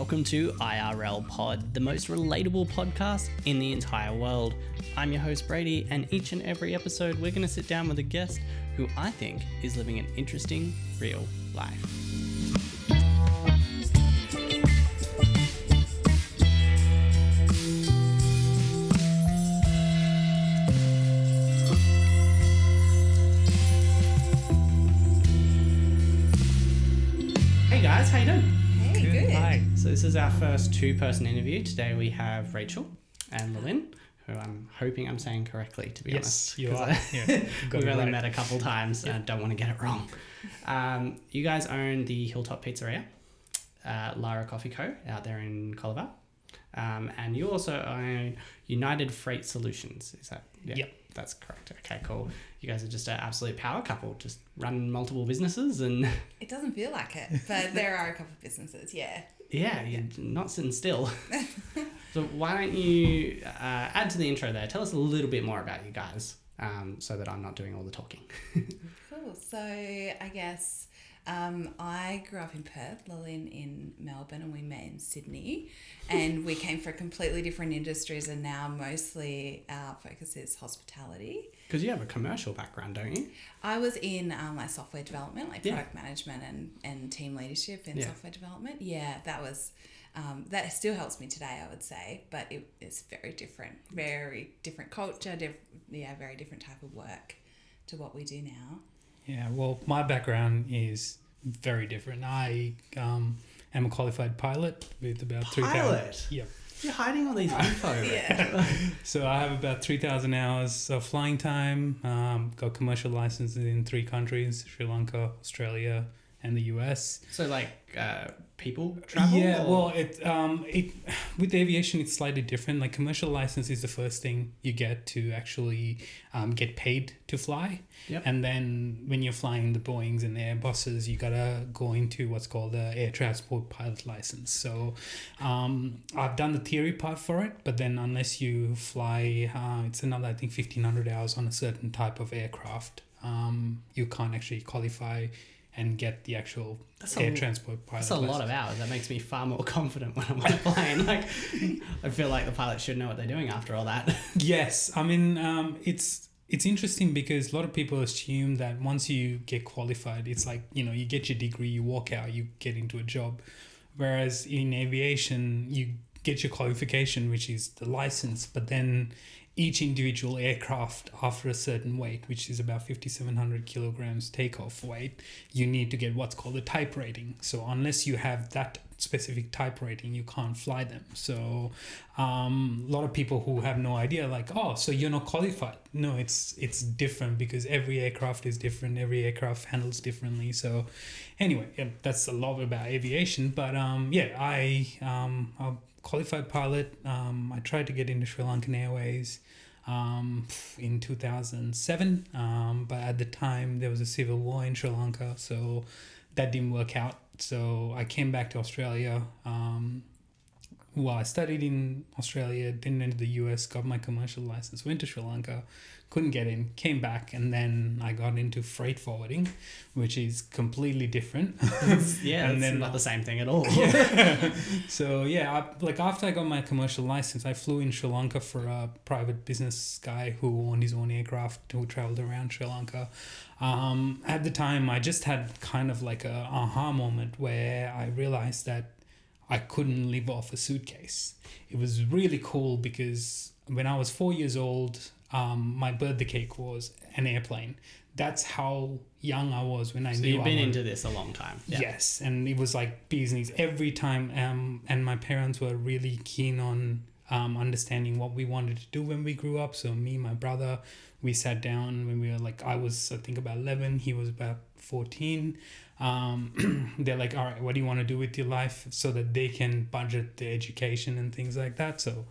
welcome to IRL Pod, the most relatable podcast in the entire world. I'm your host, Brady, and each and every episode, we're going to sit down with a guest who I think is living an interesting, real life. This is our first two-person interview. Today we have Rachel and Lynn, who I'm hoping I'm saying correctly, to be Yes, honest. you 'cause are. I- Yeah, you got We've only right. met a couple times and I don't want to get it wrong. Um, you guys own the Hilltop Pizzeria, uh, Lara Coffee Co. out there in Colo Vale. Um, and you also own United Freight Solutions. Is that? Yeah, Yep. That's correct. Okay, cool. You guys are just an absolute power couple, just run multiple businesses and It doesn't feel like it, but there are a couple of businesses, yeah. Yeah, you're not sitting still. so why don't you uh, add to the intro there? Tell us a little bit more about you guys, um, so that I'm not doing all the talking. Cool. So I guess um, I grew up in Perth, Lillian in Melbourne, and we met in Sydney. And we came for completely different industries, and now mostly our focus is hospitality. Because you have a commercial background, don't you? I was in um, like software development, like Yeah. product management and, and team leadership in Yeah. software development. Yeah, that was um, that still helps me today, I would say, but it is very different, very different culture, diff- yeah, very different type of work to what we do now. Yeah, well, my background is very different. I um, am a qualified pilot with about. Pilot? Yep. You're hiding all these info. Yeah. So I have about three thousand hours of flying time. Um, got commercial licenses in three countries: Sri Lanka, Australia, and the US. So like uh, people travel. Yeah, or- well, it um, it with aviation it's slightly different. Like commercial license is the first thing you get to actually um, get paid to fly, Yep. and then when you're flying the Boeing's and the Airbuses, you gotta go into what's called the air transport pilot license. So, um, I've done the theory part for it, but then unless you fly, uh, it's another I think fifteen hundred hours on a certain type of aircraft. Um, you can't actually qualify and get the actual That's air l- transport pilot. That's a lot of hours. That makes me far more confident when I'm on a plane. Like, I feel like the pilot should know what they're doing after all that. Yes, I mean um, it's it's interesting because a lot of people assume that once you get qualified, it's like you know you get your degree, you walk out, you get into a job, whereas in aviation you get your qualification, which is the license, but then each individual aircraft after a certain weight, which is about 5,700 kilograms takeoff weight, you need to get what's called a type rating. So unless you have that specific type rating, you can't fly them. So um, a lot of people who have no idea, like, oh, so you're not qualified. No, it's it's different because every aircraft is different. Every aircraft handles differently. So anyway, yeah, that's a lot about aviation. But um, yeah, I um, a qualified pilot. Um, I tried to get into Sri Lankan Airways um, in 2007. Um, but at the time, there was a civil war in Sri Lanka, so that didn't work out. So I came back to Australia. Um, well, I studied in Australia, then into the US, got my commercial license, went to Sri Lanka, couldn't get in, came back, and then I got into freight forwarding, which is completely different. yeah, And then- not the same thing at all. yeah. so yeah, I, like after I got my commercial license, I flew in Sri Lanka for a private business guy who owned his own aircraft who traveled around Sri Lanka. Um, at the time, I just had kind of like a aha moment where I realized that I couldn't live off a suitcase. It was really cool because when I was four years old, um, my birthday cake was an airplane. That's how young I was when I So knew you've been into this a long time. Yeah. Yes, and it was like business every time. Um, and my parents were really keen on um, understanding what we wanted to do when we grew up. So me, my brother, we sat down when we were like I was I think about eleven. He was about fourteen. Um, they're like, all right, what do you want to do with your life, so that they can budget the education and things like that. So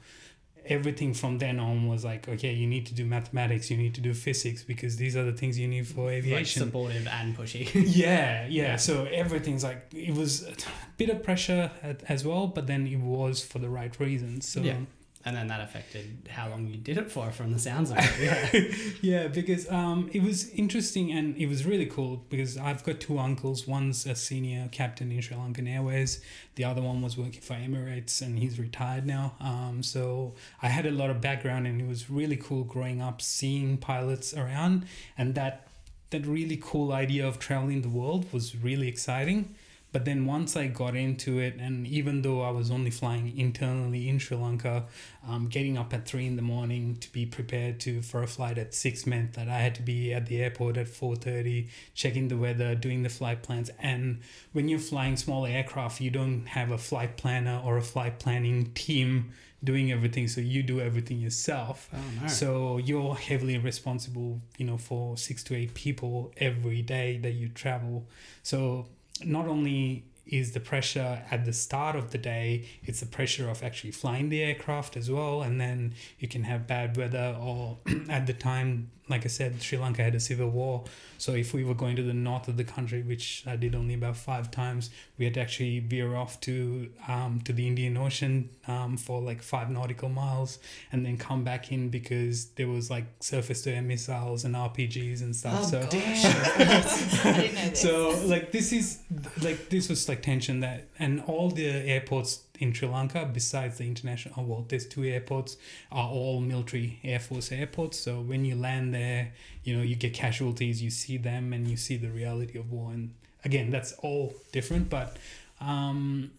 everything from then on was like, okay, you need to do mathematics, you need to do physics because these are the things you need for Like aviation supportive and pushy. yeah, yeah, Yeah. So everything's like it was a bit of pressure at, as well, but then it was for the right reasons. So Yeah. And then that affected how long you did it for, from the sounds of it. Yeah. yeah, because um, it was interesting and it was really cool because I've got two uncles. One's a senior captain in Sri Lankan Airways. The other one was working for Emirates and he's retired now. Um, so I had a lot of background and it was really cool growing up seeing pilots around and that that really cool idea of traveling the world was really exciting. But then once I got into it, and even though I was only flying internally in Sri Lanka, um, getting up at three in the morning to be prepared to for a flight at six meant that I had to be at the airport at four thirty, checking the weather, doing the flight plans. And when you're flying small aircraft, you don't have a flight planner or a flight planning team doing everything. So you do everything yourself. Oh, no. So you're heavily responsible, you know, for six to eight people every day that you travel. So not only is the pressure at the start of the day, it's the pressure of actually flying the aircraft as well. And then you can have bad weather, or at the time, like I said, Sri Lanka had a civil war. So if we were going to the north of the country, which I did only about five times, we had to actually veer off to um, to the Indian Ocean um, for like five nautical miles, and then come back in because there was like surface to air missiles and RPGs and stuff. Oh, so I didn't know this. so like this is like this was like tension that and all the airports in Sri Lanka besides the international well there's two airports are all military air force airports. So when you land there you know you get casualties you see them and you see the reality of war. And again that's all different but um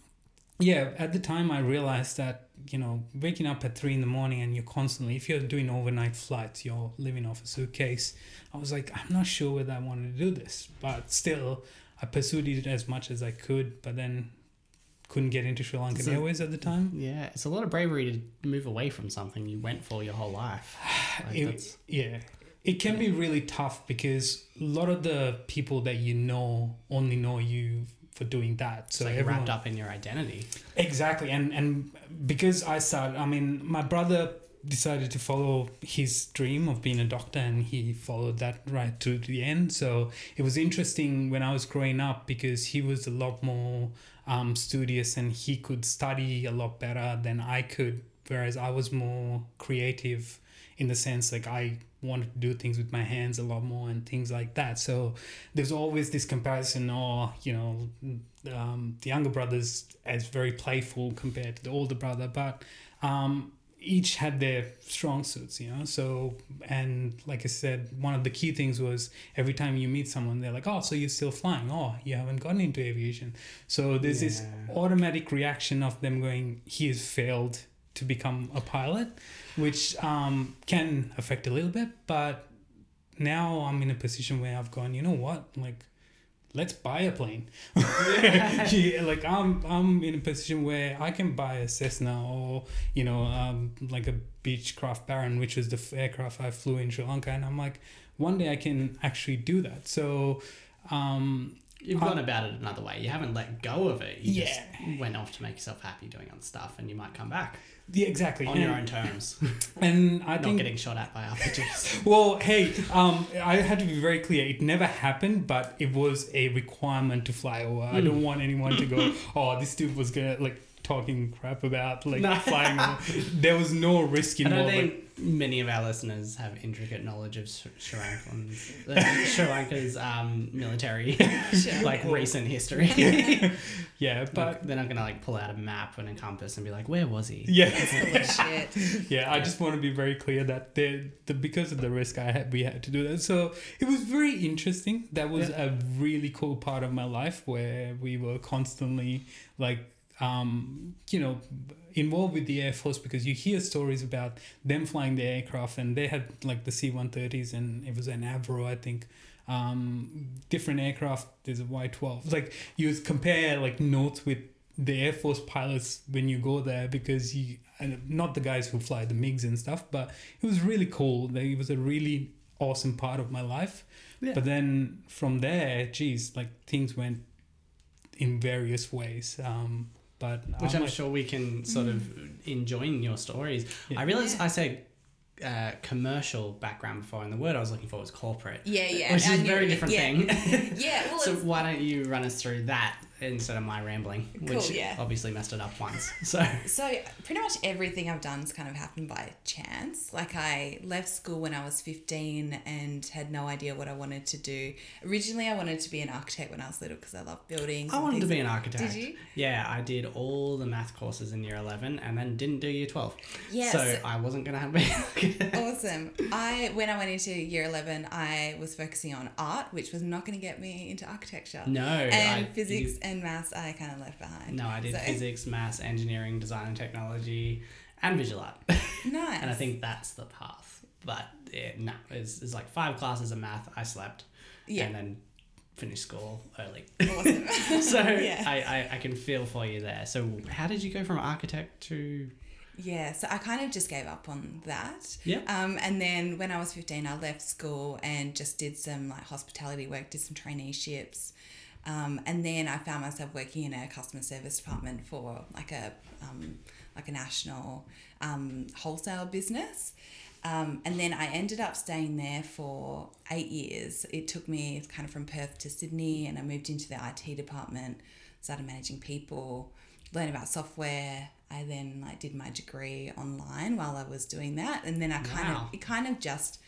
yeah at the time I realized that you know waking up at three in the morning and you're constantly if you're doing overnight flights you're living off a suitcase I was like I'm not sure whether I wanted to do this. But still I pursued it as much as I could, but then couldn't get into Sri Lankan So- Airways at the time. Yeah, it's a lot of bravery to move away from something you went for your whole life. Like, It- yeah, it can be really tough because a lot of the people that you know only know you for doing that. So like everyone, wrapped up in your identity. Exactly, and and because I started, I mean, my brother decided to follow his dream of being a doctor, and he followed that right to the end. So it was interesting when I was growing up because he was a lot more um, studious, and he could study a lot better than I could, whereas I was more creative in the sense like I wanted to do things with my hands a lot more and things like that. So there's always this comparison, or you know, um, the younger brothers as very playful compared to the older brother, but um, each had their strong suits, you know. So and like I said, one of the key things was every time you meet someone, they're like, "Oh, so you're still flying? Oh, you haven't gotten into aviation." So there's this Yeah. automatic reaction of them going, "He has failed." To become a pilot, which um, can affect a little bit, but now I'm in a position where I've gone, you know what, like let's buy a plane. yeah, like I'm I'm in a position where I can buy a Cessna or you know um, like a Beechcraft Baron, which was the f- aircraft I flew in Sri Lanka, and I'm like one day I can actually do that. So. Um, You've Um, gone about it another way. You haven't let go of it. You Yeah. just went off to make yourself happy doing other stuff, and you might come back yeah, exactly. on and, your own terms, and I not think getting shot at by RPGs. Well, hey, um, I had to be very clear. It never happened, but it was a requirement to fly over. I don't want anyone to go, oh, this dude was gonna like talking crap about like No. flying. There was no risk I don't involved. think many of our listeners have intricate knowledge of Sri Sri Lanka's, uh, Sri Lanka's um, military, like recent history. yeah, but but they're not gonna like pull out a map and a compass and be like, "Where was he?" yeah. Full of shit. yeah, I just want to be very clear that the, the because of the risk I had, we had to do that. So it was very interesting. That was a really cool part of my life where we were constantly like, um, you know, involved with the Air Force because you hear stories about them flying the aircraft and they had like the C one thirties and it was an Avro, I think. Um, different aircraft. There's a Y twelve. Like you compare like notes with the Air Force pilots when you go there because you and not the guys who fly the MiGs and stuff, but it was really cool. Like, It was a really awesome part of my life. Yeah. But then from there, geez, like things went in various ways. Um, but Which I'm like- sure we can sort of enjoy in your stories. I realized Yeah. I said uh, commercial background before, and the word I was looking for was corporate. Yeah, yeah. Which is I a knew very different yeah. thing. yeah, well, so why don't you run us through that instead of my rambling, Cool, which yeah. obviously messed it up once. So So pretty much everything I've done has kind of happened by chance. Like I left school when I was 15 and had no idea what I wanted to do. Originally, I wanted to be an architect when I was little because I love buildings. I wanted to be an architect. Did you? Yeah, I did all the math courses in year 11 and then didn't do year 12. Yes. So I wasn't going to have be an architect. Awesome. I when I went into year 11, I was focusing on art, which was not going to get me into architecture. No, And I- physics you- and maths, I kind of left behind. No, I did So- physics, maths, engineering, design and technology, and visual art. Nice. and I think that's the path. But yeah, no, it's, it's like five classes of math. I slept. Yeah. And then finished school early. Awesome. so Yeah. I, I, I can feel for you there. So how did you go from architect to Yeah, so I kind of just gave up on that. Yeah. Um, and then when I was 15, I left school and just did some like hospitality work, did some traineeships. Um, and then I found myself working in a customer service department for like a um, like a national um, wholesale business. Um, and then I ended up staying there for eight years. It took me kind of from Perth to Sydney, and I moved into the IT department, started managing people, learned about software. I then like did my degree online while I was doing that, and then I kind Wow. of it kind of just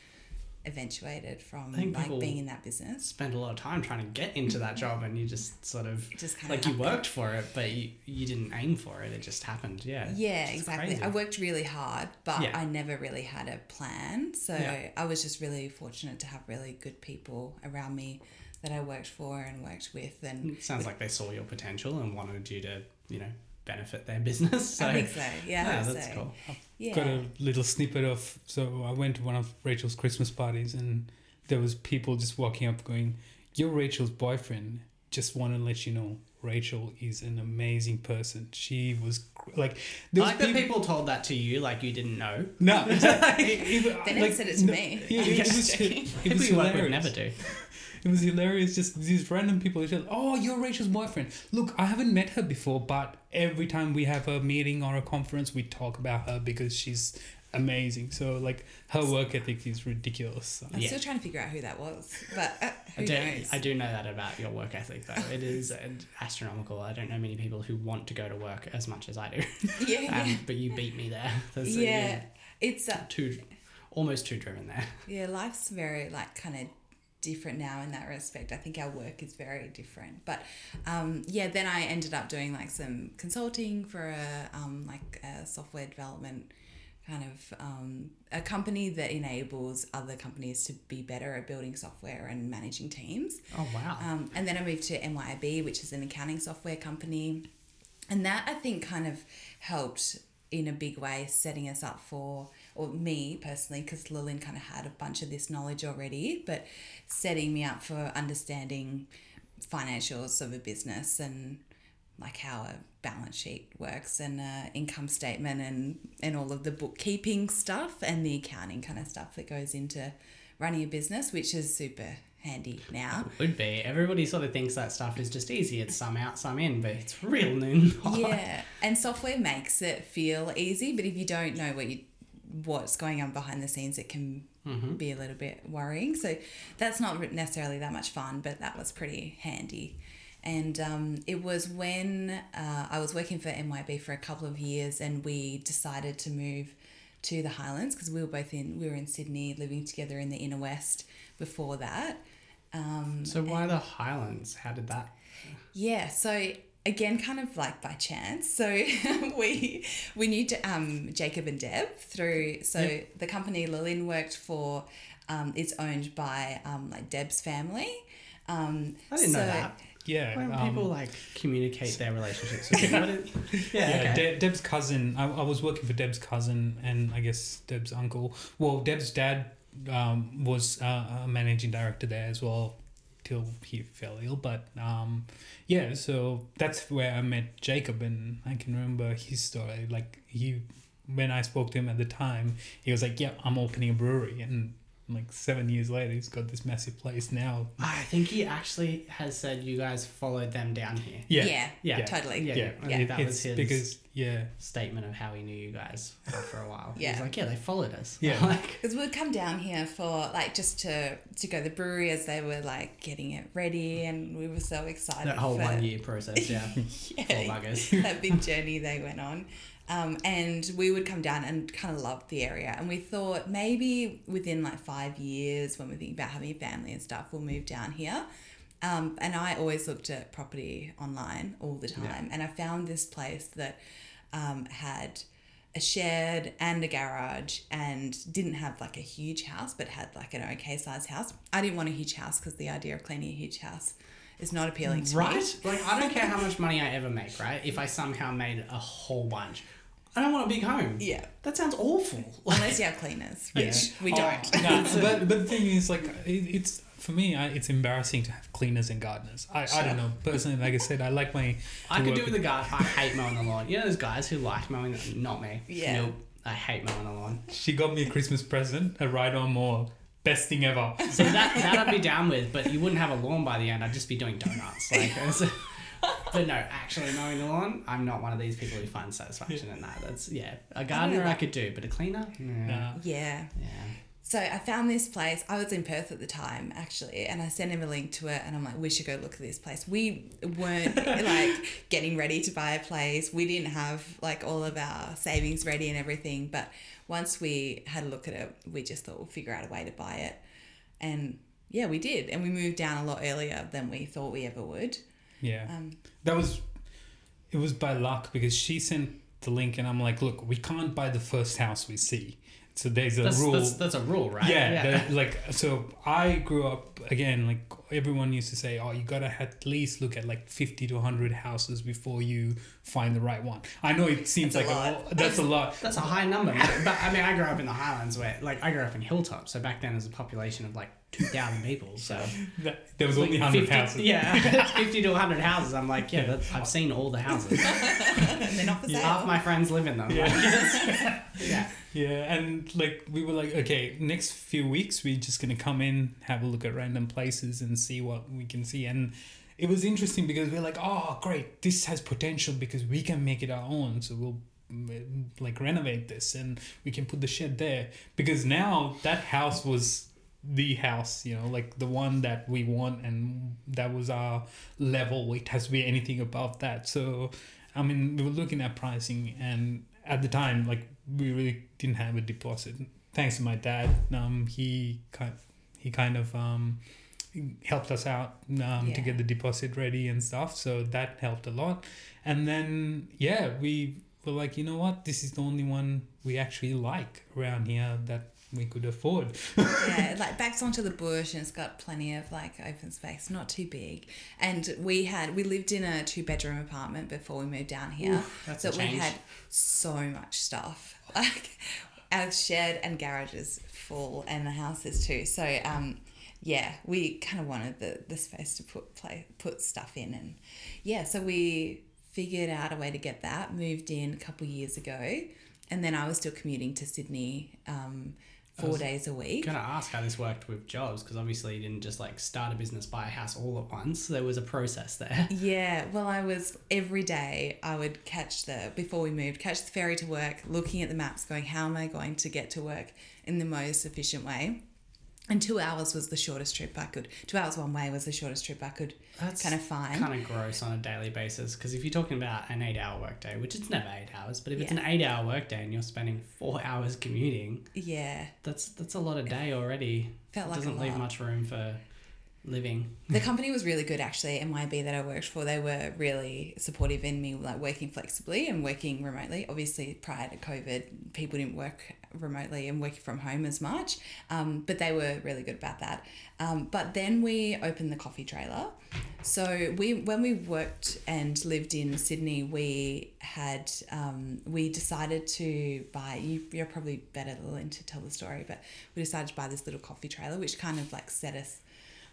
eventuated from like being in that business. spend a lot of time trying to get into that job and you just sort of just kinda like you happened. worked for it but you, you didn't aim for it it just happened yeah Yeah, exactly. crazy. I worked really hard, but Yeah. I never really had a plan. So Yeah. I was just really fortunate to have really good people around me that I worked for and worked with. And It sounds like they saw your potential and wanted you to you know benefit their business so I think so. Yeah, yeah, that's so. cool Yeah. got a little snippet of so I went to one of Rachel's Christmas parties and there was people just walking up going, "You're Rachel's boyfriend. Just want to let you know, Rachel is an amazing person. She was like there was like that people told that to you like you didn't know No, exactly. It- They never said it to me. Yeah, I'm it, was, joking. it was you work with hilarious. never do It was hilarious. Just these random people. Just, oh, you're Rachel's boyfriend. Look, I haven't met her before, but every time we have a meeting or a conference, we talk about her because she's amazing. So like her work ethic is ridiculous. I'm Yeah. still trying to figure out who that was, but uh, I who do, knows? I do know that about your work ethic though it is astronomical I don't know many people who want to go to work as much as I do Yeah, yeah. um, but you beat me there There's, uh, yeah. It's uh, too almost too driven there yeah, life's very like kind of different now in that respect. I think our work is very different. But um, yeah, then I ended up doing like some consulting for a um, like a software development kind of um, a company that enables other companies to be better at building software and managing teams. oh wow Um, and then I moved to MYOB, which is an accounting software company. And that I think kind of helped in a big way setting us up for, or me personally, because Lillian kind of had a bunch of this knowledge already, but setting me up for understanding financials of a business and like how a balance sheet works and a income statement and, and all of the bookkeeping stuff and the accounting kind of stuff that goes into running a business, which is super handy now. Would be. Everybody sort of thinks that stuff is just easy. It's some out, some in, but it's real noon. Yeah, and software makes it feel easy, but if you don't know what you what's going on behind the scenes, it can mm-hmm. be a little bit worrying. So that's not necessarily that much fun, but that was pretty handy. And um, it was when uh, I was working for MYOB for a couple of years, and we decided to move to the Highlands because we were both in we were in Sydney, living together in the inner west before that. Um, So why the Highlands? How did that? yeah, so again, kind of like by chance. So we we knew to, um, Jacob and Deb through. So Yeah. the company Lillian worked for um, is owned by um, like Deb's family. Um, I didn't know that. Yeah. Why don't um, people like communicate their relationships? With is- yeah, Yeah, okay. De- Deb's cousin. I, I was working for Deb's cousin and I guess Deb's uncle. Well, Deb's dad um, was uh, a managing director there as well till he fell ill. But um, yeah, so that's where I met Jacob, and I can remember his story. Like he, when I spoke to him at the time, he was like, "Yeah, I'm opening a brewery," and like seven years later, he's got this massive place now. I think he actually has said you guys followed them down here. Yeah, Yeah, Yeah. totally. Yeah, yeah. I Yeah. that it's was his because yeah, statement of how he knew you guys for a while. Yeah. He's like, yeah, they followed us. Yeah. like, Because we'd come down here for like just to to go to the brewery as they were like getting it ready, and we were so excited. that whole for, one year process, yeah. Poor yeah, buggers. that big journey they went on. Um, and we would come down and kind of loved the area. And we thought maybe within like five years, when we think about having a family and stuff, we'll move down here. Um, and I always looked at property online all the time. And I found this place that um, had a shed and a garage and didn't have like a huge house, but had like an okay sized house. I didn't want a huge house because the idea of cleaning a huge house is not appealing to me. Right? Like, I don't care how much money I ever make, right? If I somehow made a whole bunch, I don't want a big home. Yeah. That sounds awful. Like, Unless you have cleaners, Yeah. which we Oh, don't. no, but but the thing is, like, it, it's for me, I, it's embarrassing to have cleaners and gardeners. I, I don't know personally. Like I said, I like my. I to could do with the garden. I hate mowing the lawn. You know those guys who like mowing the Not me. Yeah. Nope. I hate mowing the lawn. She got me a Christmas present, a ride on mower. Best thing ever. So that, that I'd be down with, but you wouldn't have a lawn by the end. I'd just be doing donuts. Like, it's- but no, actually mowing the lawn, I'm not one of these people who finds satisfaction in that. That's, yeah. A gardener I could do, but a cleaner? Yeah. Yeah. Yeah. So I found this place. I was in Perth at the time, actually, and I sent him a link to it, and I'm like, we should go look at this place. We weren't like getting ready to buy a place. We didn't have like all of our savings ready and everything. But once we had a look at it, we just thought we'll figure out a way to buy it, and yeah, we did, and we moved down a lot earlier than we thought we ever would. Yeah. Um, That was, it was by luck because she sent the link and I'm like, look, we can't buy the first house we see. So there's a That's, rule. that's, that's a rule, right? yeah, that- like so I grew up again like everyone used to say oh you gotta at least look at like 50 to 100 houses before you find the right one I know it seems That's a like lot. that's a lot That's a high number, but I mean, I grew up in the Highlands where, like, I grew up in Hilltop, so back then there's a population of like two thousand people. So That- there was Like only 100 50 houses Yeah, fifty to hundred houses. I'm like, yeah, that, I've seen all the houses. they're not for sale. Half my friends live in them. Yeah. Like, yeah. yeah and like we were like okay next few weeks we're just gonna come in have a look at random places and see what we can see and it was interesting because we're like oh great this has potential because we can make it our own so we'll like renovate this and we can put the shed there because now that house was the house you know like the one that we want and that was our level. It has to be anything above that. So i mean we were looking at pricing and at the time like we really didn't have a deposit. Thanks to my dad um he kind he kind of um helped us out um, to get the deposit ready and stuff. So that helped a lot. And then yeah we were like you know what? This is the only one we actually like around here that we could afford yeah, like backs onto the bush and it's got plenty of like open space, not too big. And we had we lived in a two bedroom apartment before we moved down here. that's so a we change. had so much stuff. Like our shed and garage is full and the house is too. So um yeah, we kind of wanted the, the space to put play put stuff in and yeah, so we figured out a way to get that, moved in a couple years ago, and then I was still commuting to Sydney um four days a week. Gonna ask how this worked with jobs because obviously you didn't just like start a business, buy a house all at once. There was a process there. Yeah, well, I was every day. I would catch the before we moved, catch the ferry to work, looking at the maps, going, "How am I going to get to work in the most efficient way?" And two hours was the shortest trip I could. Two hours one way was the shortest trip I could That's kind of find. kind of gross on a daily basis because if you're talking about an eight-hour workday, which it's never eight hours, but if it's an eight-hour workday and you're spending four hours commuting, yeah, that's that's a lot of day already. Felt like a doesn't leave much room for living. the company was really good actually. MYOB that I worked for, they were really supportive in me like working flexibly and working remotely. Obviously, prior to COVID, people didn't work remotely and working from home as much, um, but they were really good about that. Um, but then we opened the coffee trailer. So we when we worked and lived in Sydney, we had um, we decided to buy. You, you're probably better than to tell the story, but we decided to buy this little coffee trailer, which kind of like set us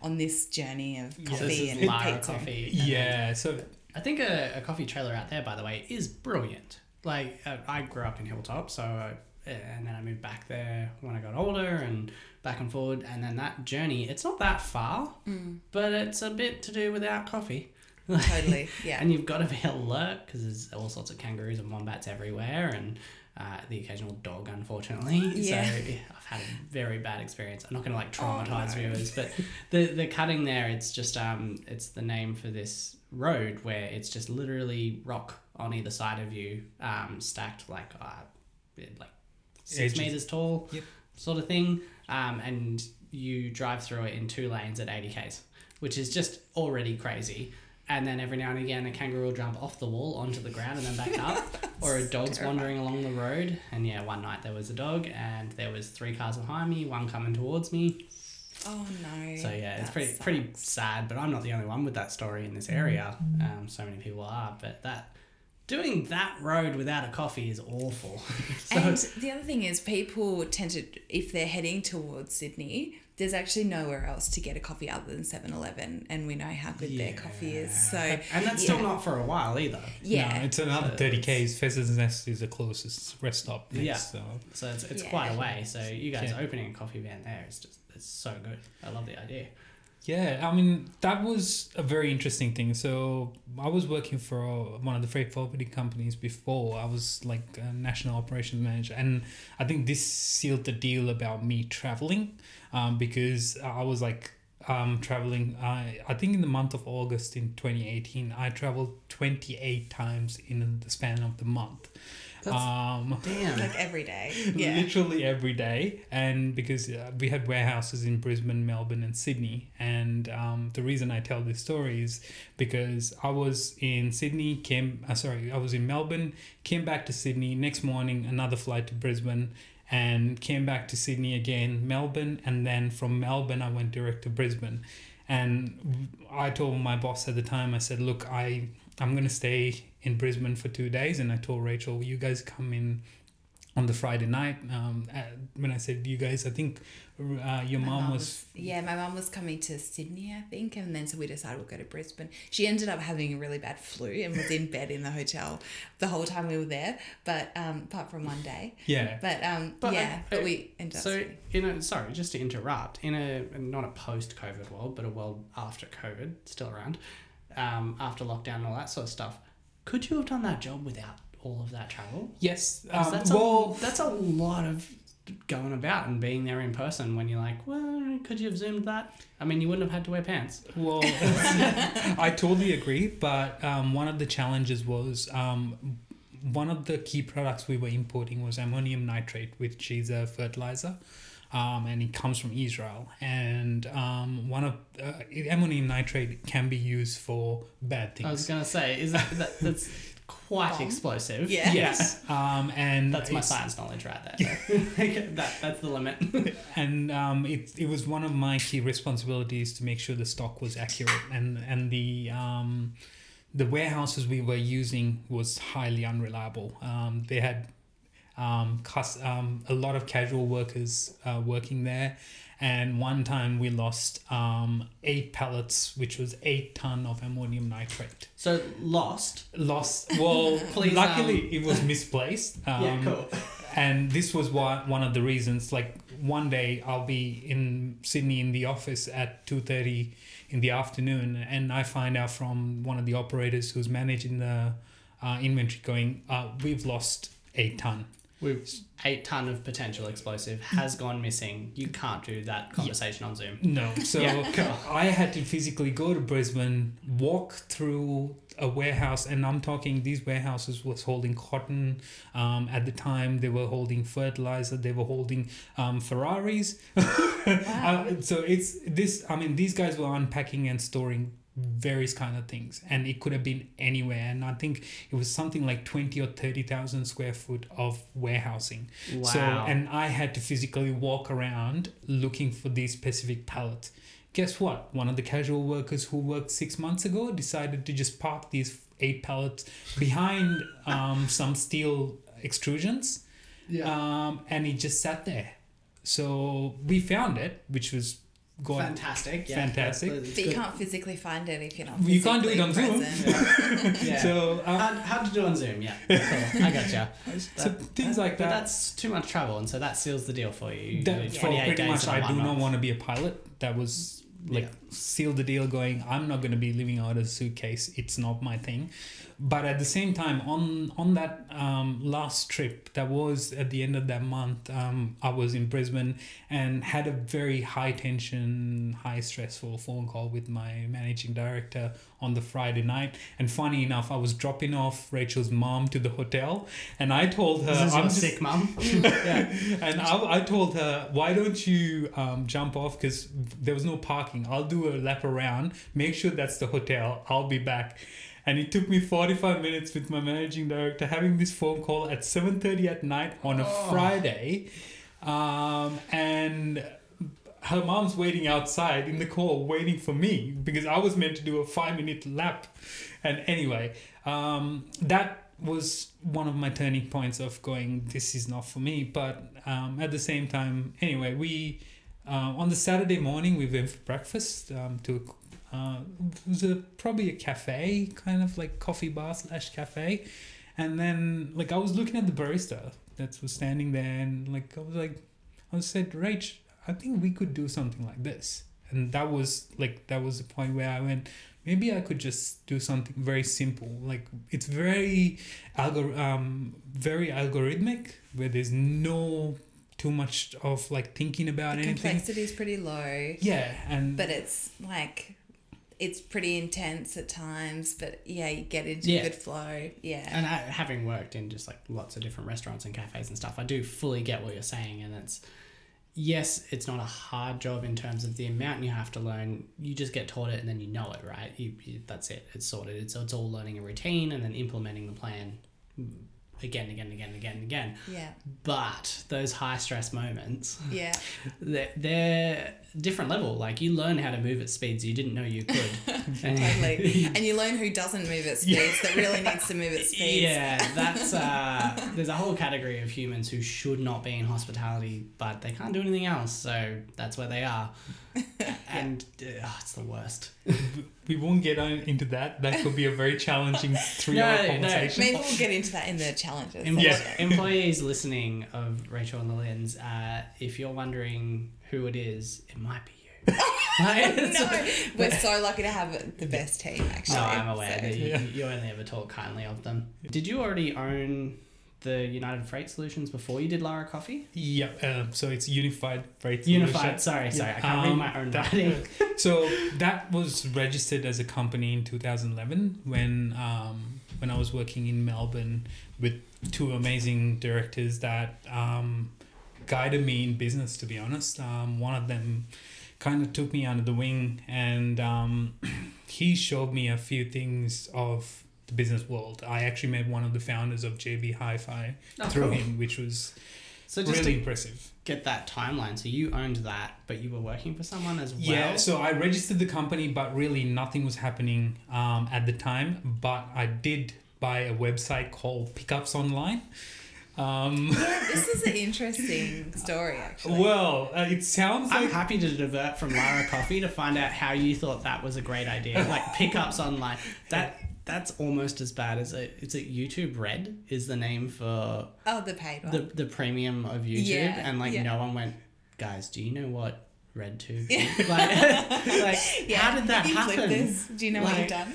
on this journey of coffee this is and Lara pizza. Coffee. and yeah so I think a, a coffee trailer out there, by the way, is brilliant. Like uh, I grew up in Hilltop, so uh, and then I moved back there when I got older and back and forward. And then that journey, it's not that far, but it's a bit to do without coffee. Totally. Yeah. And you've got to be alert because there's all sorts of kangaroos and wombats everywhere and uh, the occasional dog, unfortunately. Yeah. So I've had a very bad experience. I'm not going to like Oh, traumatize no. viewers, but the, the cutting there, it's just, um, it's the name for this road where it's just literally rock on either side of you, um, stacked like, uh, like six Edges. meters tall Yep. sort of thing. Um, and you drive through it in two lanes at 80 k's, which is just already crazy. And then every now and again, a kangaroo will jump off the wall onto the ground and then back up, or a dog's terrifying. wandering along the road. And yeah, one night there was a dog, and there was three cars behind me, one coming towards me. oh no. So yeah, it's That pretty pretty sucks. sad. But I'm not the only one with that story in this area. Um, so many people are. But that doing that road without a coffee is awful. so And the other thing is, people tend to, if they're heading towards Sydney, there's actually nowhere else to get a coffee other than 7 Eleven, and we know how good their coffee is. So, and that's still not for a while either. yeah. No, it's another So 30 Ks. Pheasant's Nest is the closest rest stop. Next, Yeah. So. So it's, it's Yeah. quite a way. So you guys Yeah. opening a coffee van there is just it's so good. I love the idea. Yeah, I mean that was a very interesting thing. So I was working for uh, one of the freight forwarding companies before. I was like a national operations manager, and I think this sealed the deal about me traveling, um, because I was like um traveling. I I think in the month of August in twenty eighteen, I traveled twenty eight times in the span of the month. That's- um, Damn. like every day. Yeah. literally every day and because uh, we had warehouses in brisbane melbourne and sydney and um, the reason i tell this story is because i was in sydney came uh, sorry i was in melbourne came back to sydney next morning another flight to brisbane and came back to sydney again melbourne and then from melbourne i went direct to brisbane and i told my boss at the time i said look i i'm going to stay in brisbane for two days and i told rachel you guys come in on the Friday night. Um, uh, when I said you guys, I think uh, your My mom mum was. yeah, my mom was coming to Sydney, I think, and then so we decided we'll go to Brisbane. She ended up having a really bad flu and was in bed in the hotel the whole time we were there, but um, apart from one day. Yeah. But um, But, yeah, uh, but we ended up. So staying. in a sorry, just to interrupt, in a not a post-COVID world, but a world after COVID, still around, um, after lockdown and all that sort of stuff, could you have done that job without all of that travel? Yes. Um, that's well, a, that's a lot of going about and being there in person when you're like, well, could you have zoomed that? I mean, you wouldn't have had to wear pants. Well, I totally agree. But um, one of the challenges was um, one of the key products we were importing was ammonium nitrate, which is a fertilizer. Um, and it comes from Israel. And um, one of uh, ammonium nitrate can be used for bad things. I was gonna say, is that, that that's quite Bomb? explosive? Yeah. Yes. Um, and That's my science knowledge right there. that, that's the limit. and um, it, it was one of my key responsibilities to make sure the stock was accurate and and the um, the warehouses we were using was highly unreliable. Um, they had um, cus- um, a lot of casual workers uh, working there. And one time we lost um, eight pallets, which was eight ton of ammonium nitrate. So lost. Lost. Well, Please, luckily um, it was misplaced. Um, yeah, cool. and this was why, one of the reasons like one day i'll be in sydney in the office at 2.30 in the afternoon and i find out from one of the operators who's managing the uh, inventory going uh, we've lost eight ton We've eight ton of potential explosive has gone missing. You can't do that conversation on Zoom. no so Yeah, i had to physically go to brisbane walk through a warehouse and i'm talking these warehouses was holding cotton um, at the time they were holding fertilizer they were holding um, ferraris Uh, so it's this. I mean, these guys were unpacking and storing various kind of things, and it could have been anywhere. And I think it was something like twenty or thirty thousand square foot of warehousing. wow. So, and I had to physically walk around looking for these specific pallets. Guess what? One of the casual workers who worked six months ago decided to just park these eight pallets behind um, some steel extrusions Yeah. um, and it just sat there. So we found it, which was go. Fantastic. Yeah, Fantastic. That's- that's But you good. can't physically find it if you're not. You can't do it on physically Zoom. present. Yeah. So um, How, how to do on Zoom? Yeah, cool. I gotcha. So things like But that. that's too much travel, and so that seals the deal for you. that, You for 28 pretty days much, I one do not want to be a pilot. That was like Yeah. seal the deal. Going, I'm not going to be living out of a suitcase. It's not my thing. But at the same time, on on that um, last trip, that was at the end of that month, um, I was in Brisbane and had a very high tension, high stressful phone call with my managing director on the Friday night. And funny enough, I was dropping off Rachel's mom to the hotel, and I told her, I'm just- sick mom yeah. and I, I told her, why don't you um, jump off? Because there was no parking. I'll do a lap around, make sure that's the hotel. I'll be back. And it took me 45 minutes with my managing director having this phone call at 7.30 at night on a Oh. Friday. Um, and her mom's waiting outside in the call waiting for me because I was meant to do a five minute lap. And anyway, um, that was one of my turning points of going, this is not for me. But um, at the same time, anyway, we uh, on the Saturday morning we went for breakfast um, to uh, it was a, probably a cafe, kind of like coffee bar slash cafe. And then like I was looking at the barista that was standing there and like I was like I said, Rach, I think we could do something like this. And that was like that was the point where I went, maybe I could just do something very simple. Like it's very algor um very algorithmic where there's no too much of like thinking about The anything. complexity is pretty low, Yeah, and but it's like it's pretty intense at times. But yeah, you get into Yeah. a good flow. Yeah. And I, having worked in just like lots of different restaurants and cafes and stuff, I do fully get what you're saying. And it's, yes, it's not a hard job in terms of the amount you have to learn. You just get taught it and then you know it, right? You, you that's it. It's sorted. It's, it's all learning a routine and then implementing the plan again, again, again, again, again. yeah. But those high stress moments, Yeah. they're, they're different level. Like you learn how to move at speeds you didn't know you could. And- Totally. and you learn who doesn't move at speeds that really needs to move at speeds. Yeah, that's uh, there's a whole category of humans who should not be in hospitality, but they can't do anything else, so that's where they are. And uh, oh, it's the worst. we won't get on into that. That could be a very challenging three-hour No, no. conversation. Maybe we'll get into that in the challenges. Employ- Yeah. Employees listening of Rachel and Lillian's, uh, if you're wondering who it is, it might be you. Like, no, we're so lucky to have the best team. Actually, No, I'm aware So- that you, Yeah. you only ever talk kindly of them. Did you already own the United Freight Solutions before you did Lara Coffee? Yeah, um, so it's unified freight Unified. solution. Sorry, sorry, I Yeah, can't read um, my own that- writing. So that was registered as a company in 2011 when um, when I was working in Melbourne with two amazing directors that um, guided me in business. To be honest, um, one of them kind of took me under the wing and um, he showed me a few things of the business world. I actually met one of the founders of JB Hi-Fi Oh, through cool. him, which was So just really impressive. get that timeline, so you owned that, but you were working for someone as well. Yeah, so I registered the company, but really nothing was happening um, at the time. But I did buy a website called Pickups Online. Um, Yeah, this is an interesting story, actually. well, uh, it sounds I'm like happy to divert from Lara Coffee to find out how you thought that was a great idea. Like pickups online. That that's almost as bad as a. It's a YouTube Red is the name for oh, the paid one. the the premium of YouTube, Yeah, and like yeah. no one went, guys. Do you know what RedTube? is?" like, like how did that you happen? This. Do you know what you've done?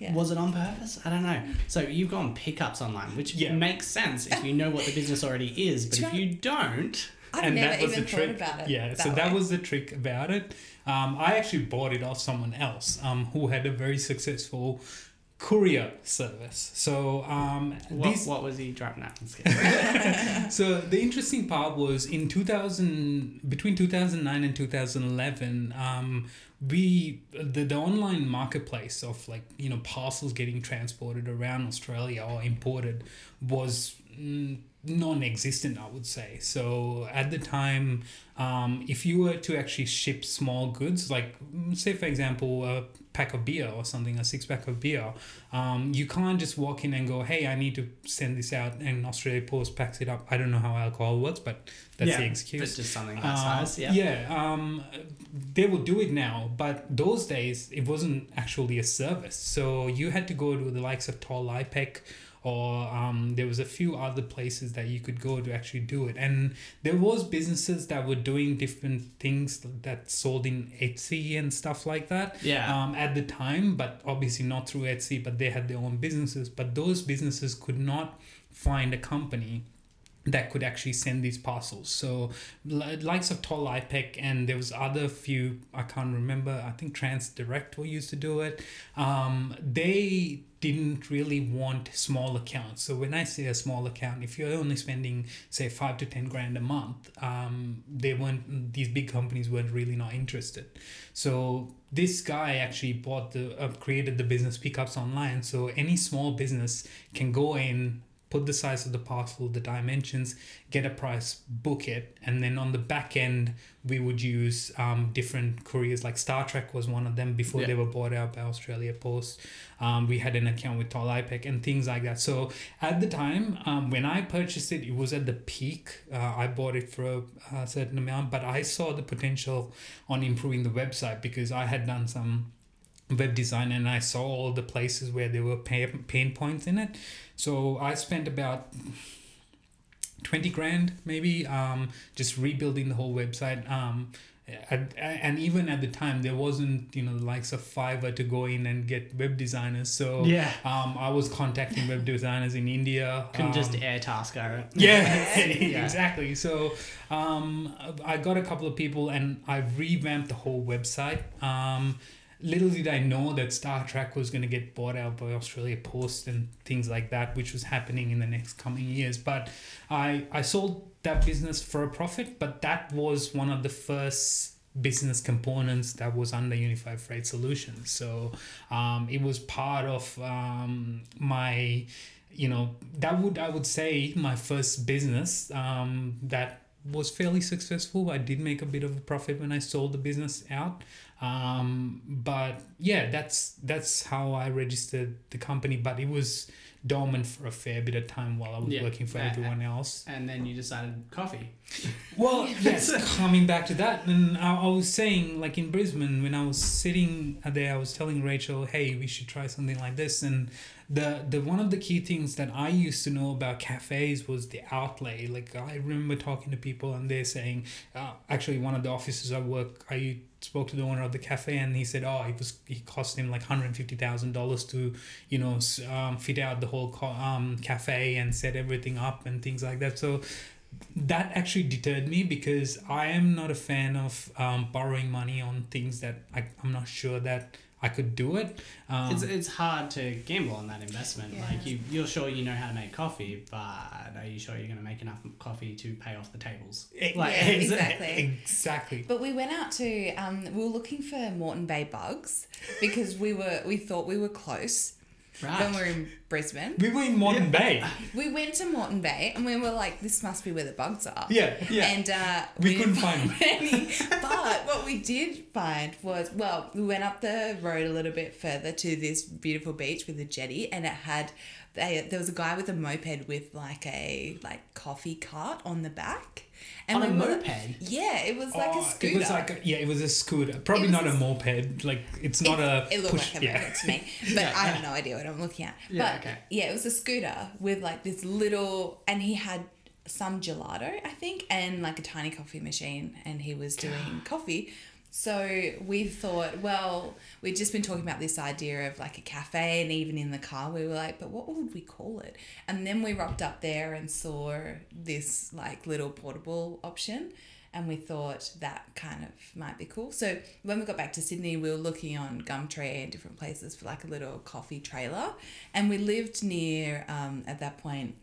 Yeah. Was it on purpose? I don't know. So you've gone pickups online, which Yeah. makes sense if you know what the business already is. But Do if you don't, I've and never that was even the trick. about it. Yeah, that so that was the trick about it. Um, I actually bought it off someone else um, who had a very successful courier service. So um, what, these what was he driving at? I'm just kidding. so the interesting part was in 2000 between 2009 and 2011 um, we the, the online marketplace of like you know parcels getting transported around australia or imported was non-existent i would say so at the time um, if you were to actually ship small goods like say for example a pack of beer or something, a six pack of beer, um, you can't just walk in and go, "Hey, I need to send this out," and Australia Post packs it up. I don't know how alcohol works, but that's yeah, the excuse. just something that Uh, size. Yeah. yeah, um, they will do it now, but those days it wasn't actually a service. So you had to go to the likes of Toll IPEC or um, there was a few other places that you could go to actually do it. And there was businesses that were doing different things that sold in Etsy and stuff like that Yeah. um, at the time, but obviously not through Etsy, but they had their own businesses. But those businesses could not find a company that could actually send these parcels. So li- likes of Toll IPEC and there was other few I can't remember. I think Transdirect were used to do it. Um, they didn't really want small accounts. So when I say a small account, if you're only spending say five to ten grand a month, um, they weren't these big companies weren't really not interested. So this guy actually bought the uh, created the business pickups online. So any small business can go in put the size of the parcel, the dimensions, get a price, book it, and then on the back end we would use um, different couriers. Like StarTrack was one of them before Yeah. they were bought out by Australia Post. Um, we had an account with Toll IPEC and things like that. So at the time um, when I purchased it, it was at the peak. Uh, I bought it for a, a certain amount, but I saw the potential on improving the website because I had done some web design and I saw all the places where there were pain, pain points in it. So I spent about 20 grand maybe um, just rebuilding the whole website. Um, and, and even at the time, there wasn't, you know, the likes of Fiverr to go in and get web designers. So Yeah. um, I was contacting web designers in India. Couldn't just um, Airtasker. yeah, Yeah. exactly. So um, I got a couple of people and I revamped the whole website. Um, little did I know that StarTrack was going to get bought out by Australia Post and things like that, which was happening in the next coming years. But I, I sold that business for a profit, but that was one of the first business components that was under Unified Freight Solutions. So um, it was part of um, my, you know, that would I would say my first business um, that was fairly successful. I did make a bit of a profit when I sold the business out. Um, but yeah, that's that's how I registered the company. But it was dormant for a fair bit of time while I was Yeah. working for Uh, everyone else. And then you decided coffee. Well, yes, coming back to that, and I, I was saying, like in Brisbane, when I was sitting there, I was telling Rachel, "Hey, we should try something like this." And the the one of the key things that I used to know about cafes was the outlay. Like I remember talking to people, and they're saying, uh, actually, one of the offices I work, I spoke to the owner of the cafe, and he said, "Oh, it was it cost him like hundred fifty thousand dollars to, you know, um, fit out the whole co- um, cafe and set everything up and things like that." So that actually deterred me because I am not a fan of um, borrowing money on things that I, I'm not sure that I could do it. Um, It's, it's hard to gamble on that investment. Yeah. Like you, you're sure you know how to make coffee, but are you sure you're going to make enough coffee to pay off the tables? Like, Yeah, exactly. exactly. But we went out to um, we were looking for Moreton Bay bugs because we were we thought we were close Right. when we were in Brisbane. We were in Moreton Bay. We went to Moreton Bay and we were like, this must be where the bugs are. Yeah, yeah. And uh, We didn't couldn't find them. any. But what we did find was, well, we went up the road a little bit further to this beautiful beach with a jetty, and it had. They, there was a guy with a moped with like a like coffee cart on the back, and On a we were- moped? Yeah, it was like Oh, a scooter. It was like a, yeah, it was a scooter. Probably not a a, moped. Like it's not a it looked push. like a yeah. moped to me, but Yeah. I have no idea what I'm looking at. Yeah, but okay. yeah, it was a scooter with like this little, and he had some gelato, I think, and like a tiny coffee machine, and he was doing coffee. So we thought, well, we'd just been talking about this idea of like a cafe, and even in the car, we were like, but what would we call it? And then we rocked up there and saw this like little portable option and we thought that kind of might be cool. So when we got back to Sydney, we were looking on Gumtree and different places for like a little coffee trailer, and we lived near um, at that point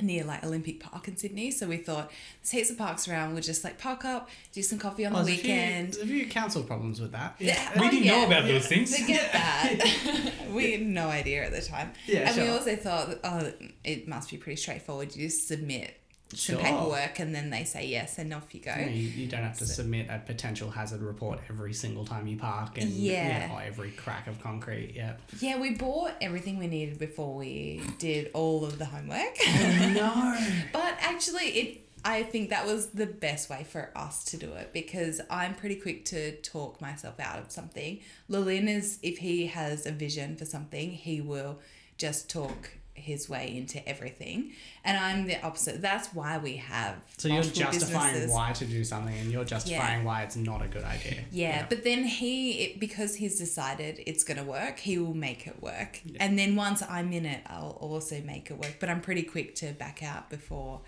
near like Olympic Park in Sydney. So we thought there's heaps of parks around. We'll just like park up, do some coffee on Oh, the there's a few- weekend. there's a few council problems with that. Yeah, oh, We oh, didn't yeah. know about those things. Forget that. we had no idea at the time. Yeah, and we also thought, oh, it must be pretty straightforward. You just submit some Sure. paperwork, and then they say yes, and off you go. You, you don't have to submit a potential hazard report every single time you park and Yeah. or every crack of concrete. Yeah. Yeah, we bought everything we needed before we did all of the homework. Oh, no. But actually, it I think that was the best way for us to do it because I'm pretty quick to talk myself out of something. Lillian is if he has a vision for something, he will just talk his way into everything, and I'm the opposite. That's why we have So you're justifying businesses. why to do something, and you're justifying why it's not a good idea. Yeah, but then he, it, because he's decided it's going to work, he will make it work. Yeah. And then once I'm in it, I'll also make it work. But I'm pretty quick to back out before,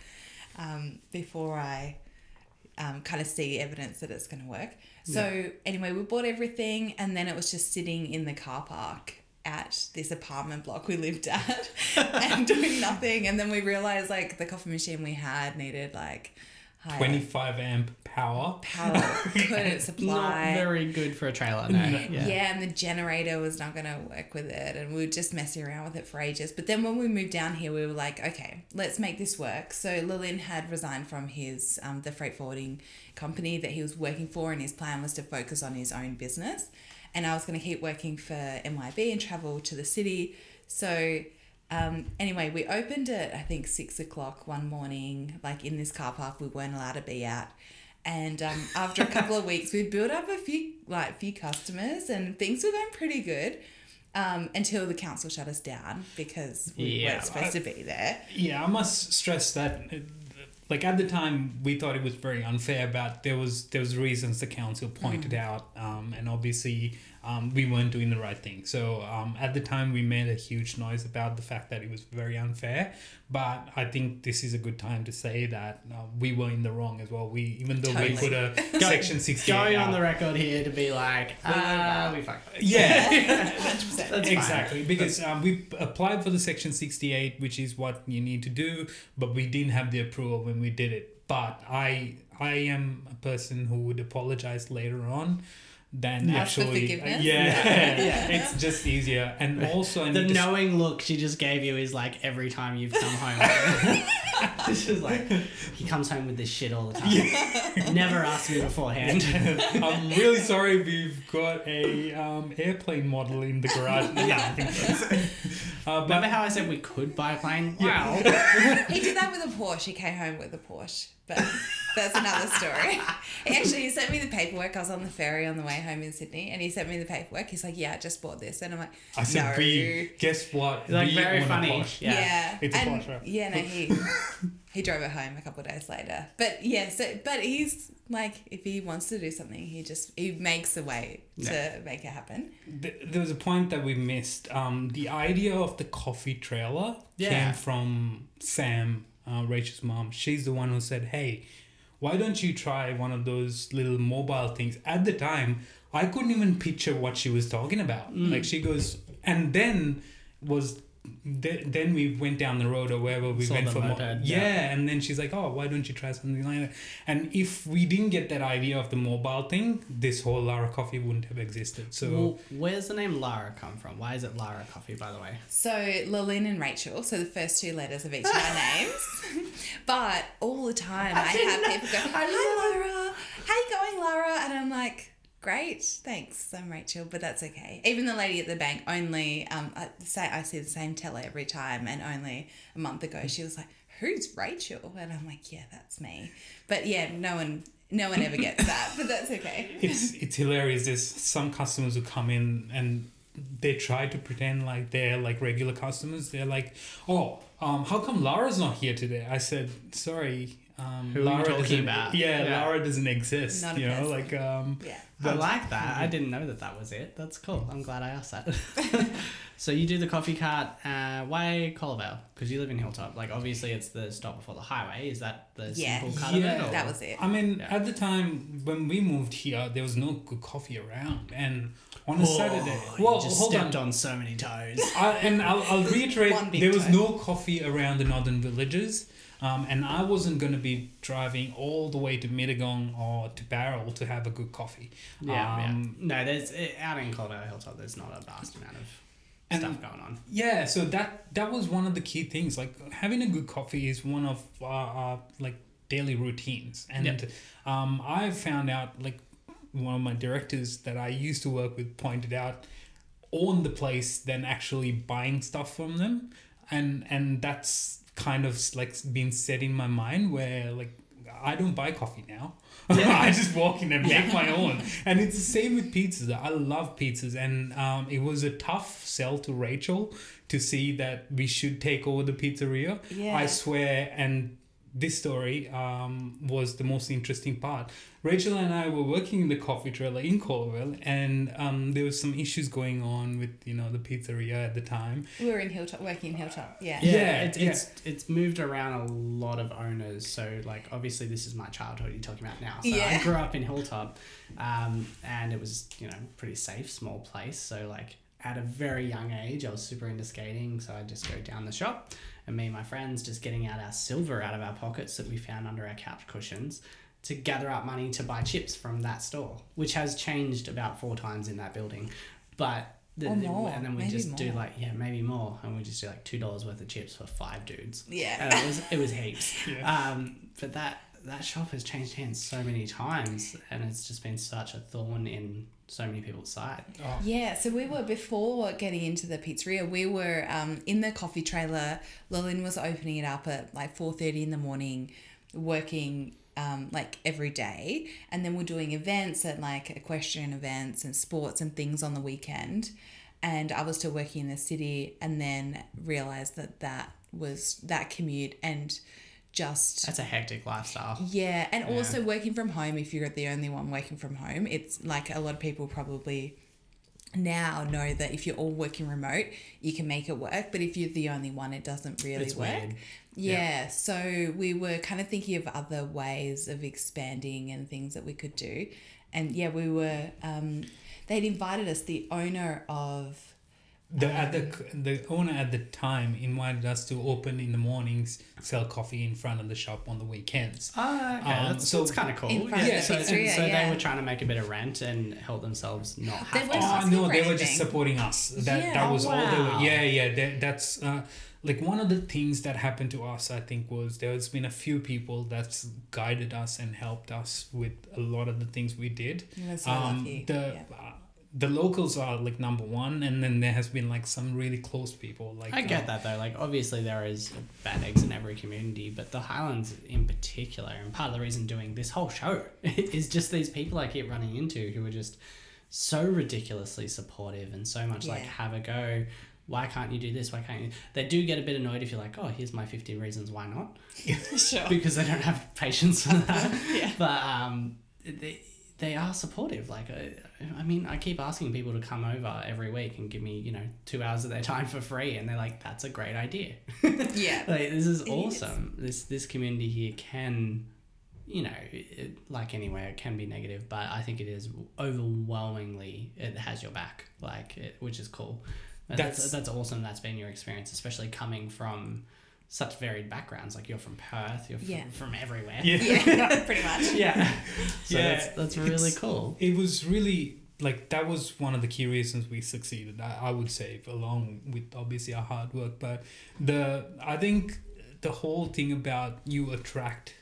um, before I um, kind of see evidence that it's going to work. So anyway, we bought everything, and then it was just sitting in the car park at this apartment block we lived at and doing nothing. And then we realized like the coffee machine we had needed like higher 25 amp power. power couldn't supply. Not very good for a trailer, no. Yeah. Yeah. and the generator was not going to work with it, and we were just messing around with it for ages. But then when we moved down here, we were like, okay, let's make this work. So Lillian had resigned from his um, the freight forwarding company that he was working for, and his plan was to focus on his own business. And I was going to keep working for MYOB and travel to the city. So um, anyway, we opened at I think six o'clock one morning, like in this car park we weren't allowed to be at. And um, after a couple of weeks, we built up a few like few customers, and things were going pretty good. Um, until the council shut us down because we Yeah, weren't supposed to be there. Yeah, I must stress that like at the time we thought it was very unfair but there was there was reasons the council pointed out um, and obviously um, we weren't doing the right thing. So um, at the time we made a huge noise about the fact that it was very unfair but i think this is a good time to say that uh, we were in the wrong as well. We even though we put a section 68 Going on the record here to be like, ah, we fucked. yeah. 100%. Fine. exactly. Because um, we applied for the section 68 which is what you need to do but we didn't have the approval when we did it. But i i am a person who would apologize later on than Ask actually forgiveness? yeah, Yeah. it's just easier and also I The need to knowing look she just gave you is like every time you've come home. this is like he comes home with this shit all the time. Never asked me beforehand. I'm really sorry we've got a um, airplane model in the garage. yeah, uh, but Remember how I said we could buy a plane? Wow. He did that with a Porsche. He came home with a Porsche, but that's another story. Actually he sent me the paperwork. I was on the ferry on the way home in Sydney, and he sent me the paperwork. He's like, "Yeah, I just bought this," and I'm like, I said "No." we guess what Like we very own funny. Yeah. Yeah, It's a and Porsche. yeah, no, he he drove it home a couple of days later. But yeah, so but he's like, if he wants to do something, he just he makes a way to make it happen. There was a point that we missed. Um, the idea of the coffee trailer Yeah. came from Sam, uh, Rachel's mom. She's the one who said, "Hey, why don't you try one of those little mobile things?" At the time, I couldn't even picture what she was talking about. Mm. Like she goes, and then was. Th- Then we went down the road or wherever we Saw went the for mo- yeah. yeah. and then she's like, "Oh, why don't you try something like that?" And if we didn't get that idea of the mobile thing, this whole Lara Coffee wouldn't have existed. So Well, where's the name Lara come from? Why is it Lara Coffee, by the way? So Lillian and Rachel, so the first two letters of each of our names. But all the time I, have people go, Hi lara how you going, lara And I'm like, Great, thanks. I'm Rachel, but that's okay. Even the lady at the bank only um I say I see the same teller every time and only a month ago she was like, Who's Rachel? And I'm like, Yeah, that's me. But yeah, no one no one ever gets that, but that's okay. it's it's hilarious. There's some customers who come in and they try to pretend like they're like regular customers. They're like, "Oh, um, how come Lara's not here today?" I said, "Sorry, um, Who are you talking doesn't- about? Yeah, Yeah. Lara doesn't exist. Not a you know, person. like um, Yeah. I But- like that. I didn't know that that was it. That's cool. I'm glad I asked that. so you do the coffee cart. Uh, why Colo Vale? Because you live in Hilltop. Like obviously it's the stop before the highway. Is that the Yeah. simple cut of Yeah. it? Or? That was it. I mean, Yeah. at the time when we moved here, there was no good coffee around, and on a Saturday, you well, just hold on. stepped on. so many toes. I, and I'll, I'll reiterate, there was toe. no coffee around the northern villages. Um, and I wasn't going to be driving all the way to Mittagong or to Bowral to have a good coffee. Yeah, um, yeah. No, there's eh, out in Colo Vale Hilltop. There's not a vast amount of And- stuff going on. Yeah, so that that was one of the key things. Like having a good coffee is one of our, our like daily routines, and Yep. um, I found out like one of my directors that I used to work with pointed out on the place than actually buying stuff from them, and and that's kind of like been set in my mind where like I don't buy coffee now. Yeah. I just walk in and make my own. And it's the same with pizzas. I love pizzas. And um, it was a tough sell to Rachel to see that we should take over the pizzeria. Yeah. I swear. And this story um, was the most interesting part. Rachel and I were working in the coffee trailer in Colo Vale, and um, there was some issues going on with you know the pizzeria at the time. We were in Hilltop, working in Hilltop. Yeah. Yeah, Yeah, it's, yeah. it's it's moved around a lot of owners. So like obviously this is my childhood you're talking about now. So I grew up in Hilltop, um, and it was you know pretty safe, small place. So like at a very young age, I was super into skating. So I would just go down the shop, and me and my friends just getting out our silver out of our pockets that we found under our couch cushions. To gather up money to buy chips from that store, which has changed about four times in that building, but the, Or more, and then we maybe just do like yeah maybe more, and we just do like two dollars worth of chips for five dudes. Yeah. And it was it was heaps. Yeah. Um, but that that shop has changed hands so many times, and it's just been such a thorn in so many people's side. Oh, Yeah, so we were before getting into the pizzeria. We were um, in the coffee trailer. Lillian was opening it up at like four thirty in the morning, working um, like every day, and then we're doing events and like equestrian events and sports and things on the weekend. And I was still working in the city, and then realized that that was that commute and just That's a hectic lifestyle. yeah, and also working from home, if you're the only one working from home, it's like a lot of people probably now know that if you're all working remote, you can make it work. But if you're the only one, it doesn't really It's work. weird. Yeah, so we were kind of thinking of other ways of expanding and things that we could do. And yeah, we were, um, they'd invited us, the owner of The at the the owner at the time invited us to open in the mornings, sell coffee in front of the shop on the weekends. Ah, okay, Um, that's, so- that's kind of cool. In front of yeah, the so, pizzeria, so yeah. they were trying to make a bit of rent and help themselves not They have to. Oh asking no, for they were just supporting us. That Yeah. that was all they were. Yeah, yeah. That, that's uh, like one of the things that happened to us. I think was there's been a few people that's guided us and helped us with a lot of the things we did. You so um, lucky, the yeah. uh, the locals are like number one, and then there has been like some really close people. Like I get uh, that though. Like obviously there is bad eggs in every community, but the Highlands in particular, and part of the reason doing this whole show is just these people I keep running into who are just so ridiculously supportive and so much like have a go. Why can't you do this? Why can't you? They do get a bit annoyed if you're like, oh, here's my 15 reasons why not, Sure. because they don't have patience for that. Yeah. But um, they, they are supportive. Like, uh, I mean, I keep asking people to come over every week and give me, you know, two hours of their time for free, and they're like, "That's a great idea." Yeah. like, this is is. awesome. This this community here can, you know, it, like anywhere, it can be negative, but I think it is overwhelmingly it has your back, like, it, which is cool. And That's, That's- that's awesome. That's been your experience, especially coming from such varied backgrounds. Like you're from Perth, you're from, from everywhere. Yeah. Yeah, pretty much. Yeah. So Yeah, that's, that's really it's- cool. It was really like that was one of the key reasons we succeeded. I, I would say, along with obviously our hard work, but the I think the whole thing about you attract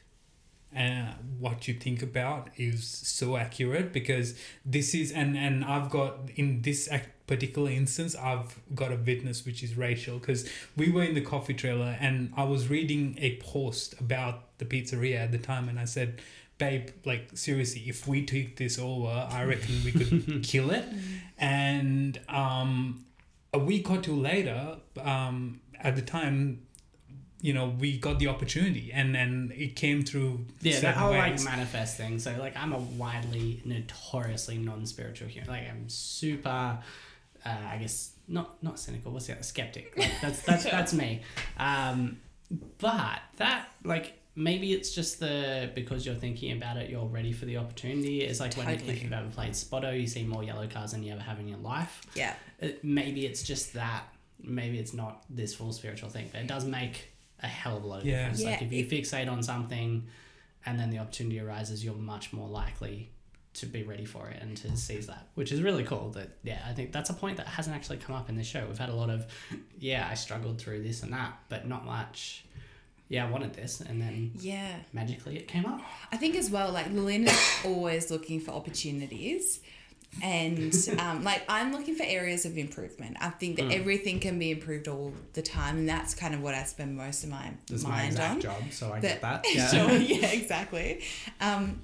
and what you think about is so accurate because this is and and I've got in this particular instance I've got a witness which is Rachel because we were in the coffee trailer and I was reading a post about the pizzeria at the time and I said babe like seriously if we took this over I reckon we could kill it. And um a week or two later um at the time you know we got the opportunity and and it came through Yeah, that certain whole like ways. manifest thing. So like I'm a widely, notoriously non-spiritual human. Like I'm super, uh, I guess not not cynical. What's the other skeptic? Like, that's that's that's me. Um, but that like maybe it's just the because you're thinking about it, you're ready for the opportunity. It's like when Totally. if you've ever played Spotto, you see more yellow cars than you ever have in your life. Yeah. It, maybe it's just that. Maybe it's not this full spiritual thing, but it does make a hell of a lot of Yeah. difference. like if you fixate on something, and then the opportunity arises, you're much more likely to be ready for it and to seize that, which is really cool. That yeah, I think that's a point that hasn't actually come up in this show. We've had a lot of, yeah, I struggled through this and that, but not much. Yeah, I wanted this, and then Yeah. magically it came up. I think as well, like Lillian is always looking for opportunities. And um, like I'm looking for areas of improvement. I think that everything can be improved all the time, and that's kind of what I spend most of my my mind exact on. job, so I get that. Yeah. sure, yeah, exactly. Um,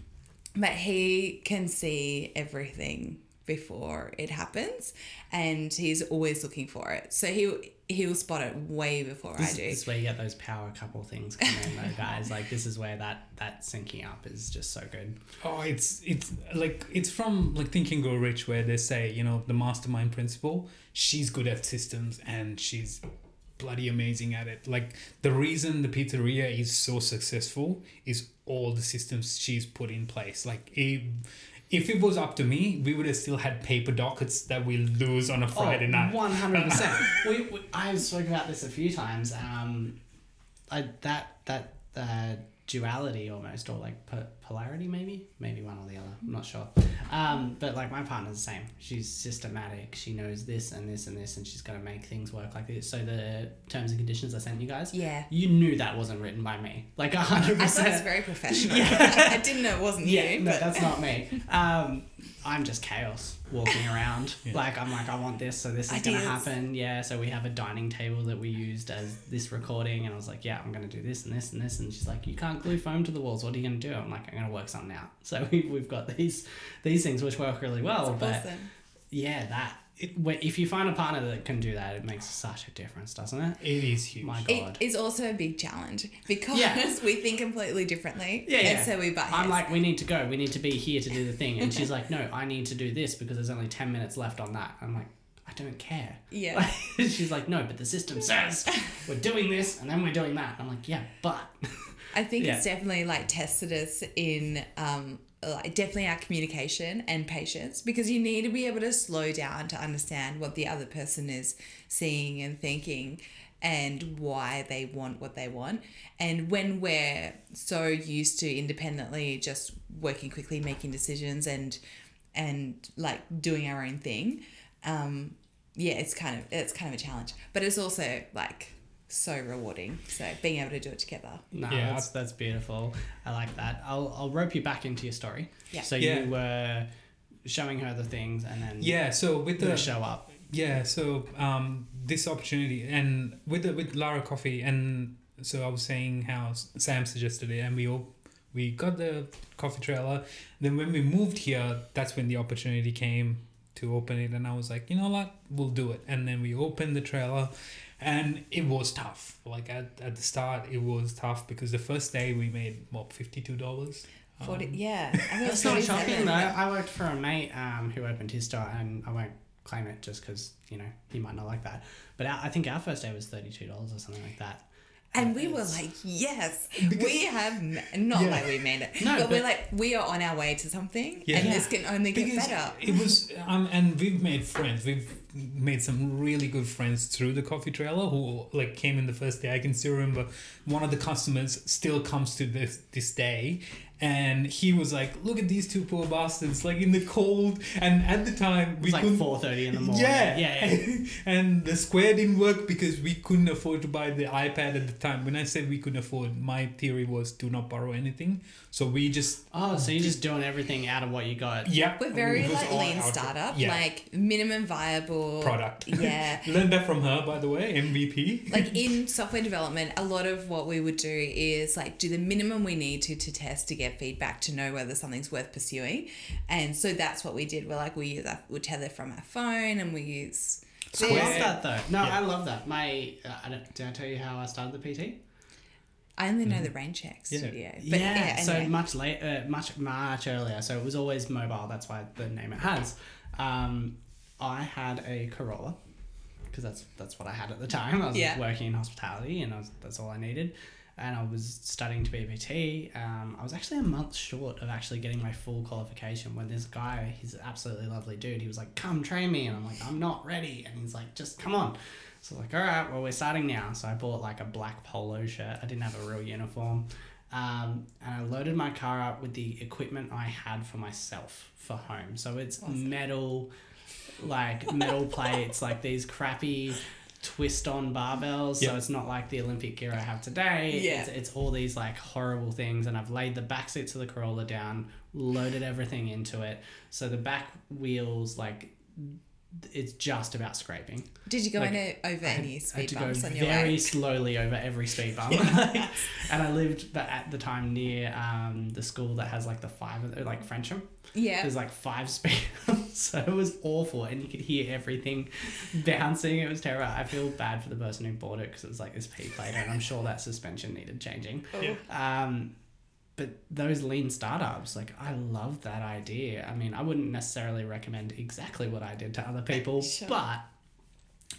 but he can see everything before it happens, and he's always looking for it. So he he'll spot it way before This, I do. this is where you get those power couple things coming in, though, guys. Like this is where that that syncing up is just so good. Oh, it's it's like it's from like Think and Grow Rich, where they say you know the mastermind principle. She's good at systems and she's bloody amazing at it. Like the reason the pizzeria is so successful is all the systems she's put in place. Like if if it was up to me, we would have still had paper dockets that we lose on a Friday night. Oh, One hundred percent. We I've spoken about this a few times. Um, I, that that uh, duality almost, or like po- polarity, maybe, maybe one or the other. I'm not sure. Um, but like my partner's the same. She's systematic. She knows this and this and this, and she's gonna make things work like this. So the terms and conditions I sent you guys, Yeah. you knew that wasn't written by me. Like 100% I thought it was very professional. Yeah. I didn't know it wasn't Yeah, you. no, but that's not me. Um, I'm just chaos walking around. Yeah. Like I'm like I want this, so this is gonna happen. Yeah, so we have a dining table that we used as this recording, and I was like, yeah, I'm gonna do this and this and this, and she's like, you can't glue foam to the walls. What are you gonna do? I'm like, I'm gonna work something out. So we, we've got these these things which work really well, but awesome. yeah, that. It, if you find a partner that can do that, it makes such a difference, doesn't it? It is huge. My God. is also a big challenge because Yeah. we think completely differently. Yeah, yeah. And so we butt I'm heads. like, we need to go. We need to be here to do the thing. And she's like, no, I need to do this because there's only 10 minutes left on that. I'm like, I don't care. Yeah. she's like, no, but the system says we're doing this and then we're doing that. I'm like, yeah, but. I think Yeah. it's definitely like tested us in um like definitely our communication and patience because you need to be able to slow down to understand what the other person is seeing and thinking and why they want what they want. And when we're so used to independently just working quickly, making decisions and and like doing our own thing, um, yeah, it's kind of it's kind of a challenge. But it's also like so rewarding. So being able to do it together. No, Yeah, that's, that's beautiful. I like that. I'll, I'll rope you back into your story. Yeah. So Yeah. you were showing her the things and then Yeah, so with the the show up. Yeah, so um, this opportunity and with the, with Lara Coffee and so I was saying how Sam suggested it and we all we got the coffee trailer. Then when we moved here, that's when the opportunity came to open it and I was like, you know what, we'll do it. And then we opened the trailer and it was tough. Like at, at the start it was tough because the first day we made what fifty two dollars. Forty, Um, yeah. I think That's not 47. shocking though. I worked for a mate um, who opened his store, and I won't claim it just because you know he might not like that. But our, I think our first day was thirty two dollars or something like that. And we were like, yes, we have, ma- not Yeah. like we made it, No, but, we're like, we are on our way to something, Yeah. and Yeah. this can only get because better. it was um and we've made friends we've made some really good friends through the coffee trailer who like came in the first day i can still remember one of the customers still comes to this this day and he was like look at these two poor bastards like in the cold and at the time It we was like four thirty in the morning. yeah, yeah, yeah. and the square didn't work because we couldn't afford to buy the iPad at the time. When I said we couldn't afford, my theory was do not borrow anything. So we just Oh, so you're just doing everything out of what you got. yeah. We're very it like lean startup, Yeah. like minimum viable Product. Yeah. Learned that from her, by the way. MVP. like in software development, a lot of what we would do is like do the minimum we need to to test to get feedback to know whether something's worth pursuing, and so that's what we did. We're like we use our, we tether from our phone and we use. So I Square. love that though. No, Yeah. I love that. My, uh, I don't, did I tell you how I started the PT? I only know the rain check Yeah. studio, but Mm-hmm. yeah, yeah, so anyway. much later, uh, much much earlier. So it was always mobile. That's why the name it has. Um, I had a Corolla because that's that's what I had at the time. I was Yeah. working in hospitality, and I was, that's all I needed. And I was studying to be a PT. Um, I was actually a month short of actually getting my full qualification when this guy, he's an absolutely lovely dude. He was like, "Come train me," and I'm like, "I'm not ready," and he's like, "Just come on." So I'm like, all right, well, we're starting now. So I bought like a black polo shirt. I didn't have a real uniform. Um, and I loaded my car up with the equipment I had for myself for home. So it's Awesome. metal, like metal plates, like these crappy twist on barbells. So it's not like the Olympic gear I have today. Yeah. It's, it's all these like horrible things. And I've laid the back seats of the Corolla down, loaded everything into it. So the back wheels, like, it's just about scraping. Did you go Like, in over I had- any I had speed to bumps go on your very way? slowly over every speed bump. Like, and I lived but at the time near um, the school that has like the five, like Frensham. Yeah. There's like five speed bumps, so it was awful, and you could hear everything bouncing. It was terrible. I feel bad for the person who bought it because it was like this P plate, and I'm sure that suspension needed changing. Oh. Um, but those lean startups, like I love that idea. I mean, I wouldn't necessarily recommend exactly what I did to other people, Sure. but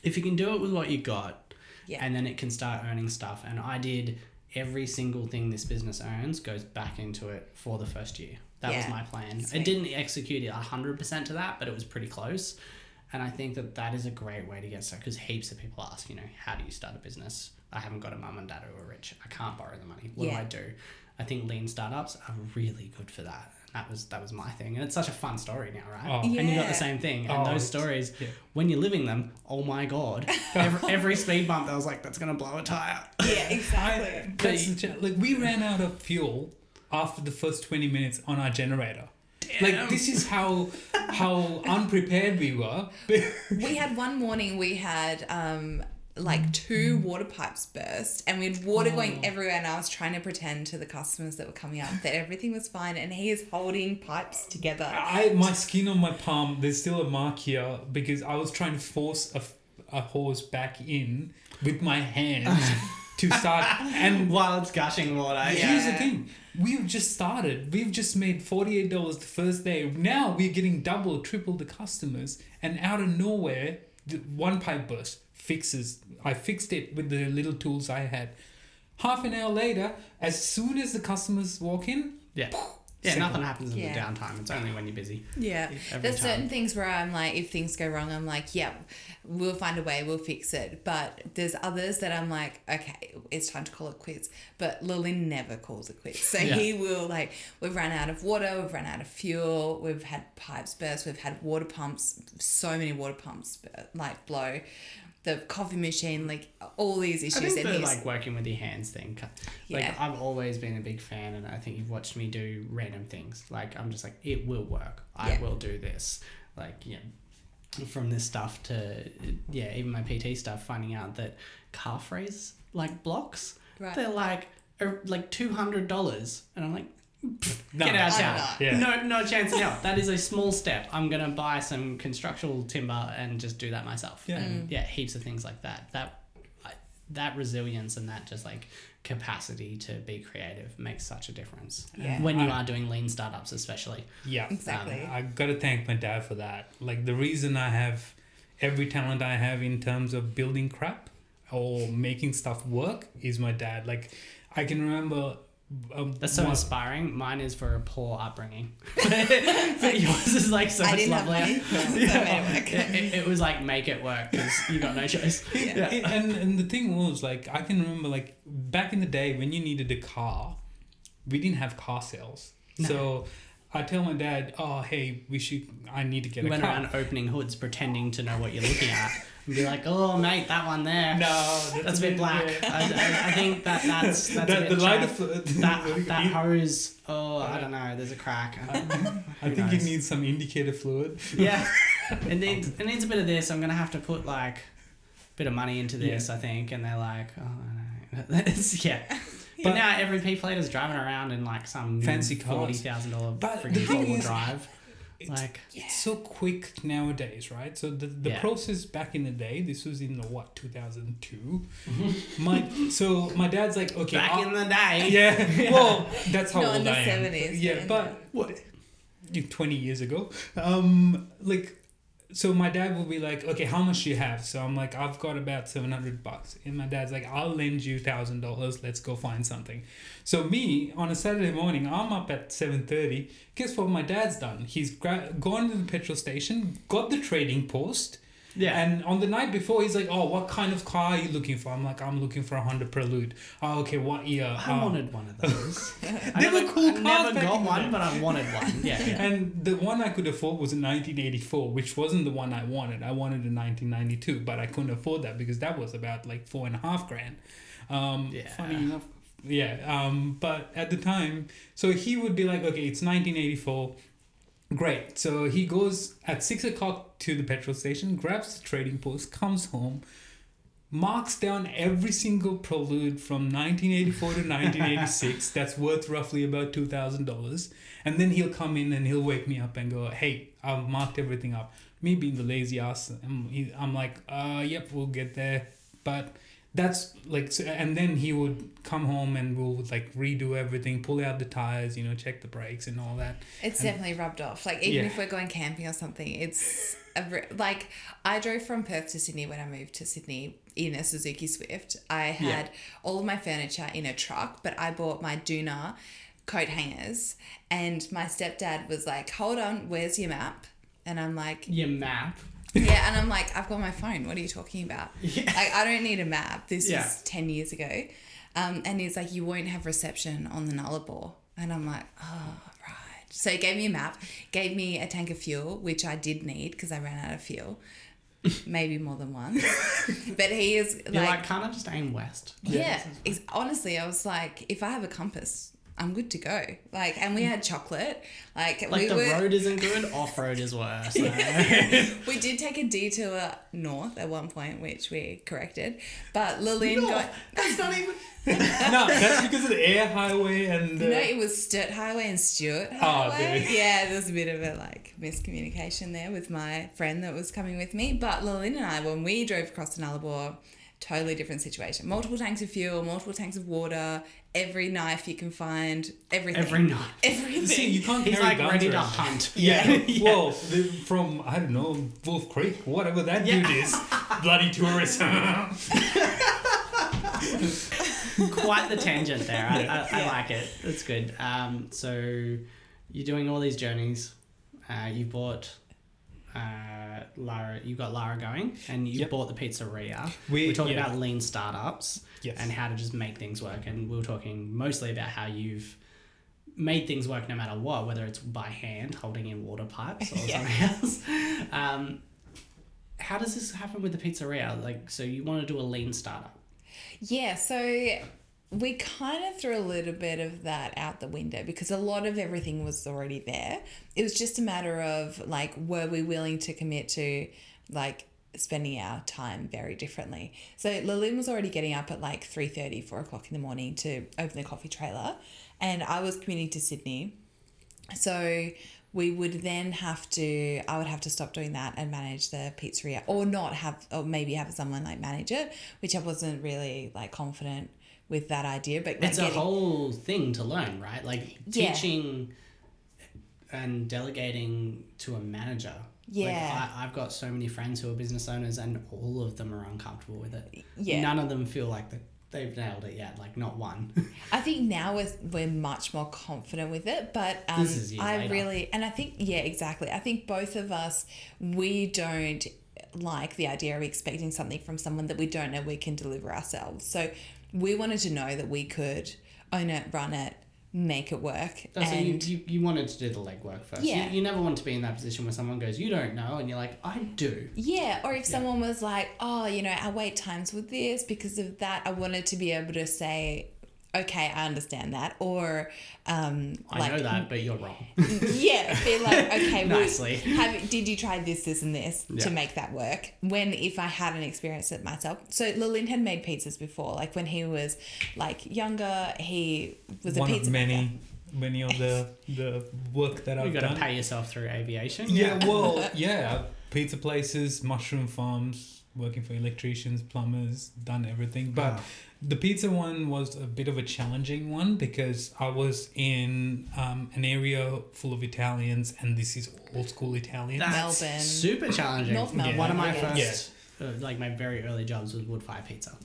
if you can do it with what you got, Yeah. and then it can start earning stuff. And I did every single thing this business earns goes back into it for the first year. That was my plan. Sweet. It didn't execute it hundred percent to that, but it was pretty close. And I think that that is a great way to get started because heaps of people ask, you know, how do you start a business? I haven't got a mum and dad who are rich. I can't borrow the money. What Yeah. do I do? I think lean startups are really good for that. That was that was my thing, and it's such a fun story now, right? Oh. And you got the same thing. And Oh, those stories, yeah. when you're living them, oh my god! Every, every speed bump, I was like, that's gonna blow a tire. yeah, I, exactly. that's the like we ran out of fuel after the first 20 minutes on our generator. Like this is how how unprepared we were. we had one morning we had um like two water pipes burst and we had water Oh. going everywhere and I was trying to pretend to the customers that were coming up that everything was fine and he is holding pipes together. I my skin on my palm. There's still a mark here because I was trying to force a, a hose back in with my hands to start. And While it's gushing water. Yeah. here's the thing: we've just started. We've just made forty eight dollars the first day. Now we're getting double, triple the customers, and out of nowhere, the one pipe burst fixes. I fixed it with the little tools I had. Half an hour later, as soon as the customers walk in, Yeah. Yeah, Second. nothing happens in Yeah. the downtime. It's only when you're busy. Yeah. Every There's time. certain things where I'm like, if things go wrong, I'm like, yeah, we'll find a way, we'll fix it. But there's others that I'm like, okay, it's time to call it quits. But Lillian never calls it quits. So Yeah. he will, like, we've run out of water, we've run out of fuel, we've had pipes burst, we've had water pumps, so many water pumps, like, blow. The coffee machine, like, all these I issues. think And the like working with your hands thing. Like Yeah. I've always been a big fan, and I think you've watched me do random things. Like I'm just like, it will work. I Yeah. will do this. Like yeah, from this stuff to yeah, even my PT stuff, finding out that car frames like blocks, Right. they're like er, like two hundred dollars, and I'm like. No. Get out of I'm town. Yeah. No, no chance in hell. That is a small step. I'm gonna buy some constructional timber and just do that myself. Yeah. And yeah, heaps of things like that. That that resilience and that just like capacity to be creative makes such a difference. Yeah. When you are doing lean startups, especially. Yeah, Exactly. Um, I gotta thank my dad for that. Like the reason I have every talent I have in terms of building crap or making stuff work is my dad. Like I can remember. Um, That's so one- inspiring. Mine is for a poor upbringing, but yours is like so I much didn't have lovelier. money, so I it it, it, it was like make it work because you got no choice. Yeah. and and the thing was like I can remember like back in the day when you needed a car, we didn't have car sales. So I tell my dad, "Oh, hey, we should. I need to get You a went car." around opening hoods pretending to know what you're looking at and be like, "Oh, mate, that one there." No, That's a bit black. yeah. I, I, I think that that's that's a the, bit the lighter chaff. fluid. that that hose. Oh, I don't know. There's a crack. I Who think it needs some indicator fluid. Yeah, it needs it needs a bit of this. I'm gonna have to put like a bit of money into this. I think, and they're like, oh, I don't know. yeah. But But- now every P plater's driving around in like some Fancy forty thousand dollar freaking four wheel drive. It's, Like it's so quick nowadays, right? So the, the Yeah. process back in the day, this was in the what 2002. my so my dad's like, okay, back I'll- in the day. yeah, well, that's how No, old in the I 70s, Yeah, yeah. but what? Twenty years ago, um, like, so my dad will be like, okay, how much do you have? So I'm like, I've got about seven hundred bucks, and my dad's like, I'll lend you thousand dollars. Let's go find something. So me on a Saturday morning, I'm up at seven thirty. Guess what? My dad's done. He's gra- gone to the petrol station, got the trading post. Yeah. And on the night before, he's like, "Oh, what kind of car are you looking for?" I'm like, "I'm looking for a Honda Prelude." Oh, okay. What year? I "Oh, wanted one of those. I They were cool I cars never got one, day. but I wanted one. Yeah. yeah. And the one I could afford was a 1984, which wasn't the one I wanted. I wanted a 1992, but I couldn't afford that because that was about like four and a half grand. Um, Yeah. Funny enough, yeah. Um, but at the time, so he would be like, okay, it's 1984. Great. So he goes at six o'clock to the petrol station, grabs the trading post, comes home, marks down every single prelude from 1984 to 1986 that's worth roughly about $2,000. And then he'll come in and he'll wake me up and go, hey, I've marked everything up. Me being the lazy ass, I'm, he- I'm like, uh, yep, we'll get there. But that's like, so, and then he would come home and we'll like redo everything, pull out the tires, you know, check the brakes and all that. It's And- definitely rubbed off. Like even Yeah. if we're going camping or something, it's a, like I drove from Perth to Sydney when I moved to Sydney in a Suzuki Swift. I had all of my furniture in a truck, but I bought my Duna coat hangers, and my stepdad was like, "Hold on, where's your map?" And I'm like, Your map. "Yeah," and I'm like, "I've got my phone. What are you talking about? Yeah. Like I don't need a map. This Yeah. is ten years ago." Um, and he's like, "You won't have reception on the Nullarbor," and I'm like, "Oh." right." So he gave me a map, gave me a tank of fuel, which I did need because I ran out of fuel, maybe more than one. but he is You're like, like, can't I just aim west? yeah. It's, honestly, I was like, if I have a compass, I'm good to go. Like, and we had chocolate. Like, Like we the were, road isn't good, off road is worse. we did take a detour north at one point, which we corrected. But Lillian got. That's not even. no, that's because of the Eyre highway and uh, No, it was Sturt Highway and Stuart Oh, Highway. dude. yeah, there was a bit of a like miscommunication there with my friend that was coming with me. But Lillian and I, when we drove across the Nullarbor, totally different situation. Multiple tanks of fuel, multiple tanks of water, every knife you can find, everything. Every knife. Everything. See, you can't He's carry like guns ready to around. hunt. Yeah. Well, the, from I don't know Wolf Creek, whatever that Yeah. dude is, bloody tourist. Quite the tangent there. I, I, I like it. It's good. Um, so you're doing all these journeys. Uh, you bought uh, Lara. You got Lara going, and you Yep. bought the pizzeria. We- We're talking yeah. about lean startups Yes. and how to just make things work. And we were talking mostly about how you've made things work no matter what, whether it's by hand holding in water pipes or Yeah. something else. Um, how does this happen with the pizzeria? Like, so you want to do a lean startup? Yeah, so we kind of threw a little bit of that out the window because a lot of everything was already there. It was just a matter of like, were we willing to commit to like spending our time very differently? So Lillian was already getting up at like 3.30, 4 o'clock in the morning to open the coffee trailer. And I was commuting to Sydney. So we would then have to, I would have to stop doing that and manage the pizzeria or not have, or maybe have someone like manage it, which I wasn't really like confident with that idea. But It's a whole thing to learn, right? Like Yeah. teaching and delegating to a manager. Yeah. Like I, I've got so many friends who are business owners and all of them are uncomfortable with it. Yeah. None of them feel like that they've nailed it yet. Like not one. I think now we're, we're much more confident with it, but um, This is years I later. really, and I think, yeah, exactly. I think both of us, we don't like the idea of expecting something from someone that we don't know we can deliver ourselves. So we wanted to know that we could own it, run it, make it work. Oh, so you, and you, you wanted to do the legwork first. Yeah. You, you never want to be in that position where someone goes, you don't know, and you're like, I do. Yeah, or if someone was like, oh, you know, our wait times with this because of that, I wanted to be able to say, okay, I understand that. Or, um, I like, know that, but you're wrong. yeah, be like, okay, well, Nicely. have, did you try this, this, and this Yeah. to make that work? When if I hadn't experienced it myself, so Lillian had made pizzas before. Like when he was like younger, he was One a of pizza many, maker. many of the the work that you I've got to done. pay yourself through aviation. Yeah, well, yeah, pizza places, mushroom farms, working for electricians, plumbers, done everything. But Wow. The pizza one was a bit of a challenging one because I was in um, an area full of Italians, and this is old school Italian. That's Melbourne. super challenging. North Melbourne, One of my first, guess. uh, like my very early jobs was wood fire pizza.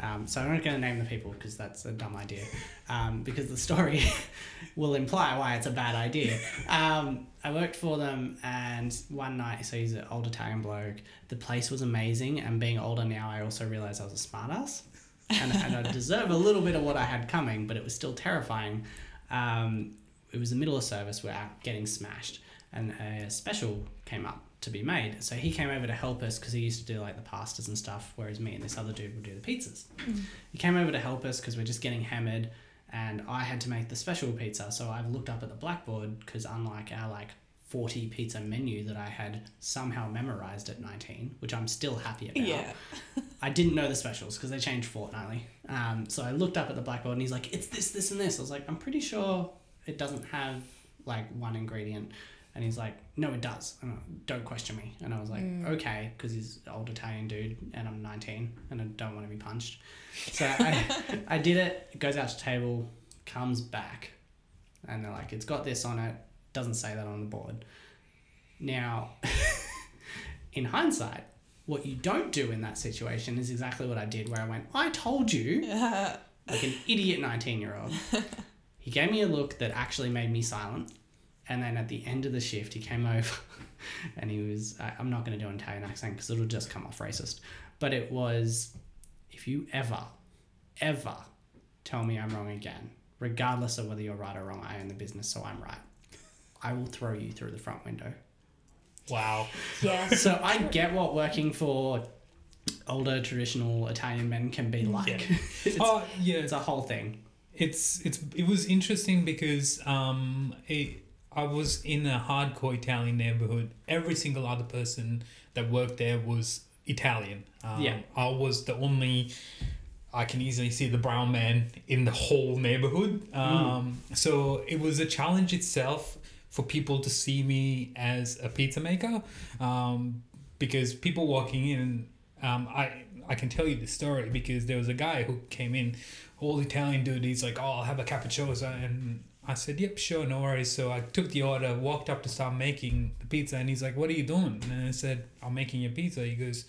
Um, so I'm not going to name the people because that's a dumb idea. Um, because the story will imply why it's a bad idea. Um, I worked for them, and one night, so he's an old Italian bloke. The place was amazing, and being older now, I also realized I was a smartass, and, and I deserve a little bit of what I had coming, but it was still terrifying. Um, it was the middle of service, we're out getting smashed, and a special came up to be made. So he came over to help us because he used to do like the pastas and stuff, whereas me and this other dude would do the pizzas. He came over to help us because we're just getting hammered, and I had to make the special pizza. So I've looked up at the blackboard because unlike our like 40 pizza menu that I had somehow memorized at 19, which I'm still happy about. Yeah. I didn't know the specials because they change fortnightly. Um, so I looked up at the blackboard and he's like, it's this, this, and this. I was like, I'm pretty sure it doesn't have like one ingredient. And he's like, no, it does. And I, don't question me. And I was like, okay, because he's an old Italian dude and I'm 19 and I don't want to be punched. So I, I did it. It goes out to table, comes back, and they're like, it's got this on it. Doesn't say that on the board. Now, in hindsight, what you don't do in that situation is exactly what I did, where I went, I told you, like an idiot 19 year old. He gave me a look that actually made me silent. And then at the end of the shift, he came over and he was, I, I'm not going to do an Italian accent because it'll just come off racist. But it was, if you ever, ever tell me I'm wrong again, regardless of whether you're right or wrong, I own the business, so I'm right. I will throw you through the front window. Wow. Yeah. So I get what working for older traditional Italian men can be like. Yeah. it's, Oh yeah. it's a whole thing. it's it's it was interesting because um it, I was in a hardcore Italian neighborhood. Every single other person that worked there was Italian. Um, Yeah. I was the only. I can easily see the brown man in the whole neighborhood. Um, So it was a challenge itself for people to see me as a pizza maker, um, because people walking in, um, I I can tell you the story because there was a guy who came in, all Italian dude. He's like, "Oh, I'll have a cappuccino," and I said, "Yep, sure, no worries." So I took the order, walked up to start making the pizza, and he's like, "What are you doing?" And I said, "I'm making your pizza." He goes,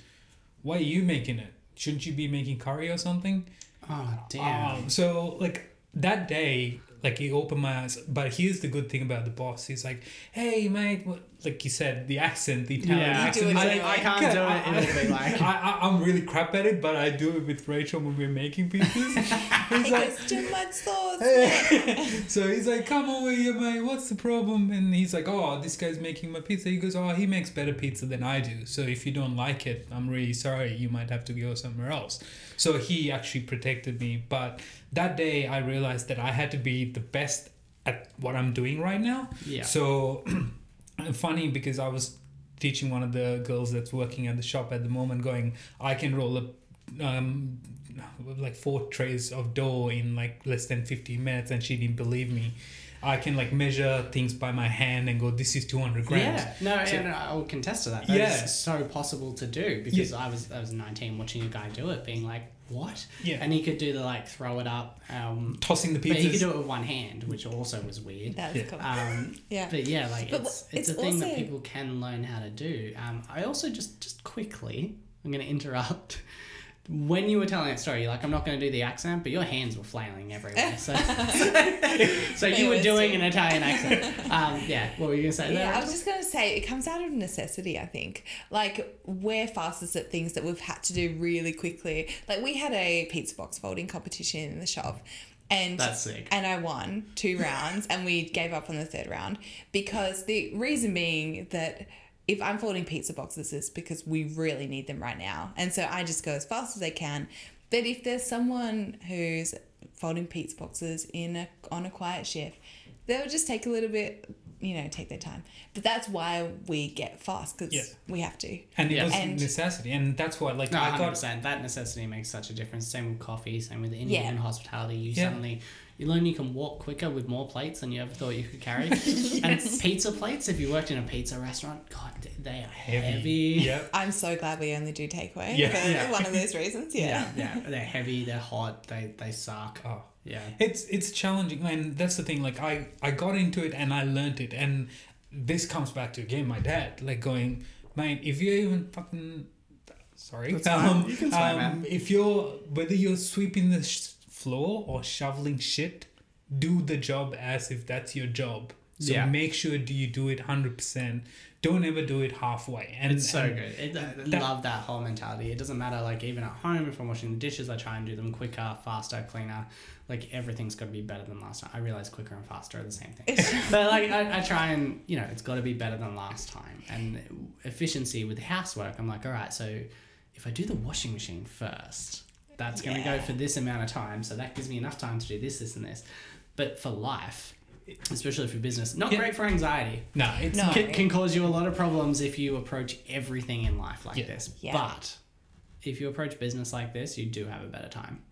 "Why are you making it? Shouldn't you be making curry or something?" Oh damn. Um, so like that day, like he opened my eyes. But here's the good thing about the boss. He's like, "Hey, mate," what, like you said, the accent, the Italian yeah, accent. it He's I, like. I can't do it. It'll be like. I, I, I'm really crap at it, but I do it with Rachel when we're making pizzas. he's like, too much sauce. so he's like, come over here, mate. What's the problem? And he's like, oh, this guy's making my pizza. He goes, oh, he makes better pizza than I do. So if you don't like it, I'm really sorry. You might have to go somewhere else. So he actually protected me. But that day, I realized that I had to be the best at what I'm doing right now. Yeah. So funny because I was teaching one of the girls that's working at the shop at the moment, going, I can roll up um, like four trays of dough in like less than 15 minutes, and she didn't believe me. I can like measure things by my hand and go, this is 200 grams. Yeah, no, So- and I will contest to that. That Yeah. is so possible to do because I was I was nineteen watching a guy do it, being like, "What?" Yeah. and he could do the like throw it up, um, Tossing the pizzas. but he could do it with one hand, which also was weird. That's Yeah. cool. Um, Yeah. but yeah, like But it's, it's, it's a thing that people can learn how to do. Um, I also just just quickly, I'm going to interrupt. When you were telling that story, you're like, I'm not going to do the accent, but your hands were flailing everywhere. So, so you were doing an Italian accent. Um, yeah, what were you going to say there? I was just going to say it comes out of necessity, I think. Like, we're fastest at things that we've had to do really quickly. Like, we had a pizza box folding competition in the shop. And That's sick. And I won two rounds, and we gave up on the third round because the reason being that if I'm folding pizza boxes, it's because we really need them right now. And so I just go as fast as I can. But if there's someone who's folding pizza boxes in a on a quiet shift, they'll just take a little bit, you know, take their time. But that's why we get fast because Yeah. we have to. and it Yeah. was And- necessity. And that's why, like, No, I hundred got percent. That necessity makes such a difference. Same with coffee. Same with Indian Yeah. hospitality. You Yeah. suddenly you learn you can walk quicker with more plates than you ever thought you could carry. And pizza plates. If you worked in a pizza restaurant, God, they are heavy. Yep. I'm so glad we only do takeaway Yeah. for Yeah. one of those reasons. Yeah. yeah, yeah. They're heavy. They're hot. They they suck. Oh. Yeah. It's it's challenging, and that's the thing. Like I I got into it and I learned it, and this comes back to again my dad, like going, man, if you even fucking sorry. That's fine. You can um. If you're whether you're sweeping the sh- floor or shoveling shit, do the job as if that's your job. So Yeah. make sure do you do it hundred percent. Don't ever do it halfway. And It's so and good. It, I that- love that whole mentality. It doesn't matter, like, even at home, if I'm washing the dishes, I try and do them quicker, faster, cleaner. Like, everything's got to be better than last time. I realize quicker and faster are the same thing. but, like, I, I try and, you know, it's got to be better than last time. And efficiency with housework, I'm like, all right, so if I do the washing machine first, that's going to Yeah. go for this amount of time. So that gives me enough time to do this, this, and this. But for life, especially for business, not Yeah. great for anxiety no, it's No. can, can cause you a lot of problems if you approach everything in life like Yeah. this. Yeah. But if you approach business like this, you do have a better time.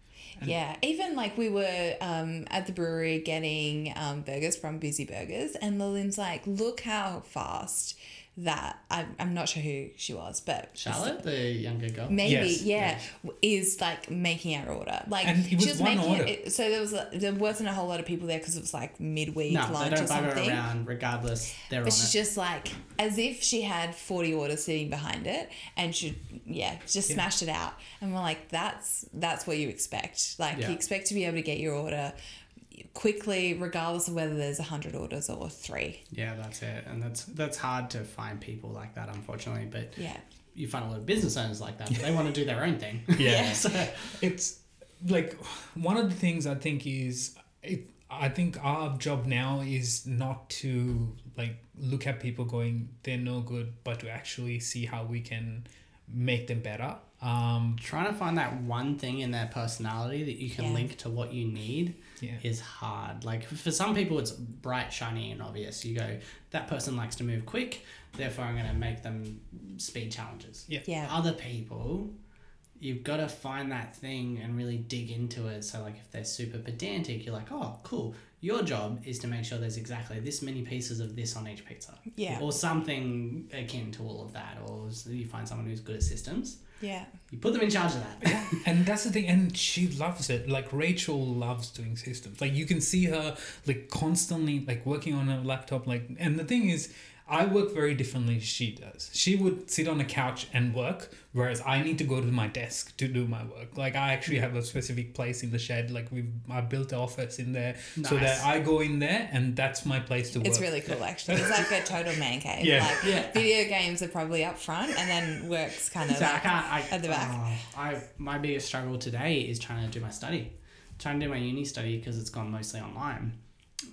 Yeah, even like we were um, at the brewery getting um, burgers from Busy Burgers, and Lillian's like, "Look how fast that I, I'm not sure who she was, but Charlotte, the younger girl. maybe Yes. yeah, is like making our order. Like And it was she was one making order. it. So there was there wasn't a whole lot of people there because it was like midweek no, they lunch or don't bugger something. around. Regardless, they're on But she's it. just like as if she had forty orders sitting behind it, and she yeah just Yeah. smashed it out. And we're like, that's that's what you expect. Like Yeah. you expect to be able to get your order quickly, regardless of whether there's hundred orders or three. yeah, that's it. And that's that's hard to find people like that, unfortunately. But Yeah, you find a lot of business owners like that. But they want to do their own thing. Yeah. so, it's like one of the things I think is it, I think our job now is not to like look at people going they're no good, but to actually see how we can make them better. Um, trying to find that one thing in their personality that you can Yeah. link to what you need yeah. is hard. Like for some people, it's bright, shiny, and obvious. You go, that person likes to move quick, therefore I'm going to make them speed challenges. Yeah. yeah, Other people, you've got to find that thing and really dig into it. So, like, if they're super pedantic, you're like, oh, cool. Your job is to make sure there's exactly this many pieces of this on each pizza. Yeah. Or something akin to all of that. Or you find someone who's good at systems, yeah, you put them in charge of that. Yeah. and that's the thing and she loves it like rachel loves doing systems like you can see her like constantly like working on a laptop like and the thing is i work very differently she does she would sit on a couch and work whereas i need to go to my desk to do my work like i actually have a specific place in the shed like we i built an office in there so that i go in there and that's my place to it's work It's really cool actually. It's like a total man cave. Yeah. like Yeah. video games are probably up front, and then works kind of So I like can't. I, at the back. oh, I my biggest struggle today is trying to do my study, trying to do my uni study because it's gone mostly online.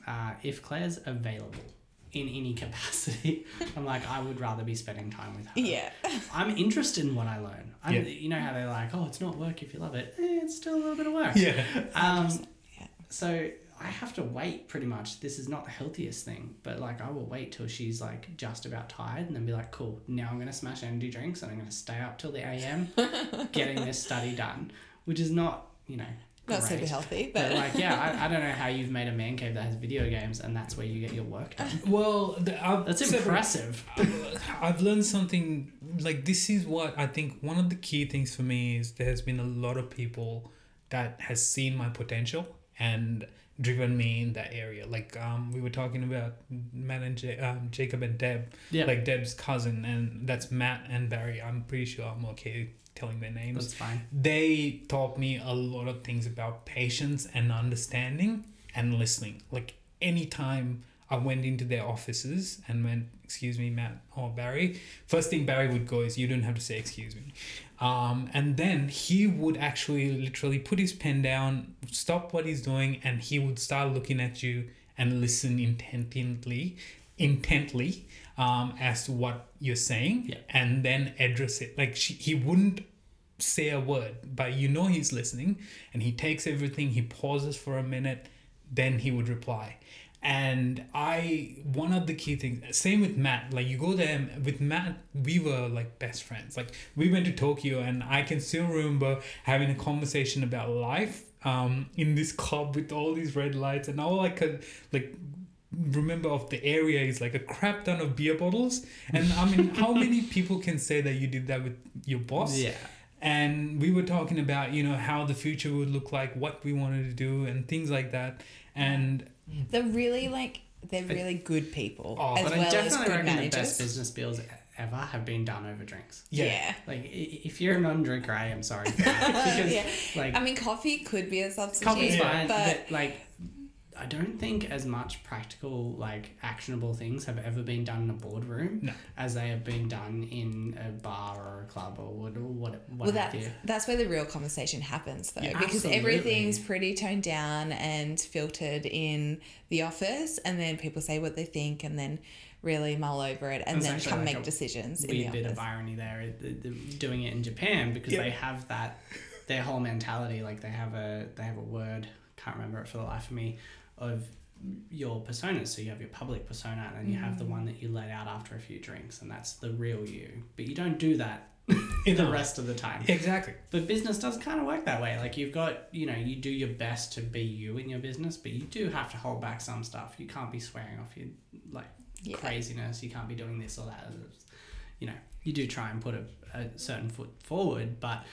Uh, if Claire's available in any capacity, I'm like I would rather be spending time with her. yeah, I'm interested in what I learn. I'm, Yeah. You know how they're like, oh, it's not work if you love it. Eh, it's still a little bit of work. yeah Um, Yeah. so I have to wait pretty much. This is not the healthiest thing, but like I will wait till she's like just about tired and then be like, cool, now I'm gonna smash energy drinks and I'm gonna stay up till the AM getting this study done, which is not, you know, not great. super healthy, But but like, yeah, I, I don't know how you've made a man cave that has video games and that's where you get your work done. well the, I've That's separate- impressive. I've learned something like this is what I think one of the key things for me is there has been a lot of people that has seen my potential and driven me in that area. Like um, we were talking about Matt and J- um, Jacob and Deb, Yeah, like Deb's cousin, and that's Matt and Barry. I'm pretty sure I'm okay telling their names that's fine. they taught me a lot of things about patience and understanding and listening. Like anytime I went into their offices and went, excuse me, Matt or Barry, first thing Barry would go is, you don't have to say excuse me. Um, and then he would actually literally put his pen down, stop what he's doing, and he would start looking at you and listen intently, intently um, as to what you're saying, Yeah. and then address it. Like she, he wouldn't say a word, but you know he's listening, and he takes everything. He pauses for a minute, then he would reply. And I, one of the key things, same with Matt. Like you go there with Matt, we were like best friends. Like we went to Tokyo, and I can still remember having a conversation about life um, in this club with all these red lights, and all I could like remember of the area is like a crap ton of beer bottles. And I mean, how many people can say that you did that with your boss? Yeah. And we were talking about you know how the future would look like what we wanted to do and things like that and they're really like they're really good people Oh, as But well I as definitely good reckon the best business deals ever have been done over drinks. Yeah. Like if you're a non-drinker, I am sorry because Yeah. like I mean, coffee could be a substitute. coffee's Yeah. fine, but but like I don't think as much practical like actionable things have ever been done in a boardroom No. as they have been done in a bar or a club or what what, what well, that's you. that's where the real conversation happens, though, Yeah, because absolutely. everything's pretty toned down and filtered in the office, and then people say what they think, and then really mull over it, and It's then come like make a decisions in the bit office. of irony there it- the- the- doing it in Japan because Yeah. they have that their whole mentality like they have a they have a word can't remember it for the life of me of your persona. so you have your public persona and then you have the mm. one that you let out after a few drinks and that's the real you but you don't do that the No. rest of the time Exactly. but business does kind of work that way like you've got you know you do your best to be you in your business but you do have to hold back some stuff you can't be swearing off your like Yeah. craziness you can't be doing this or that you know you do try and put a, a certain foot forward but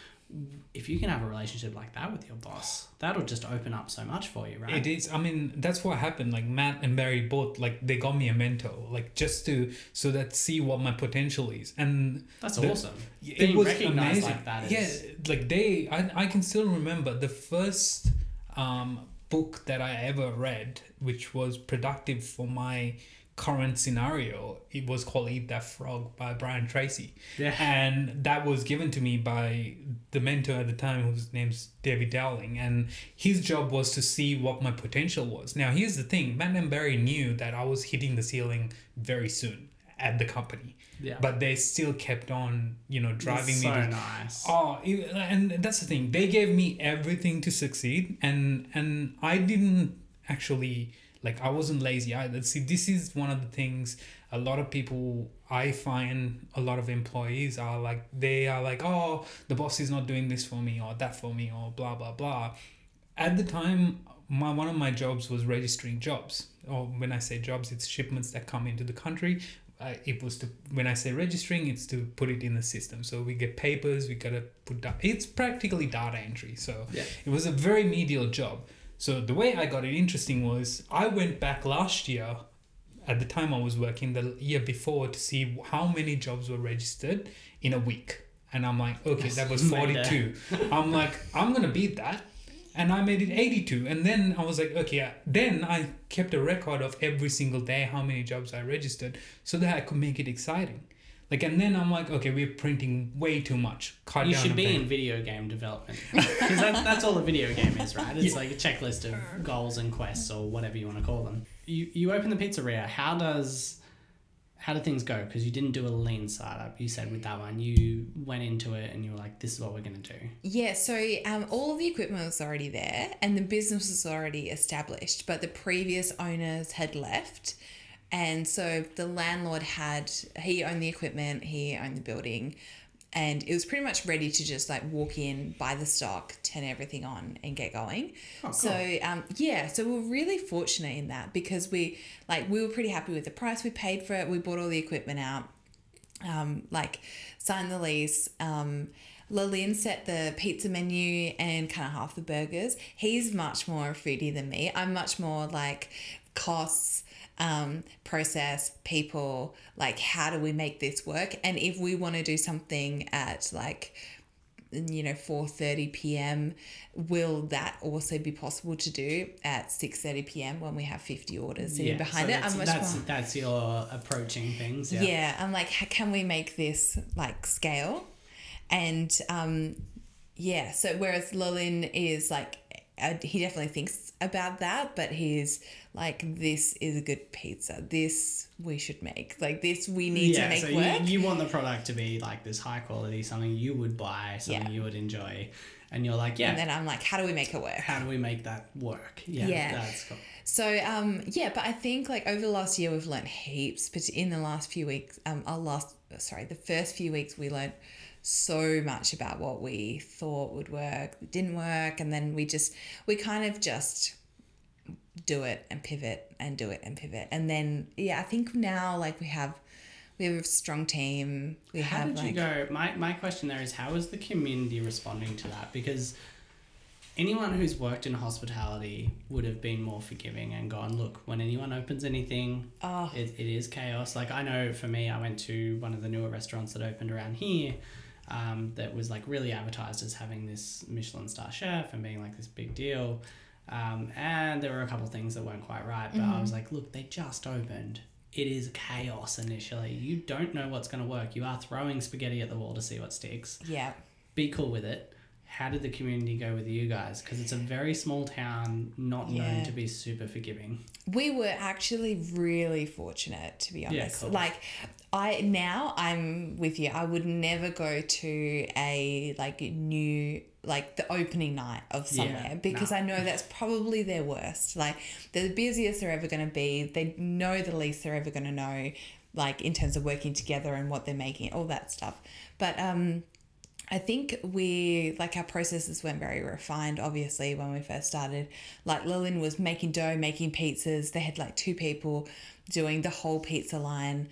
if you can have a relationship like that with your boss that'll just open up so much for you right It is. I mean, that's what happened. Like Matt and Barry both, like they got me a mentor, like just to so that see what my potential is, and that's the- awesome it Being was amazing. like that yeah, like they, I, I can still remember the first um, book that I ever read, which was productive for my current scenario. It was called Eat That Frog by Brian Tracy. Yeah. And that was given to me by the mentor at the time, whose name's David Dowling. And his job was to see what my potential was. Now, here's the thing Matt and Barry knew that I was hitting the ceiling very soon at the company. Yeah. But they still kept on, you know, driving That's me so to nice Oh, and that's the thing. They gave me everything to succeed, and and I didn't actually like. I wasn't lazy either. See, this is one of the things. A lot of people, I find, a lot of employees are like they are like, oh, the boss is not doing this for me or that for me or blah blah blah. At the time, my one of my jobs was registering jobs. Or when I say jobs, it's shipments that come into the country. Uh, it was to when I say registering, it's to put it in the system. So we get papers, we gotta put da- It's practically data entry. So Yeah. it was a very medial job. So the way I got it interesting was I went back last year. At the time I was working, the year before, to see how many jobs were registered in a week. And I'm like, okay, that was 42. I'm like, I'm gonna beat that. And I made it 82. And then I was like, okay, then I kept a record of every single day how many jobs I registered so that I could make it exciting. Like, and then I'm like, okay, we're printing way too much. Cut you down should be bit. in video game development because that, that's all a video game is, right? It's like a checklist of goals and quests or whatever you want to call them. You you open the pizzeria. How does how do things go? Because you didn't do a lean startup. You said with that one, you went into it and you were like, "This is what we're gonna do." Yeah, so um, all of the equipment was already there and the business was already established, but the previous owners had left. And so the landlord had, he owned the equipment, he owned the building, and it was pretty much ready to just like walk in, buy the stock, turn everything on, and get going. Oh, cool. So um, yeah, so we we're really fortunate in that because we like we were pretty happy with the price we paid for it. We bought all the equipment out um, like signed the lease. Um, Lillian set the pizza menu and kind of half the burgers. He's much more foodie than me. I'm much more like costs, um, process, people, like how do we make this work? And if we want to do something at like you know 4:30 p.m. will that also be possible to do at 6:30 p.m. when we have 50 orders sitting behind so it? That's, I'm that's, more that's your approaching things. Yeah. yeah. i'm like how can we make this like scale and um yeah so whereas Lillian is like he definitely thinks about that but he's like this is a good pizza this we should make like this we need to make so work You, you want the product to be like this high quality, something you would buy, something Yeah. you would enjoy, and you're like, yeah, and then i'm like how do we make it work how do we make that work? Yeah, Yeah. that's cool. So um yeah, but I think like over the last year we've learned heaps. But in the last few weeks, um, our last sorry, the first few weeks we learned so much about what we thought would work, that didn't work, and then we just we kind of just do it and pivot and do it and pivot, and then yeah, I think now like we have we have a strong team. We How have did like you go? My, my question there is how is the community responding to that? Because anyone who's worked in hospitality would have been more forgiving and gone, look, when anyone opens anything, Oh. it, it is chaos. Like I know for me, I went to one of the newer restaurants that opened around here. Um, that was like really advertised as having this Michelin star chef and being like this big deal. Um, and there were a couple of things that weren't quite right, but I was like, look, they just opened. It is chaos initially. You don't know what's going to work. You are throwing spaghetti at the wall to see what sticks Yeah. be cool with it. How did the community go with you guys? Because it's a very small town, not known to be super forgiving. We were actually really fortunate, to be Yeah, honest. cool. Like, I now I'm with you. I would never go to a like new like the opening night of Yeah, somewhere because no. I know that's probably their worst. Like, they're the busiest they're ever going to be. They know the least they're ever going to know, like in terms of working together and what they're making, all that stuff. But um, I think we like our processes weren't very refined obviously when we first started. Like Lillian was making dough, making pizzas. They had like two people doing the whole pizza line.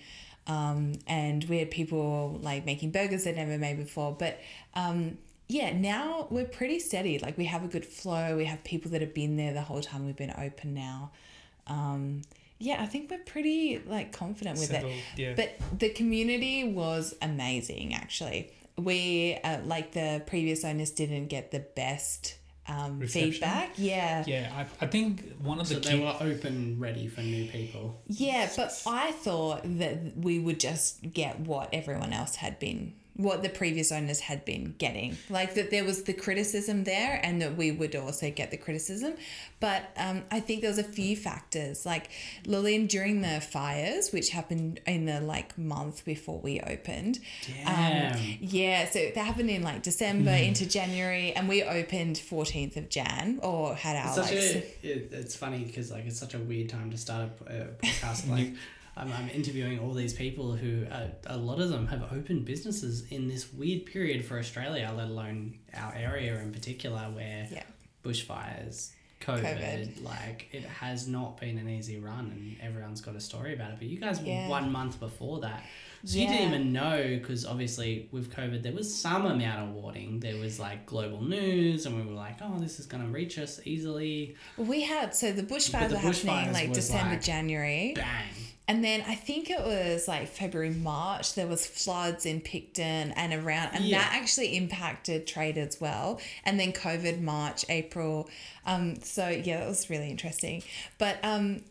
Um, and we had people like making burgers they'd never made before. But um, yeah, now we're pretty steady. Like we have a good flow. We have people that have been there the whole time we've been open now. Um, yeah, I think we're pretty like confident with Settled, it. yeah. But the community was amazing, actually. We, uh, like the previous owners, didn't get the best um, feedback. Yeah. Yeah, I, I think one of So the they key. were open, ready for new people. Yeah, but I thought that we would just get what everyone else had been, what the previous owners had been getting. Like that there was the criticism there and that we would also get the criticism. But um, I think there was a few factors. Like Lillian during the fires, which happened in the like month before we opened. Damn. Um, yeah, so that happened in like December into January and we opened 14th of Jan or had our It's like a, it, it's funny because like it's such a weird time to start a, a podcast. like I'm, I'm interviewing all these people who uh, a lot of them have opened businesses in this weird period for Australia, let alone our area in particular, where Yeah. bushfires, COVID, COVID. like it has not been an easy run, and everyone's got a story about it. But you guys were one month before that. So you didn't even know because obviously with COVID there was some amount of warning. There was like global news, and we were like, "Oh, this is gonna reach us easily." We had so the bushfires the were happening like December, like- January, Bang! And then I think it was like February, March. There was floods in Picton and around, and Yeah. that actually impacted trade as well. And then COVID, March, April. Um, so yeah, that was really interesting. But um,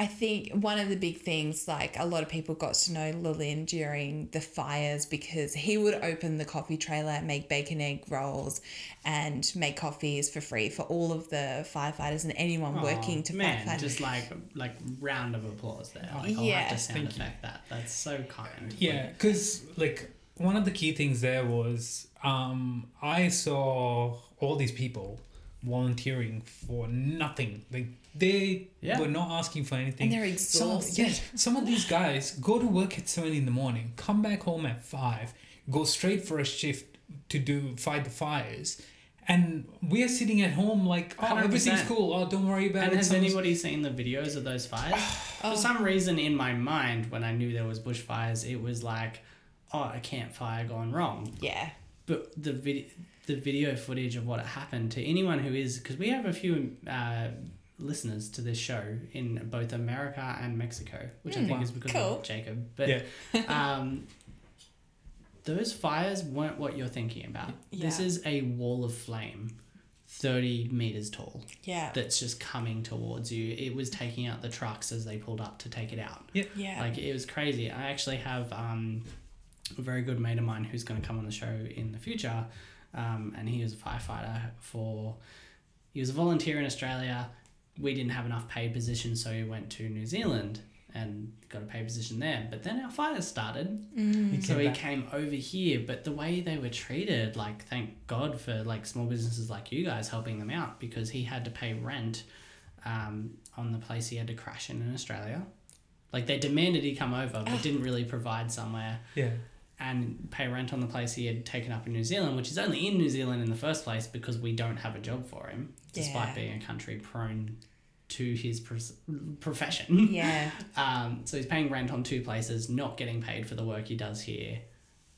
I think one of the big things, like a lot of people got to know Lillian during the fires because he would open the coffee trailer, make bacon egg rolls, and make coffees for free for all of the firefighters and anyone working to man, firefight. just like like round of applause there. Like I'll Yeah. have to sound Thank you. that. That's so kind. Yeah, because like one of the key things there was um, I saw all these people volunteering for nothing. Like they Yeah. were not asking for anything. And they're Some, exhausted. yeah, some of these guys go to work at seven in the morning, come back home at five, go straight for a shift to do fight the fires. And we're sitting at home like, oh, 100%. everything's cool. Oh, don't worry about And it. And has Someone's- anybody seen the videos of those fires? Oh. For some reason, in my mind, when I knew there was bushfires, it was like, oh, a campfire gone wrong. yeah. But the video, the video footage of what happened to anyone who is, because we have a few uh, listeners to this show in both America and Mexico, which I think Wow. is because Cool. of Jacob. But Yeah. um, those fires weren't what you're thinking about. This is a wall of flame, thirty meters tall Yeah. that's just coming towards you. It was taking out the trucks as they pulled up to take it out. yeah. Like it was crazy. I actually have um, a very good mate of mine who's going to come on the show in the future, um, and he was a firefighter for. He was a volunteer in Australia. We didn't have enough paid positions, so he went to New Zealand and got a paid position there. But then our fires started, He so came he back. came over here. But the way they were treated, like thank God for like small businesses like you guys helping them out because he had to pay rent um, on the place he had to crash in in Australia. Like they demanded he come over, but didn't really provide somewhere Yeah. And pay rent on the place he had taken up in New Zealand, which is only in New Zealand in the first place because we don't have a job for him, despite Yeah. being a country prone to his profession. yeah. Um, so he's paying rent on two places, not getting paid for the work he does here.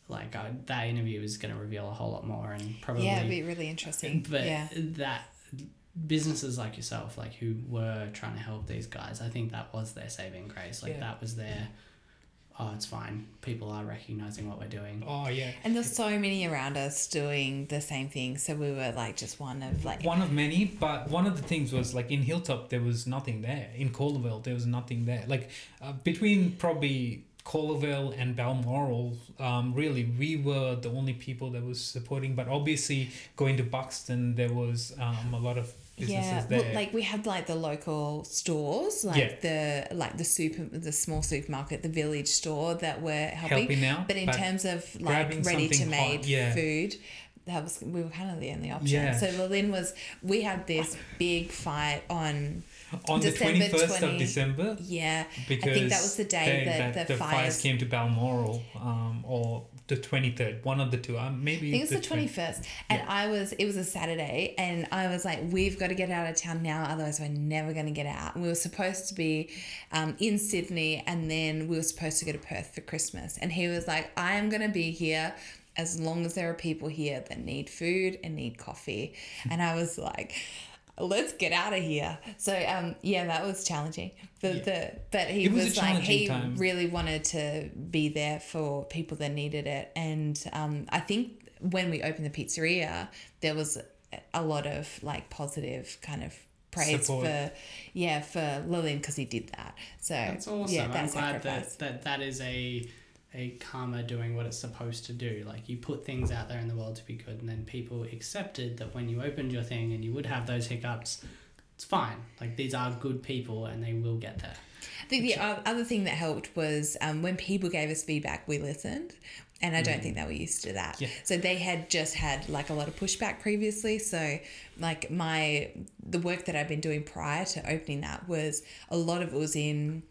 Like uh, that interview is going to reveal a whole lot more, and probably Yeah, it'd be really interesting. but yeah. that businesses like yourself, like who were trying to help these guys, I think that was their saving grace. Like Yeah. that was their, oh, it's fine. People are recognizing what we're doing. Oh yeah. And there's so many around us doing the same thing. So we were like just one of like One of many, but one of the things was like in Hilltop there was nothing there. In Colo Vale there was nothing there. Like uh, between probably Colo Vale and Balmoral, um, really we were the only people that was supporting. But obviously going to Buxton there was um, a lot of businesses yeah, well, like we had like the local stores, like the like the super, the small supermarket, the village store that were helping. Helping out, but in but terms of like ready to made yeah. food, that was we were kind of the only option. Yeah. So Berlin was we had this big fight on on the 21st 20 of December yeah. because I think that was the day they- that, the, fires fires. came to Balmoral um, or the 23rd one of the two um, maybe I think it's the 20 twenty first, and Yeah. I was. It was a Saturday, and I was like, "We've got to get out of town now, otherwise we're never going to get out." And we were supposed to be um, in Sydney, and then we were supposed to go to Perth for Christmas. And he was like, "I am going to be here as long as there are people here that need food and need coffee." and I was like. Let's get out of here. So um yeah, that was challenging. The Yeah. the but he It was a was, like he time. really wanted to be there for people that needed it. And um, I think when we opened the pizzeria, there was a lot of like positive kind of praise Support. for yeah for Lillian because he did that. So That's awesome. yeah, I'm that glad sacrifice. that, that that is a a karma doing what it's supposed to do. Like you put things out there in the world to be good, and then people accepted that when you opened your thing and you would have those hiccups, it's fine. Like these are good people, and they will get there. I think the other thing that helped was um, when people gave us feedback, we listened. And I don't think they were used to that. Yeah. So they had just had like a lot of pushback previously. So like my the work that I've been doing prior to opening that was a lot of it was in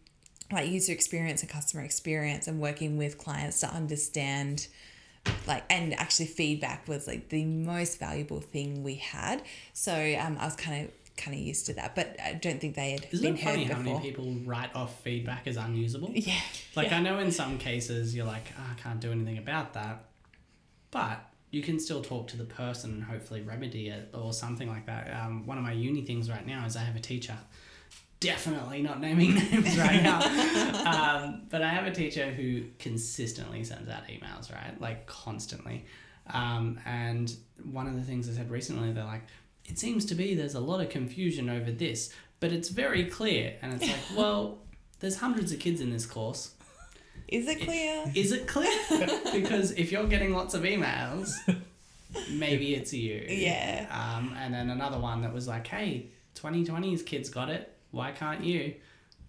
like user experience and customer experience and working with clients to understand like and actually feedback was like the most valuable thing we had. So um, I was kind of kind of used to that, but I don't think they had Isn't been it funny how before. many people write off feedback as unusable? Yeah. Like yeah. I know in some cases you're like, oh, I can't do anything about that, but you can still talk to the person and hopefully remedy it or something like that. Um, one of my uni things right now is I have a teacher. Definitely not naming names right now, um, but I have a teacher who consistently sends out emails, right? Like constantly. Um, and one of the things I said recently, they're like, it seems to be there's a lot of confusion over this, but it's very clear. And it's like, well, there's hundreds of kids in this course. Is it clear? Is it clear? because if you're getting lots of emails, maybe it's you. Yeah. Um, and then another one that was like, hey, 2020's kids got it. Why can't you?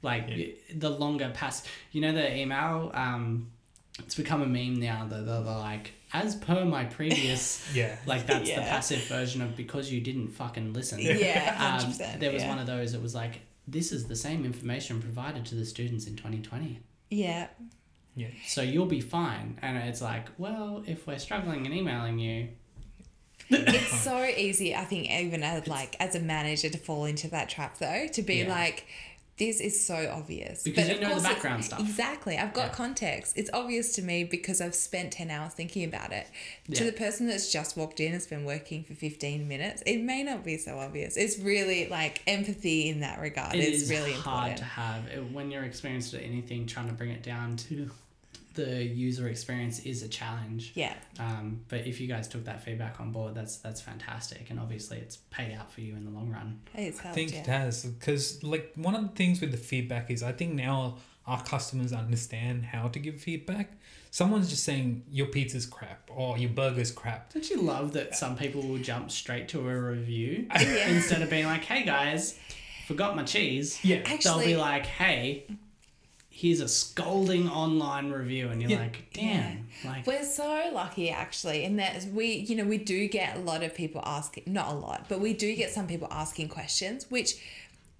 Like Yeah. the longer pass, you know, the email, um, it's become a meme now. The, the, the like, as per my previous, yeah like that's the passive version of because you didn't fucking listen. Yeah, Um, 100%. there was yeah. one of those that was like, this is the same information provided to the students in 2020. Yeah. yeah So you'll be fine. And it's like, well, if we're struggling and emailing you, It's so easy, I think, even as like as a manager to fall into that trap though, to be Yeah. like, this is so obvious. Because you of know the course it- background stuff. Exactly. I've got Yeah. context. It's obvious to me because I've spent 10 hours thinking about it. To the person that's just walked in, has been working for 15 minutes, it may not be so obvious. It's really like empathy in that regard. it it's is really hard important. to have. It- When you're experienced at anything, trying to bring it down to the user experience is a challenge. Yeah. Um, but if you guys took that feedback on board, that's that's fantastic, and obviously it's paid out for you in the long run. It's helped, I think yeah. it has because like one of the things with the feedback is I think now our customers understand how to give feedback. Someone's just saying your pizza's crap or your burger's crap. Don't you love that some people will jump straight to a review Yeah. instead of being like, "Hey guys, forgot my cheese." Yeah, They'll be like, "Hey, here's a scolding online review," and you're Yeah. like, "Damn!" Like, We're so lucky actually in that we, you know, we do get a lot of people asking, not a lot, but we do get some people asking questions, which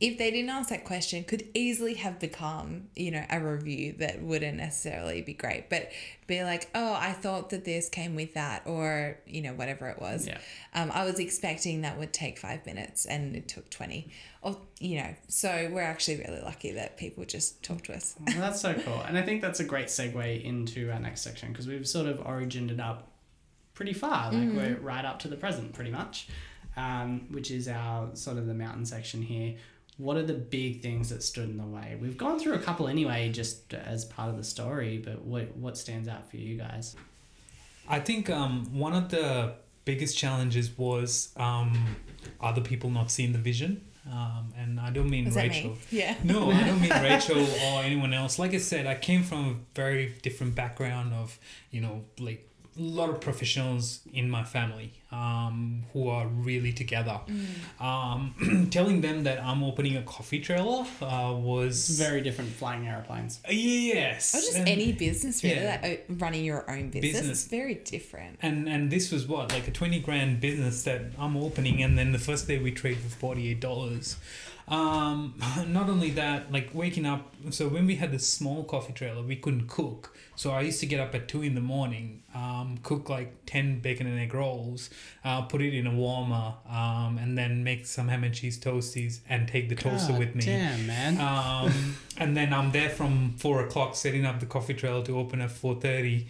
if they didn't ask that question could easily have become, you know, a review that wouldn't necessarily be great. But be like, oh, I thought that this came with that, or, you know, whatever it was. Yeah. Um, I was expecting that would take five minutes and it took 20. Or, you know, so we're actually really lucky that people just talk to us. Well, that's so cool. And I think that's a great segue into our next section because we've sort of origined it up pretty far. Like we're right up to the present, pretty much. um, which is our sort of the mountain section here. What are the big things that stood in the way? We've gone through a couple anyway, just as part of the story. But what what stands out for you guys? I think um, one of the biggest challenges was um, other people not seeing the vision. Um, and I don't mean Rachel. me? Yeah. No, I don't mean Rachel or anyone else. Like I said, I came from a very different background of, you know, like a lot of professionals in my family um, who are really together. Um, telling them that I'm opening a coffee trailer uh, was Very different flying airplanes. yes. Or just and- any business really, yeah. like uh, running your own business. Business. It's very different. And and this was what like a twenty grand business that I'm opening, and then the first day we trade for forty eight dollars. Um, not only that, like waking up. So when we had this small coffee trailer, we couldn't cook. So I used to get up at two in the morning, um, cook like ten bacon and egg rolls, uh, put it in a warmer, um, and then make some ham and cheese toasties and take the toaster God with me. Damn, man. Um, and then I'm there from four o'clock setting up the coffee trailer to open at four thirty.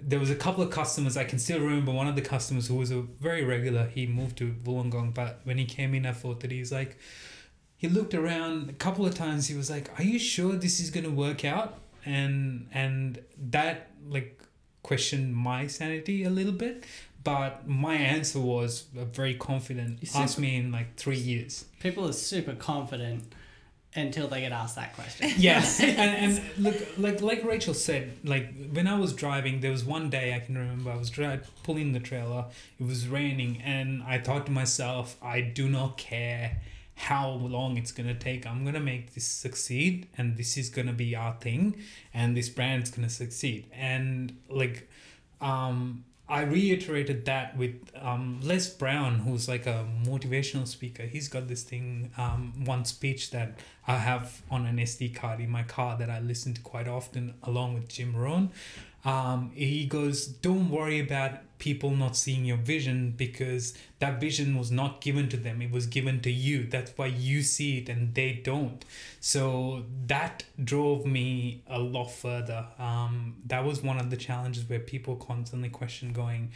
There was a couple of customers I can still remember. One of the customers who was a very regular. He moved to Wollongong, but when he came in at four thirty, he's like, he looked around a couple of times. He was like, "Are you sure this is gonna work out?" And and that like questioned my sanity a little bit. But my answer was very confident. You Ask me in like three years. People are super confident until they get asked that question. yes and, and look like like rachel said like when i was driving there was one day i can remember i was dri- pulling the trailer it was raining and i thought to myself i do not care how long it's going to take i'm going to make this succeed and this is going to be our thing and this brand's going to succeed and like um I reiterated that with um, Les Brown, who's like a motivational speaker. He's got this thing, um, one speech that I have on an SD card in my car that I listen to quite often, along with Jim Rohn. Um, he goes, Don't worry about people not seeing your vision because that vision was not given to them, it was given to you. That's why you see it and they don't. So that drove me a lot further. Um, that was one of the challenges where people constantly question, going,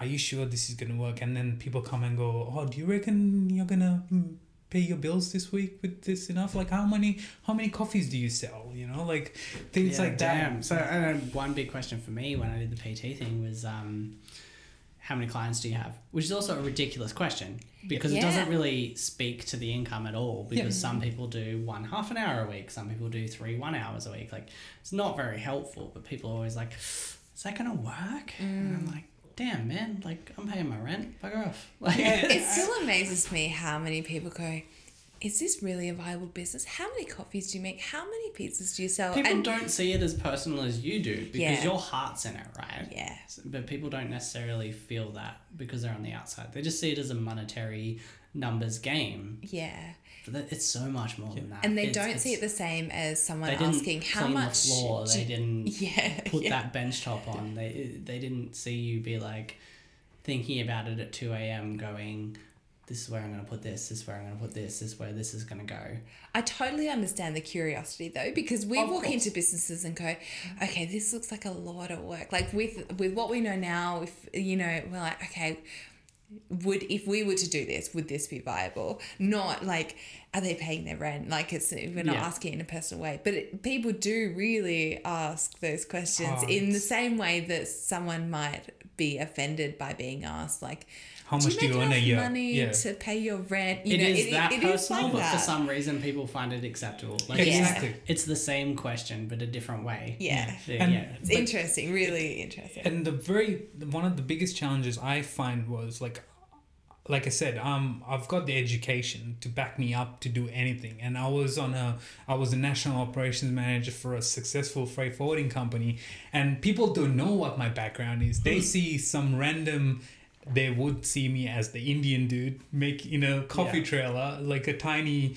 Are you sure this is going to work? And then people come and go, Oh, do you reckon you're going to pay your bills this week with this enough like how many how many coffees do you sell you know like things Yeah, like damn. that So uh, one big question for me when I did the PT thing was, um, how many clients do you have? Which is also a ridiculous question because it doesn't really speak to the income at all. Because Yeah. some people do one half an hour a week, some people do three one hours a week. Like it's not very helpful. But people are always like, "Is that gonna work?" And I'm like, "Damn, man! Like I'm paying my rent. Bugger off!" Like, It still amazes me how many people go, is this really a viable business? How many coffees do you make? How many pizzas do you sell? People and don't see it as personal as you do because Yeah. your heart's in it, right? Yeah. But people don't necessarily feel that because they're on the outside. They just see it as a monetary numbers game. yeah. But it's so much more than that. And they It's- don't see it the same as someone They didn't asking how clean much. the floor. do They didn't Yeah. put yeah. that bench top on. They they didn't see you be like thinking about it at two a.m. going. This is where I'm going to put this. This is where I'm going to put this. This is where this is going to go. I totally understand the curiosity though, because we Of walk course. into businesses and go, okay, this looks like a lot of work. Like with with what we know now, if you know, we're like, okay, would if we were to do this, would this be viable? Not like, are they paying their rent? Like it's we're not Yeah. asking in a personal way, but it, people do really ask those questions Oh, in the same way that someone might be offended by being asked, like. How do much you do you earn a year? money Yeah. to pay your rent? You It know, is it- that it is personal, like but that. for some reason people find it acceptable. Like Exactly. it's, it's the same question but a different way. Yeah. Yeah. And- yeah. It's But- interesting, really interesting. and the very one of the biggest challenges I find was like like I said, um, I've got the education to back me up to do anything, and I was on a, I was a national operations manager for a successful freight forwarding company, and people don't know what my background is. They see some random, they would see me as the Indian dude make in a coffee Yeah. trailer, like a tiny,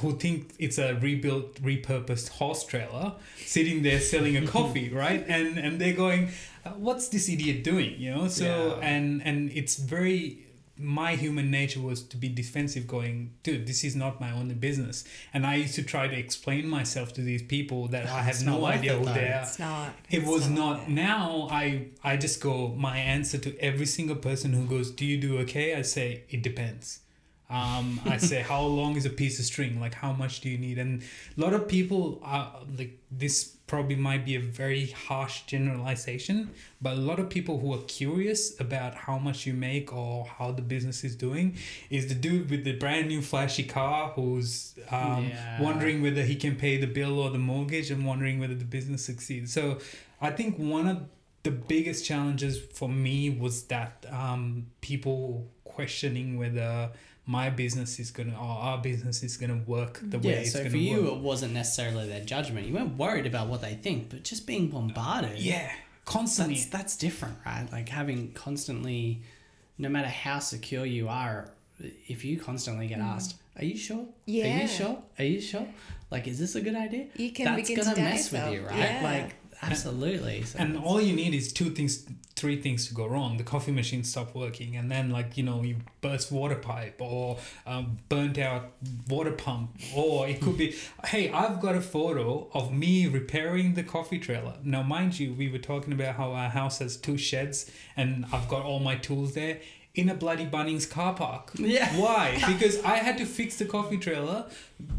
who think it's a rebuilt, repurposed horse trailer, sitting there selling a coffee, right? And and they're going, "Uh, what's this idiot doing? You know. So Yeah. and and it's very my human nature was to be defensive going dude this is not my only business and i used to try to explain myself to these people that i have no idea who they are It's not. it was not yeah. now i i just go my answer to every single person who goes do you do okay i say it depends um, I say how long is a piece of string? Like how much do you need? And a lot of people are like this. Probably might be a very harsh generalization, but a lot of people who are curious about how much you make or how the business is doing is the dude with the brand new flashy car who's um, Yeah. wondering whether he can pay the bill or the mortgage and wondering whether the business succeeds. So I think one of the biggest challenges for me was that um, people questioning whether my business is gonna or our business is gonna work the way Yeah, it's so gonna for you, work. it wasn't necessarily their judgment. You weren't worried about what they think, but just being bombarded. Yeah, constantly. that's that's different, right? Like having constantly, no matter how secure you are, if you constantly get asked, "Are you sure? Are Mm. You sure? Are you sure? Like, is this a good idea?" You can that's begin gonna to doubt mess with you, right? Yeah. Like, absolutely. So and all you need is two things three things to go wrong the coffee machine stopped working and then like you know you burst water pipe or um, burnt out water pump or it could be hey i've got a photo of me repairing the coffee trailer now mind you we were talking about how our house has two sheds and i've got all my tools there in a bloody Bunnings car park. Yeah. Why? Because I had to fix the coffee trailer,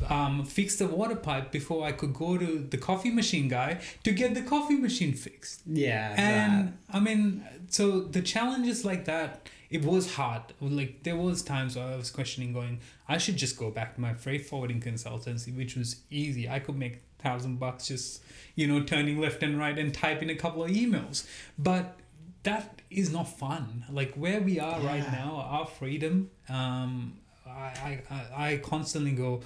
um, fix the water pipe before I could go to the coffee machine guy to get the coffee machine fixed. yeah, And I mean, so the challenges like that, it was hard. Like there was times where I was questioning, going, I should just go back to my freight forwarding consultancy, which was easy. I could make thousand bucks just, you know, turning left and right and typing a couple of emails. But that is not fun. Like where we are right now, our freedom. Um, I, I, I constantly go.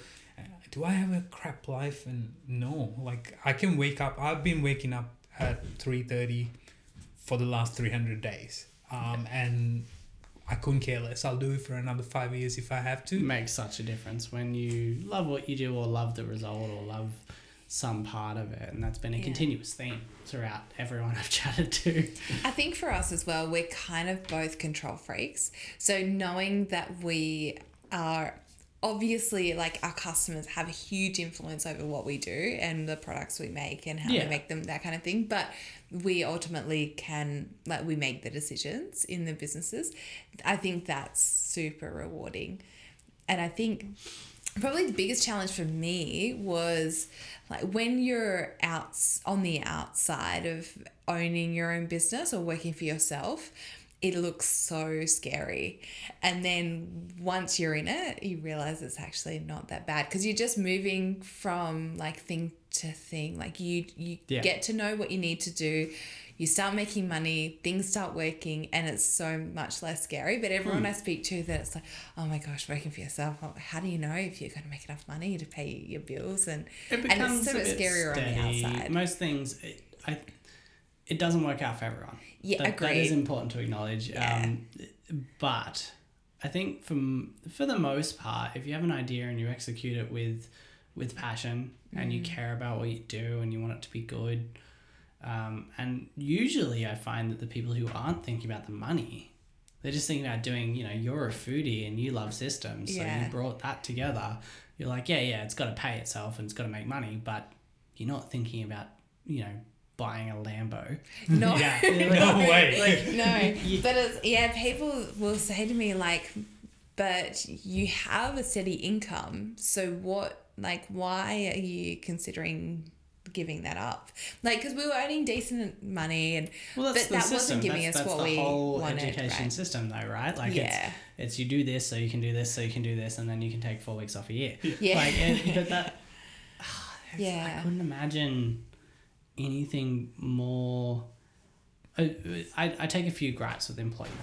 Do I have a crap life? And no, like I can wake up. I've been waking up at three thirty for the last 300 days. Um, and I couldn't care less. I'll do it for another five years if I have it to. makes such a difference when you love what you do or love the result or love some part of it, and that's been a Yeah. continuous theme throughout everyone I've chatted to. I think for us as well, we're kind of both control freaks. So knowing that we are obviously like our customers have a huge influence over what we do and the products we make and how Yeah. we make them, that kind of thing. But we ultimately can like we make the decisions in the businesses. I think that's super rewarding. And I think probably the biggest challenge for me was like when you're out on the outside of owning your own business or working for yourself it looks so scary. And then once you're in it you realize it's actually not that bad because you're just moving from like thing to thing. Like you you Yeah. get to know what you need to do you start making money things start working and it's so much less scary but everyone Hmm. i speak to that it's like oh my gosh working for yourself how do you know if you're going to make enough money to pay your bills and It and becomes it's so a bit scarier on the outside Most things, it, I, it doesn't work out for everyone. Yeah, that, That is important to acknowledge. Yeah. Um, but I think from for the most part, if you have an idea and you execute it with with passion and Mm. you care about what you do and you want it to be good, um, and usually I find that the people who aren't thinking about the money. They're just thinking about doing, you know, you're a foodie and you love systems. So Yeah. you brought that together. You're like, yeah, yeah, it's got to pay itself and it's got to make money, but you're not thinking about, you know, buying a Lambo. no Yeah, no way. no but it's yeah people will say to me like but you have a steady income so what like why are you considering giving that up like because we were earning decent money and Well, that's but that system. wasn't giving that's, us that's what the we whole wanted education right? system, though, right? Like Yeah. it's it's you do this so you can do this so you can do this, and then you can take four weeks off a year. Yeah. Like, and, but that. I yeah couldn't imagine anything more. I, I, I take a few gripes with employment.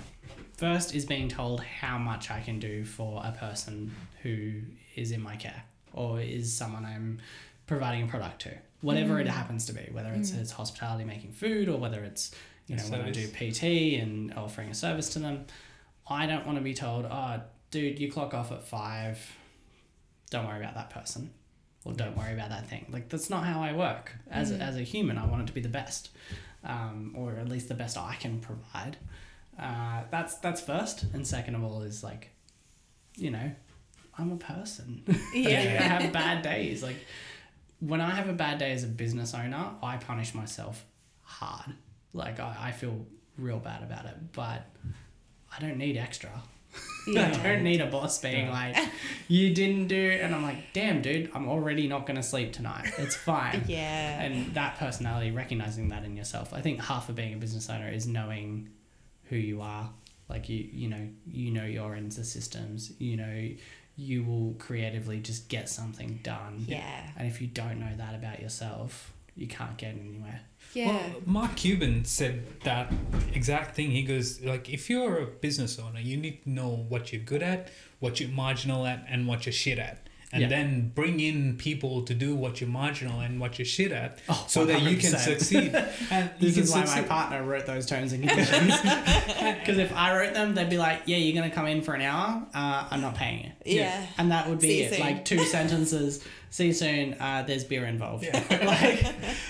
First is being told how much I can do for a person who is in my care or is someone I'm providing a product to, whatever it happens to be, whether it's, it's hospitality making food or whether it's you know when I do PT and offering a service to them. I don't want to be told, oh, dude, you clock off at five. Don't worry about that person or don't worry about that thing. Like that's not how I work as a, as a human. I want it to be the best, um, or at least the best I can provide. Uh, that's that's first, and second of all is like, you know, I'm a person. Yeah. I have bad days. Like when I have a bad day as a business owner, I punish myself hard. Like I, I feel real bad about it, but I don't need extra. I don't need a boss being Yeah. like, you didn't do, and I'm like, damn, dude, I'm already not gonna sleep tonight. It's fine. Yeah. And that personality, recognizing that in yourself, I think half of being a business owner is knowing who you are. Like you, you know, you know you're into systems. You know, you will creatively just get something done. Yeah. And if you don't know that about yourself, you can't get anywhere. Yeah. Well, Mark Cuban said that exact thing. He goes like, if you're a business owner, you need to know what you're good at, what you're marginal at, and what you're shit at. And Yeah. then bring in people to do what you're marginal and what you're shit at, Oh, so that you can succeed. And you This can is why my partner wrote those terms and conditions. Because if I wrote them, they'd be like, "Yeah, you're gonna come in for an hour. Uh, I'm not paying you." Yeah. and that would be it. soon. Like two sentences. See you soon. Uh, there's beer involved. like,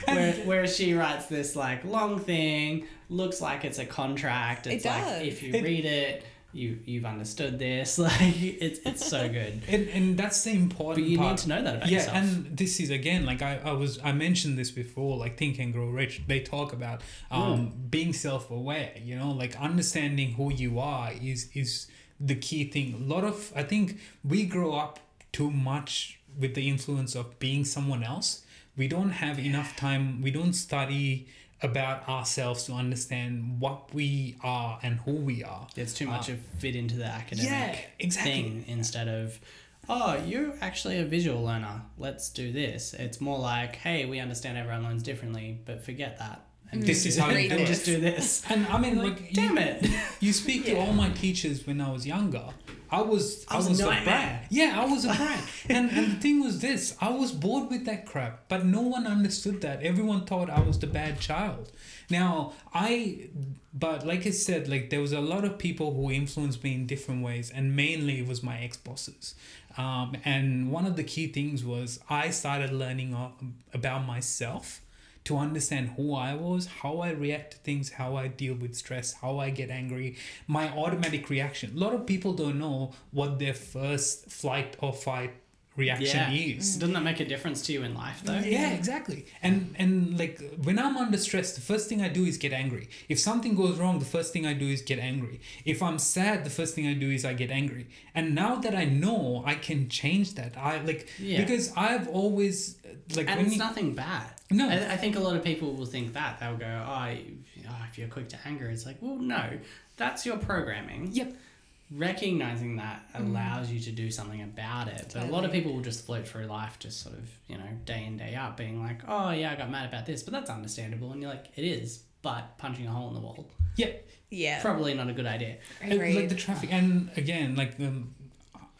where, whereas she writes this like long thing, looks like it's a contract. It's like does. if you It- read it, you you've understood this. Like it's it's so good. And, and that's the important part. But you part. need to know that about yeah, yourself. and this is again like I, I was I mentioned this before, like Think and Grow Rich. They talk about um, being self aware. You know, like understanding who you are is is the key thing. A lot of I think we grow up too much with the influence of being someone else. We don't have enough time. We don't study about ourselves to understand what we are and who we are. It's too much uh, of fit into the academic Yeah, exactly. thing instead of, oh, you're actually a visual learner. Let's do this. It's more like, hey, we understand everyone learns differently, but forget that. And This is how you do it. just do this. And I mean, Like, damn you, it. You speak to all my teachers when I was younger. I was I was a nightmare. brat. Yeah, I was a brat. and and the thing was this: I was bored with that crap, but no one understood that. Everyone thought I was the bad child. Now I, but like I said, like there was a lot of people who influenced me in different ways, and mainly it was my ex bosses. Um, and one of the key things was I started learning about myself to understand who I was, how I react to things, how I deal with stress, how I get angry, my automatic reaction. A lot of people don't know what their first flight or fight reaction yeah. is. Mm. Doesn't that make a difference to you in life, though? Yeah, exactly. And and like when I'm under stress, the first thing I do is get angry. If something goes wrong, the first thing I do is get angry. If I'm sad, the first thing I do is I get angry. And now that I know, I can change that. I like Yeah. because I've always like And when it's you, nothing bad. No. I, I think a lot of people will think that. They'll go, oh, you- oh, if you're quick to anger, it's like, well, no, that's your programming. Yep. Recognizing that mm. allows you to do something about it. But a lot of people will just float through life, just sort of, you know, day in, day out, being like, oh, yeah, I got mad about this, but that's understandable. And you're like, it is, but punching a hole in the wall, Yeah. Yeah. probably not a good idea. And, Agreed. like the traffic and again like the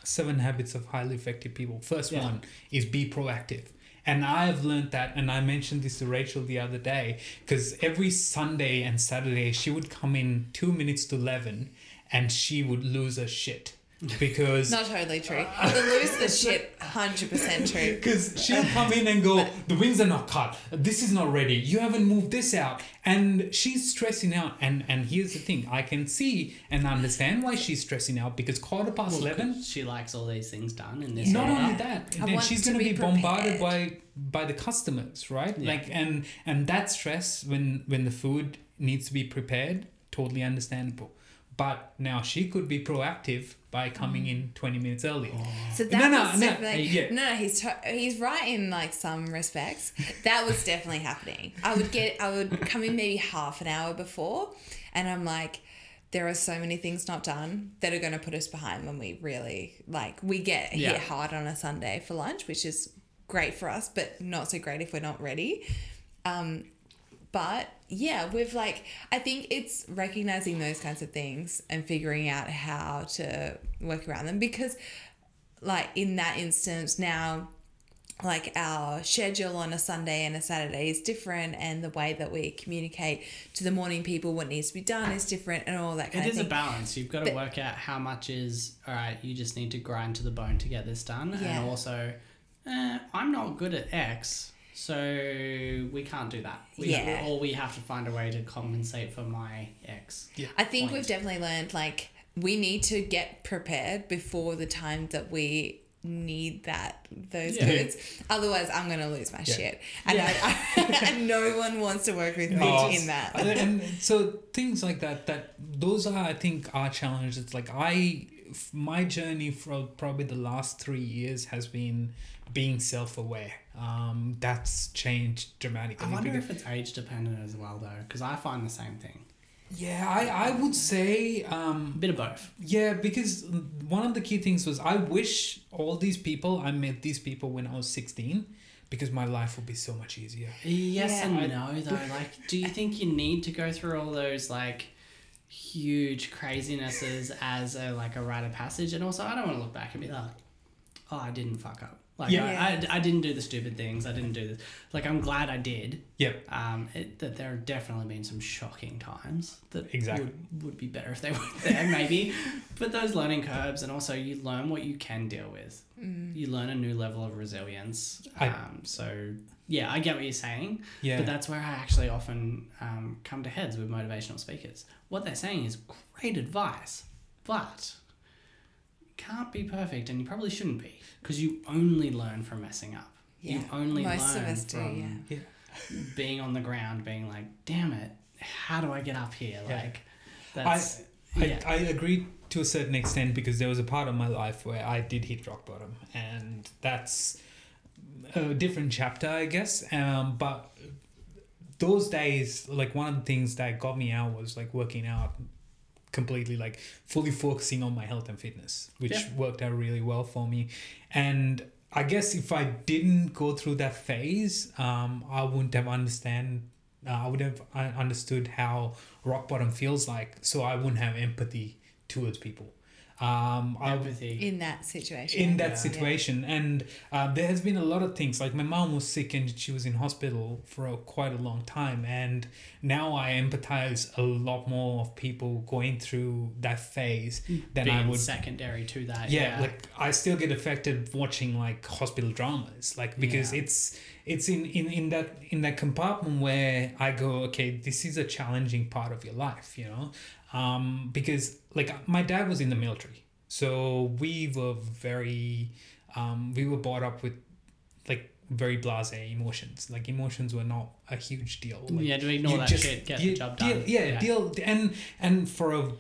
seven habits of highly effective people first Yeah. one is be proactive and i've learned that and i mentioned this to rachel the other day because every sunday and saturday she would come in two minutes to 11 and she would lose her shit because Not totally true. The lose the shit, hundred percent true. because she'll come in and go, the wings are not cut. This is not ready. You haven't moved this out, and she's stressing out. And and here's the thing: I can see and understand why she's stressing out because quarter past eleven. She likes all these things done And this Not order. only that, I then she's going to be be bombarded by by the customers, right? Yeah. Like and and that stress when when the food needs to be prepared, totally understandable. But now she could be proactive by coming in twenty minutes earlier. So that No, no, was no, definitely yeah. no, no. He's to- he's right in like some respects. That was definitely happening. I would get I would come in maybe half an hour before, and I'm like, there are so many things not done that are going to put us behind when we really like we get Yeah. hit hard on a Sunday for lunch, which is great for us, but not so great if we're not ready. Um, but yeah, we've like I think it's recognizing those kinds of things and figuring out how to work around them because like in that instance now like our schedule on a Sunday and a Saturday is different and the way that we communicate to the morning people what needs to be done is different and all that kind It of is a balance. You've got to But- work out how much is all right. You just need to grind to the bone to get this done, Yeah. and also, eh, I'm not good at X. So we can't do that. We, Yeah. Or we have to find a way to compensate for my ex. Yeah. I think point. we've definitely learned like we need to get prepared before the time that we need that those Yeah. goods. Otherwise, I'm gonna lose my Yeah. shit, and Yeah. I, I, and no one wants to work with me Oh. in that. and, and so things like that that those are i think our challenges like I, my journey for probably the last three years has been being self-aware um that's changed dramatically I wonder because- if it's age dependent as well, though, because I find the same thing. yeah i i would say A um bit of both. yeah because one of the key things was i wish all these people i met these people when i was 16 because my life would be so much easier Yes Yeah. and I- no, though. Like, do you think you need to go through all those like huge crazinesses as a like a rite of passage? And also, I don't want to look back and be like, oh, I didn't fuck up. Like, Yeah. I, I, I didn't do the stupid things. I didn't do this. Like, I'm glad I did. yep Um, it, that there have definitely been some shocking times that Exactly. would, would be better if they were there, maybe. but those learning curves, and also you learn what you can deal with. You learn a new level of resilience. I- um, so yeah, I get what you're saying. yeah But that's where I actually often um, come to heads with motivational speakers. What they're saying is great advice, but you can't be perfect, and you probably shouldn't be because you only learn from messing up. You Yeah. only Most of learn us do, from yeah. being on the ground, being like, "Damn it, how do I get up here?" Yeah. Like, that's I, yeah. I agree to a certain extent because there was a part of my life where I did hit rock bottom, and that's a different chapter, I guess. Um, but those days, like one of the things that got me out was like working out completely, like fully focusing on my health and fitness, which Yeah. worked out really well for me. And I guess if I didn't go through that phase, um, I wouldn't have understand. Uh, I would have understood how rock bottom feels like, so I wouldn't have empathy towards people. Um, I, in that situation. in that Yeah. situation and uh, there has been a lot of things like my mom was sick and she was in hospital for a, quite a long time and now i empathize a lot more of people going through that phase than being i would secondary to that. yeah, like i still get affected watching like hospital dramas like because Yeah. it's it's in, in in that in that compartment where i go okay this is a challenging part of your life you know um because like my dad was in the military so we were very um we were brought up with like very blasé emotions like emotions were not a huge deal like, yeah, to ignore that just shit, get deal- the job deal- done. yeah, deal and and for a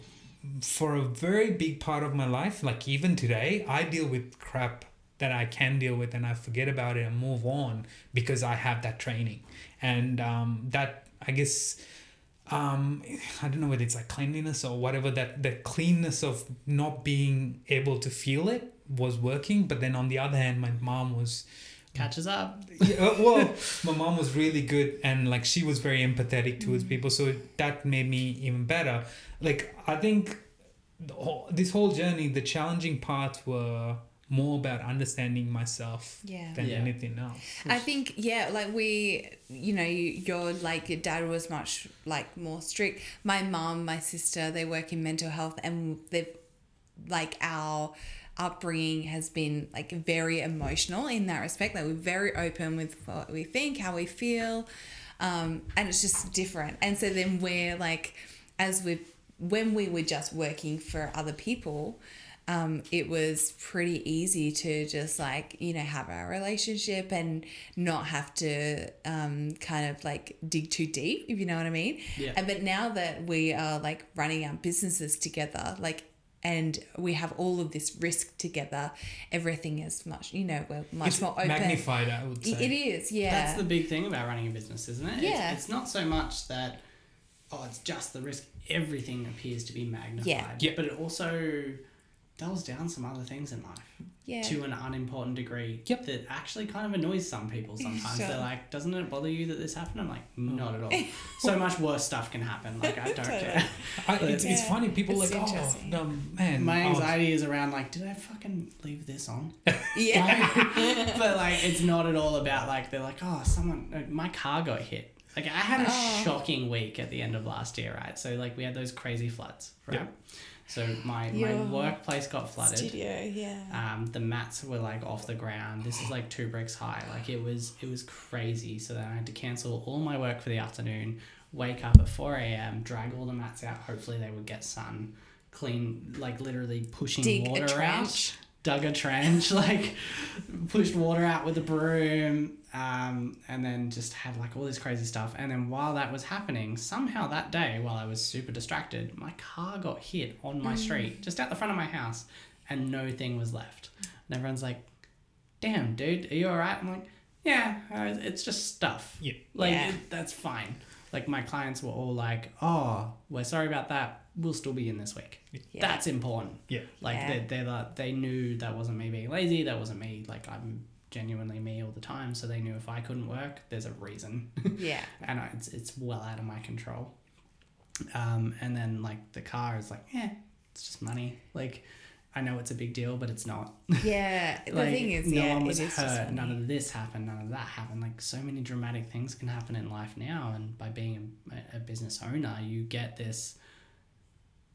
for a very big part of my life, like even today, I deal with crap that I can deal with, and I forget about it and move on because I have that training, and um, that I guess. Um, I don't know whether it's like cleanliness or whatever that the cleanness of not being able to feel it was working, but then on the other hand, my mom was Catches up. yeah, uh, well, my mom was really good and like she was very empathetic towards people, so that made me even better. Like I think the whole, this whole journey, the challenging parts were more about understanding myself Yeah. than Yeah. anything else. I think yeah, like we, you know, you, your like your dad was much like more strict. My mom, my sister, they work in mental health, and they've like our upbringing has been like very emotional in that respect. Like we're very open with what we think, how we feel, um, and it's just different. And so then we're like, as we when we were just working for other people um, it was pretty easy to just like you know have our relationship and not have to um, kind of like dig too deep if you know what i mean Yeah. and but now that we are like running our businesses together like and we have all of this risk together everything is much you know we're much it's more open magnified, I would say. it is yeah That's the big thing about running a business, isn't it? Yeah. It's, it's not so much that, oh, it's just the risk. Everything appears to be magnified. Yeah. Yeah. But it also dulls down some other things in life yeah to an unimportant degree Yep. that actually kind of annoys some people sometimes. Sure. They're like, doesn't it bother you that this happened? I'm like, not at all. so much worse stuff can happen. Like, I don't care. I, it's, it's Yeah. funny. People It's like, oh, no, man. My oh, anxiety is around like, did I fucking leave this on? yeah but like, it's not at all about like they're like, oh, someone, uh, my car got hit. Like I had a Oh. shocking week at the end of last year, right? So like we had those crazy floods, right? Yeah. So my, my workplace got flooded. Studio, yeah. Um, the mats were like off the ground. This is like two bricks high. Like it was it was crazy. So then I had to cancel all my work for the afternoon. Wake up at four a.m. Drag all the mats out. Hopefully they would get sun. Clean like literally pushing Dig a water out. Dug a trench. Like pushed water out with a broom. Um, and then just had like all this crazy stuff. And then while that was happening, somehow that day, while I was super distracted, my car got hit on my street, just out the front of my house, and no thing was left. And everyone's like, "Damn, dude, are you all right?" I'm like, "Yeah, uh, it's just stuff. Yeah. like Yeah. it- that's fine." Like my clients were all like, "Oh, we're sorry about that. We'll still be in this week." Yeah. That's important. Yeah. Like Yeah. they they like, they knew that wasn't me being lazy. That wasn't me. Like I'm genuinely me all the time. So they knew if I couldn't work, there's a reason, Yeah. and I, it's it's well out of my control. Um, and then like the car is like, yeah, it's just money. Like I know it's a big deal, but it's not. Yeah. The thing is, no yeah, one was it is hurt. None of this happened. None of that happened. Like so many dramatic things can happen in life now, and by being a, a business owner, you get this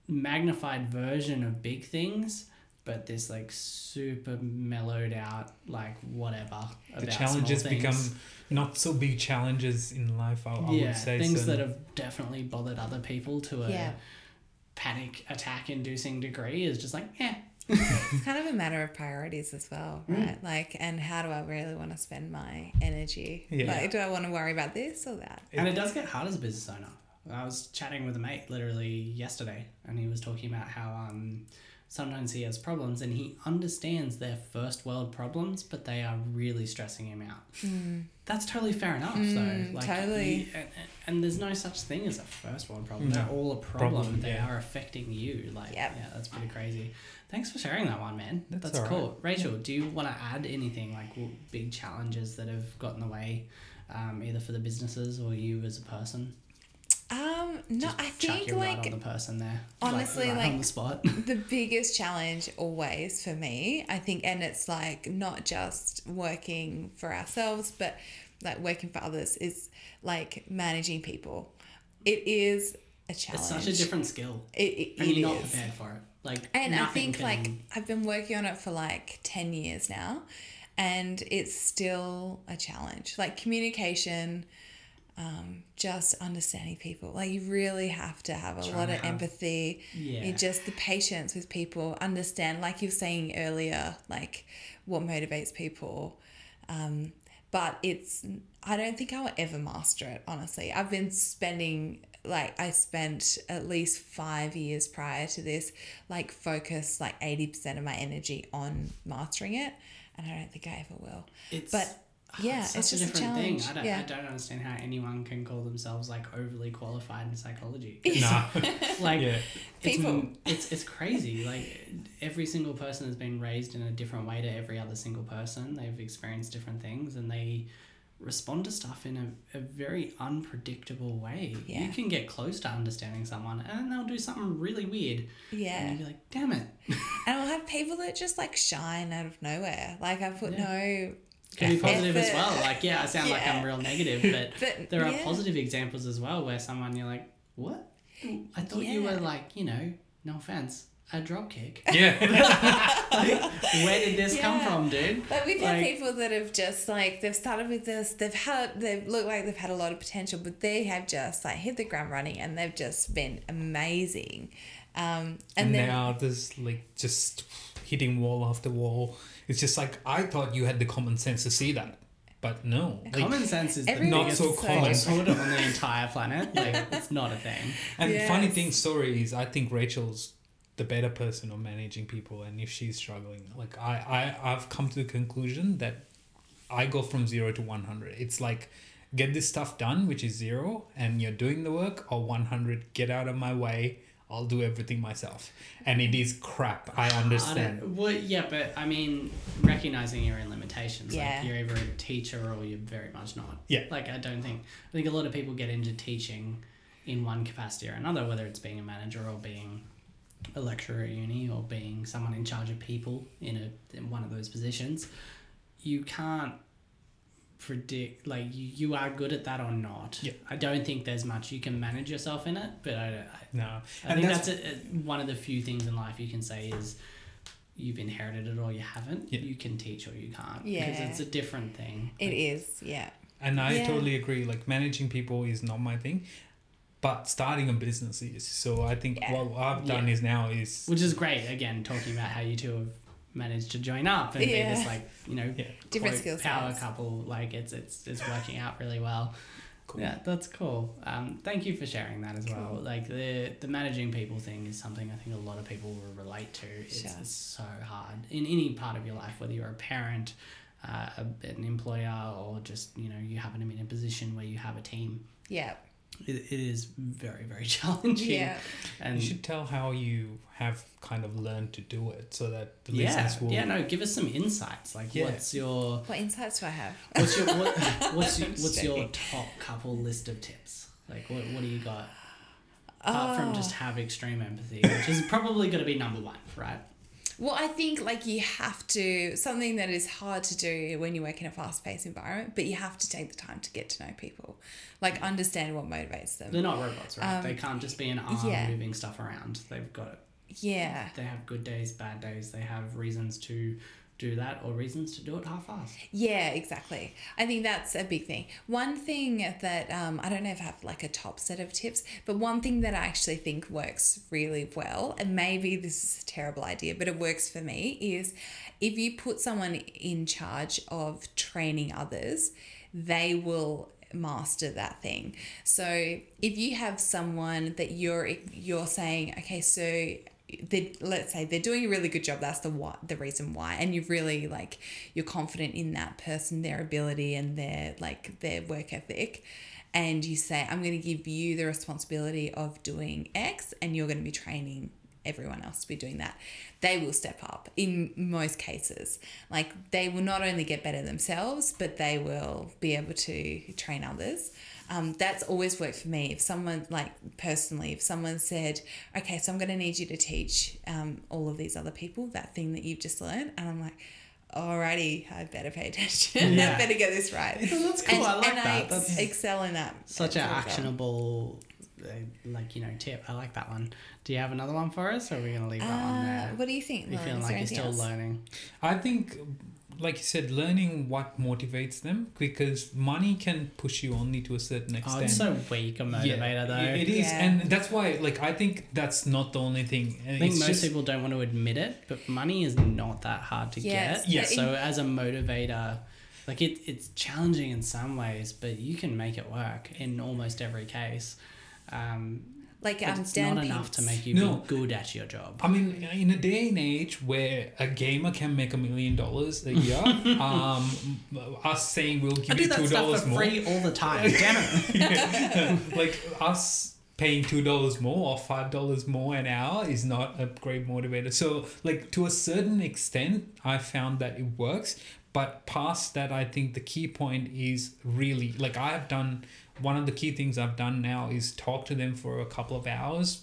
magnified version of big things, but this like super mellowed out, like whatever. The challenges small become not so big challenges in life. I, I yeah would say things so. that have definitely bothered other people to a Yeah. panic attack inducing degree is just like yeah It's kind of a matter of priorities as well, Mm. right? Like, and how do I really want to spend my energy? Yeah. Like, do I want to worry about this or that? And it does get hard as a business owner. I was chatting with a mate literally yesterday, and he was talking about how um, sometimes he has problems and he understands their first world problems, but they are really stressing him out. That's totally fair enough, though. Like, totally. you- and, and there's no such thing as a first world problem. No. They're all a problem. Problem, they yeah. are affecting you. Like, Yep. yeah, that's pretty crazy. Thanks for sharing that one, man. That's That's, all right. cool. Rachel, do you want to add anything like w- big challenges that have gotten in the way, um, either for the businesses or you as a person? Um, no, Just I think right like on the person there. honestly, like, right on the spot. the biggest challenge always for me, I think, and it's like not just working for ourselves, but like working for others, is like managing people. It is a challenge. it's such a different skill, It, it, and it you're not prepared for it. Like, And I think can- like I've been working on it for like 10 years now and it's still a challenge. Like communication, um, just understanding people. Like you really have to have a lot of empathy. Yeah. and just the patience with people, understand like you were saying earlier, like what motivates people. Um, but it's I don't think I'll ever master it, honestly. I've been spending like I spent at least five years prior to this, like focus like eighty percent of my energy on mastering it, and I don't think I ever will. It's, but Ah, yeah, it's it's a just a different thing. I don't, Yeah. I don't understand how anyone can call themselves like overly qualified in psychology. nah. like yeah. it's, People. it's it's crazy like every single person has been raised in a different way to every other single person they've experienced different things and they respond to stuff in a, a very unpredictable way Yeah. you can get close to understanding someone and they'll do something really weird Yeah. and you'll be like damn it And I'll have people that just like shine out of nowhere. Like I put no can be positive as well. Like yeah i sound like i'm real negative but, But, there are yeah. positive examples as well where someone you're like what? I thought you were like you know no offense a dropkick Yeah. where did this come from dude? Like we've had people that have just like they've started with this, they've had they look like they've had a lot of potential, but they have just like hit the ground running and they've just been amazing. Um, and, and then now there's like just hitting wall after wall. It's just like I thought you had the common sense to see that, but no. Like, Common sense is the Everyone's biggest so common. falsehood on the entire planet. Like it's not a thing. and funny thing, story is I think Rachel's the better person of managing people, and if she's struggling, like I, I I've come to the conclusion that I go from zero to one hundred. It's like get this stuff done, which is zero, and you're doing the work, or one hundred. Get out of my way. I'll do everything myself, and it is crap. I I understand. don't, well, yeah, but I mean, recognizing your own limitations. Yeah. Like you're either a teacher or you're very much not. Yeah. Like I don't think I think a lot of people get into teaching in one capacity or another, whether it's being a manager or being a lecturer at uni or being someone in charge of people in a in one of those positions. You can't predict like you, you are good at that or not. Yeah. I don't think there's much you can manage yourself in it, but I, I, No, I and think that's, that's, a, a, one of the few things in life you can say is you've inherited it or you haven't. Yeah. You can teach or you can't. Yeah. Because it's a different thing. It Like, is, yeah. and I Yeah. totally agree. Like managing people is not my thing, but starting a business is. So I think Yeah. what I've done Yeah. is now is Which is great. Again, talking about how you two have managed to join up and be this like you know Yeah. Different quote, skill power sets. couple. Like it's it's it's working out really well. Cool. Yeah, that's cool. Um, thank you for sharing that as well. Like the the managing people thing is something I think a lot of people will relate to. It's, Sure. it's so hard in any part of your life, whether you're a parent, uh, a, an employer, or just you know you happen to be in a position where you have a team. Yeah. It, it is very very challenging. Yeah. and you should tell how you have kind of learned to do it so that the yeah, listeners will yeah. No, give us some insights. Like, Yeah. what's your What insights do I have? what's your what, what's your, I'm what's your top couple list of tips? Like, what what do you got? Apart from Oh. just have extreme empathy, which is probably going to be number one, right? Well, I think like you have to something that is hard to do when you work in a fast-paced environment, but you have to take the time to get to know people, like understand what motivates them. They're not robots, right? Um, they can't just be an arm yeah. moving stuff around. They've got Yeah, they have good days, bad days. They have reasons to do that or reasons to do it half-assed. yeah, exactly. I think that's a big thing. One thing that um, I don't know if I have like a top set of tips, but one thing that I actually think works really well, and maybe this is a terrible idea, but it works for me, is if you put someone in charge of training others, they will master that thing. So if you have someone that you're you're saying, okay, so they let's say they're doing a really good job that's the what the reason why and you really like you're confident in that person their ability and their like their work ethic and you say i'm going to give you the responsibility of doing x and you're going to be training everyone else to be doing that. They will step up in most cases. Like they will not only get better themselves but they will be able to train others um, that's always worked for me if someone like personally if someone said okay so i'm going to need you to teach um, all of these other people that thing that you've just learned and i'm like alrighty i better pay attention Yeah. i better get this right That's cool. and, I like and that. I ex- That's excel in that such an actionable, uh, like you know, tip. I like that one. Do you have another one for us, or are we going to leave that one Uh, there? what do you think You feeling like you're still else? learning? I think, like you said, learning what motivates them because money can push you only to a certain Oh, extent. it's so weak a motivator though. It is, Yeah. and that's why, like, I think that's not the only thing. I think It's most just- people don't want to admit it, but money is not that hard to Yes, get. Yeah. So as a motivator, like it, it's challenging in some ways, but you can make it work in almost every case. Um, like but um, it's Dan not enough to make you No. be good at your job. I mean, in a day and age where a gamer can make a million dollars a year, um, us saying we'll give do you two dollars more, free all the time. Damn it. like us paying two dollars more or five dollars more an hour is not a great motivator. So, like to a certain extent, I found that it works. But past that, I think the key point is really like I have done. One of the key things I've done now is talk to them for a couple of hours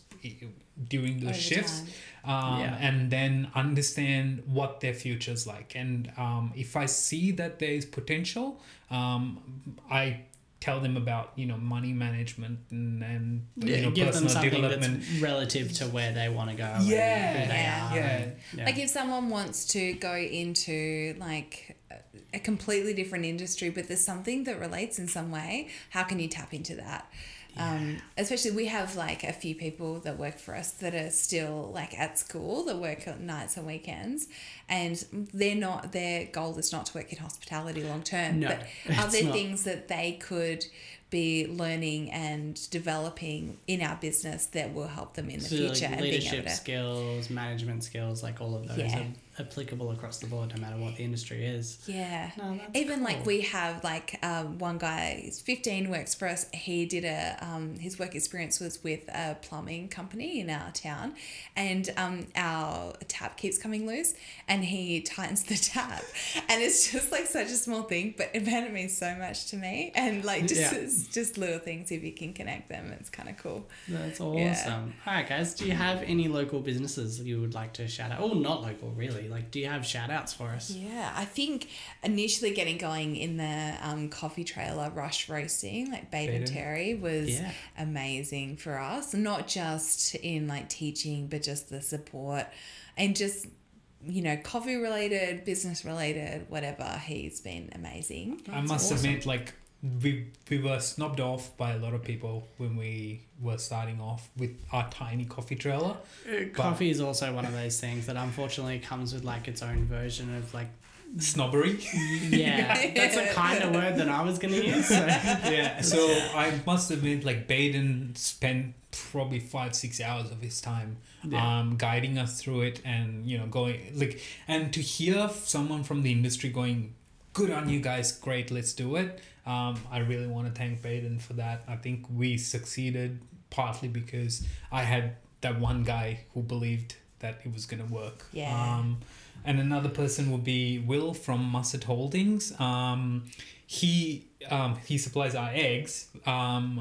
during the Over shifts um, Yeah. and then understand what their future's like. And um, if I see that there is potential, um, I tell them about you know money management and, and Yeah, you know give them something development. that's relative to where they want to go. and Yeah, who they yeah. are Yeah. and- yeah. Like if someone wants to go into like a- completely different industry, but there's something that relates in some way, how can you tap into that? Um, especially we have like a few people that work for us that are still like at school that work on nights and weekends, and they're not their goal is not to work in hospitality long term. No, but are there not. things that they could be learning and developing in our business that will help them in the So, future like and being able leadership to skills, management skills, like all of those Yeah. Applicable across the board, no matter what the industry is. Yeah. No, Even like we have like um, one guy, he's 15, works for us. He did a, um, his work experience was with a plumbing company in our town. And um, our tap keeps coming loose and he tightens the tap. And it's just like such a small thing, but it meant it means so much to me. And like just, Yeah. just little things, if you can connect them, it's kind of cool. That's awesome. Yeah. All right, guys. Do you have any local businesses you would like to shout out? Oh, not local, really. Like, do you have shout outs for us? Yeah, I think initially getting going in the um, coffee trailer, Rush Roasting, like Bade and and- Terry, was Yeah. amazing for us. Not just in like teaching, but just the support and just, you know, coffee related, business related, whatever. He's been amazing. I must admit, like we we were snubbed off by a lot of people when we were starting off with our tiny coffee trailer. Uh, Coffee is also one of those things that unfortunately comes with like its own version of like, Snobbery. yeah, that's a kind of word that I was going to use. So. yeah. So I must admit, like Baden spent probably five six hours of his time Yeah. um guiding us through it and you know going like and to hear someone from the industry going good on you guys great let's do it um i really want to thank baden for that i think we succeeded partly because i had that one guy who believed that it was going to work Yeah. um and another person would be will from Musset holdings um he um, he supplies our eggs, um,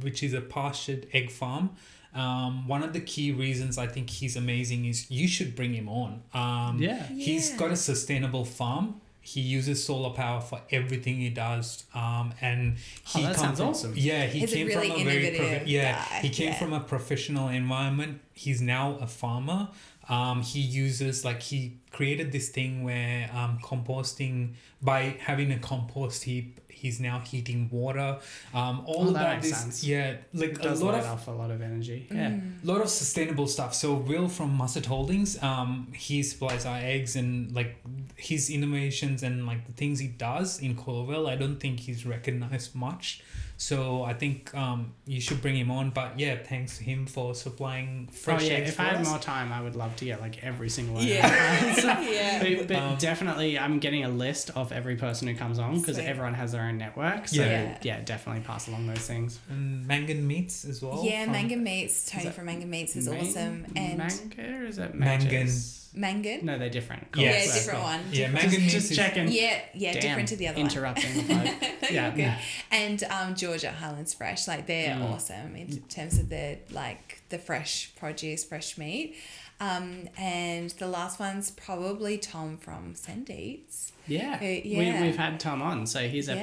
which is a pastured egg farm. Um, one of the key reasons I think he's amazing is you should bring him on. Um, Yeah. He's Yeah. got a sustainable farm. He uses solar power for everything he does, um, and he Oh, that come sounds from- awesome. Yeah, he He's a came really from a very profi- yeah. guy, He came yeah. from a professional environment. He's now a farmer. Um, he uses like he created this thing where um, composting by having a compost heap. He's now heating water. Um, all Oh, about makes this, sense. yeah, like a lot of off a lot of energy. Yeah. Mm. lot of sustainable stuff. So Will from Musset Holdings, um, he supplies our eggs and like his innovations and like the things he does in Colo Vale. I don't think he's recognized much. So I think um, you should bring him on. But yeah, thanks to him for supplying fresh oh yeah, eggs if for I had us. more time, I would love to get like every single one. Yeah. So- yeah. but, but Um, definitely, I'm getting a list of every person who comes on because everyone has their own network. So Yeah. yeah. definitely pass along those things. and Mangan Meats as well. yeah, from- Mangan Meats, Tony from Mangan Meats is Man- awesome. And manga or is it Mangan. Mangas? Mangan? No, they're different. Yes. Yeah, different one. Yeah, different- Mangan Just, just checking. Yeah, yeah, Damn, different to the other one. interrupting the pod. yeah, yeah. And um, Georgia Highlands Fresh, like they're Mm. awesome in terms of the like the fresh produce, fresh meat. Um, and the last one's probably Tom from Send Eats. Yeah. Uh, yeah. We, we've had Tom on, so his Yeah.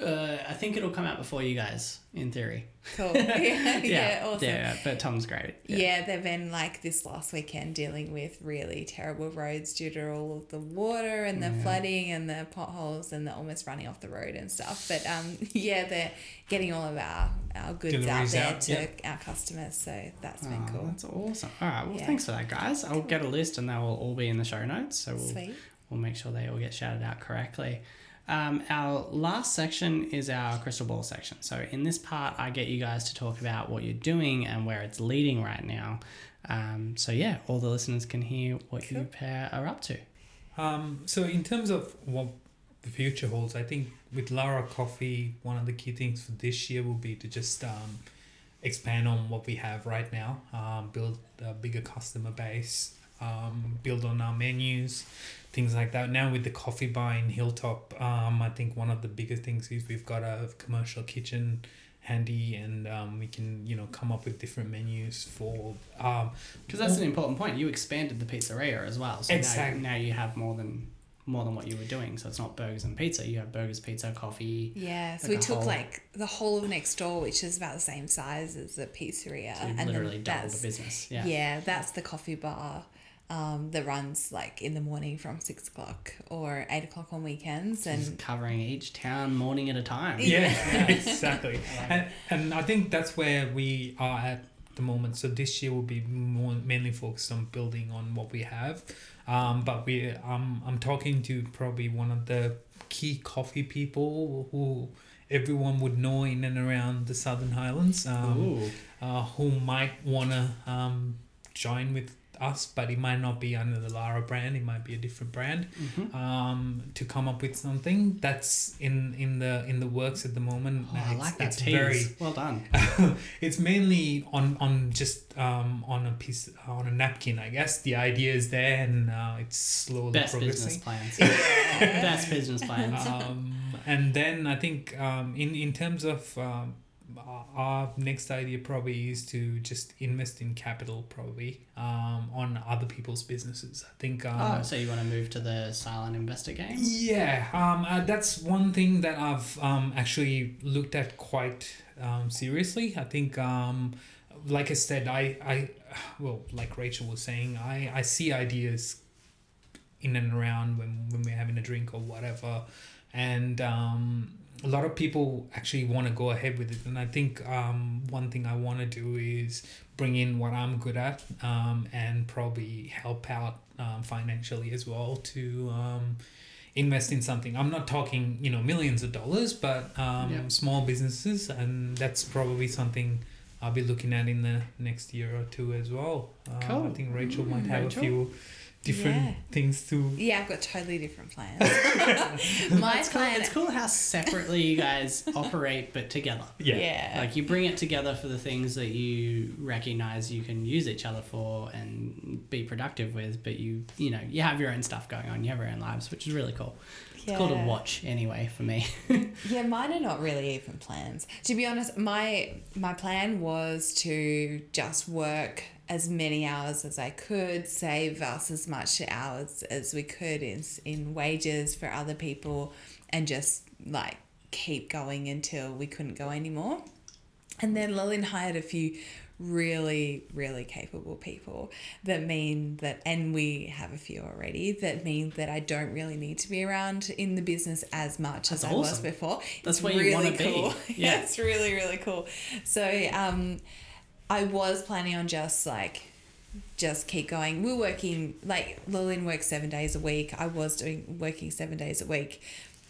Uh, I think it'll come out before you guys, in theory. Cool. Yeah, yeah, awesome. Yeah, but Tom's great. Yeah. they've been like this last weekend dealing with really terrible roads due to all of the water and the Yeah. flooding and the potholes and the almost running off the road and stuff. But um, yeah, they're getting all of our, our goods out there out, to yeah. our customers. So that's Oh, been cool. That's awesome. All right. Well, Yeah. thanks for that, guys. I'll get a list and they will all be in the show notes. So we'll, Sweet. we'll make sure they all get shouted out correctly. Um, our last section is our crystal ball section. So in this part, I get you guys to talk about what you're doing and where it's leading right now. Um, so yeah, all the listeners can hear what you pair are up to. Um, so in terms of what the future holds, I think with Lara Coffee, one of the key things for this year will be to just um, expand on what we have right now, um, build a bigger customer base, um, build on our menus, things like that. Now with the coffee bar in Hilltop, um, I think one of the biggest things is we've got a commercial kitchen handy and um, we can you know come up with different menus for um, Because that's an important point. You expanded the pizzeria as well. So Exactly. now, now you have more than more than what you were doing. So it's not burgers and pizza. You have burgers, pizza, coffee. Yeah, so Like we took whole- like the whole of next door, which is about the same size as the pizzeria, So and literally then doubled that's the business. Yeah. yeah. that's the coffee bar um, that runs like in the morning from six o'clock or eight o'clock on weekends, Just and covering each town morning at a time. yeah, exactly. And, and i think that's where we are at the moment. So this year will be more mainly focused on building on what we have. Um, but we um, i'm talking to probably one of the key coffee people who everyone would know in and around the southern highlands um, uh, who might want to um, join with us but it might not be under the lara brand it might be a different brand Mhm. um, to come up with something that's in in the in the works at the moment. Oh, I like that it's tease. very well done. it's mainly on on just um, on a piece on a napkin, I guess. The idea is there, and uh, it's slowly Best business progressing. plans. Best business plans. um, and then I think um, in in terms of um, our next idea probably is to just invest in capital, probably um, on other people's businesses. I think. Um, Oh, so you want to move to the silent investor game? Yeah, um, uh, that's one thing that I've um, actually looked at quite um, seriously. I think, um, like I said, I, I, well, like Rachel was saying, I, I see ideas in and around when, when we're having a drink or whatever. And um, a lot of people actually want to go ahead with it. And I think um, one thing I want to do is bring in what I'm good at um, and probably help out um, financially as well to um, invest in something. I'm not talking, you know, millions of dollars, but um, Yep. small businesses. And that's probably something I'll be looking at in the next year or two as well. Uh, I think Rachel might have Rachel? a few different Yeah. things to. Yeah, I've got totally different plans. My it's cool, plan. it's cool how separately you guys operate but together. Yeah. Yeah. Like you bring it together for the things that you recognize you can use each other for and be productive with, but you you know, you have your own stuff going on, you have your own lives, which is really cool. It's cool to Yeah. watch anyway for me. Yeah, mine are not really even plans. To be honest, my my plan was to just work as many hours as I could, save us as much hours as we could in in wages for other people, and just like keep going until we couldn't go anymore. And then Lillian hired a few really, really capable people that mean that, and we have a few already, that mean that I don't really need to be around in the business as much as That's I was before. That's It's where you wanna be. cool. Yeah. it's really, really cool. So, um, I was planning on just like, just keep going. We're working like Lillian works seven days a week. I was doing working seven days a week,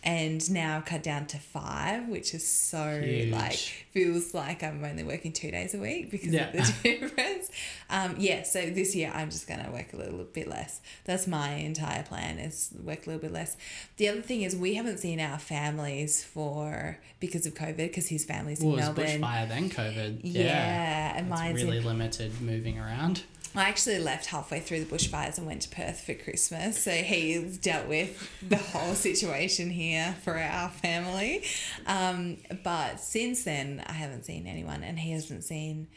and now cut down to five, which is so Huge. like feels like I'm only working two days a week because Yeah. of the difference. Um, yeah, so this year I'm just gonna work a little bit less. That's my entire plan is work a little bit less. The other thing is we haven't seen our families for because of COVID because his family's Well, in Melbourne. bushfire then COVID. Yeah, Yeah. and mine's in really limited moving around. I actually left halfway through the bushfires and went to Perth for Christmas. So he's dealt with the whole situation here for our family. Um, but since then, I haven't seen anyone, and he hasn't seen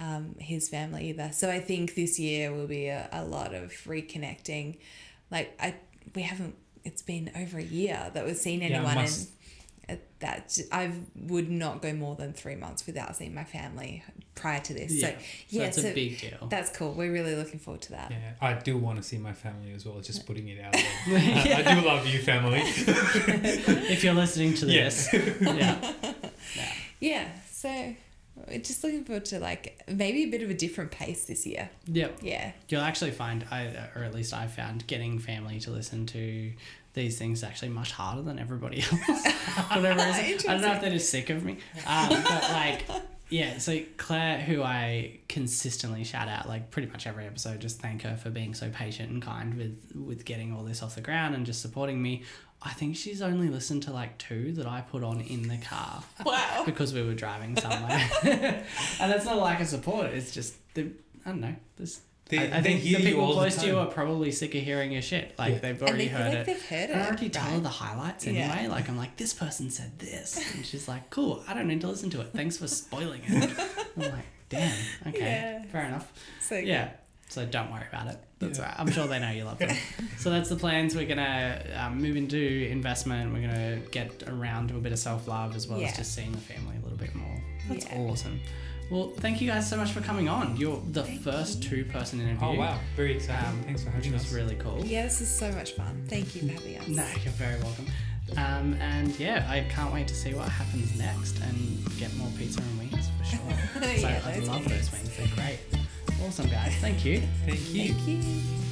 um, his family either. So I think this year will be a, a lot of reconnecting. Like I, we haven't. It's been over a year that we've seen Yeah, anyone, must- and uh, that I would not go more than three months without seeing my family prior to this. So Yeah. So yeah, that's so a big deal. that's cool. We're really looking forward to that. Yeah, I do want to see my family as well. Just putting it out there. I, I do love you, family. if you're listening to Yes. this. yeah. Yeah. So we're just looking forward to like maybe a bit of a different pace this year. Yep. Yeah. You'll actually find, I or at least I found, getting family to listen to these things actually much harder than everybody else. For whatever reason. I don't know if they're just sick of me. Um, but like, yeah. So Claire, who I consistently shout out, like pretty much every episode, just thank her for being so patient and kind with with getting all this off the ground and just supporting me. I think she's only listened to like two that I put on in the car Wow. because we were driving somewhere. and that's not like a support. It's just the I don't know. This They- I, I they think hear the you people all the close to you are probably sick of hearing your shit. Like Yeah. they've And already they feel heard like it. they've heard it. I already tell her the highlights Yeah. anyway. Like I'm like, this person said this, and she's like, cool. I don't need to listen to it. Thanks for spoiling it. I'm like, damn. Okay, Yeah. fair enough. So Yeah. So don't worry about it. That's Yeah. right. I'm sure they know you love them. so that's the plans. We're gonna um, move into investment. We're gonna get around to a bit of self love as well Yeah. as just seeing the family a little bit more. That's Yeah. awesome. Well, thank you guys so much for coming on. You're the first two person interview. Oh wow, very exciting! Um, Thanks for which having was us. really cool. Yeah, this is so much fun. Thank you for having us. No, you're very welcome. Um, and yeah, I can't wait to see what happens next and get more pizza and wings for sure. so Yeah, I those love wings. those wings. They're great. Awesome, guys. Thank you. Thank you. Thank you.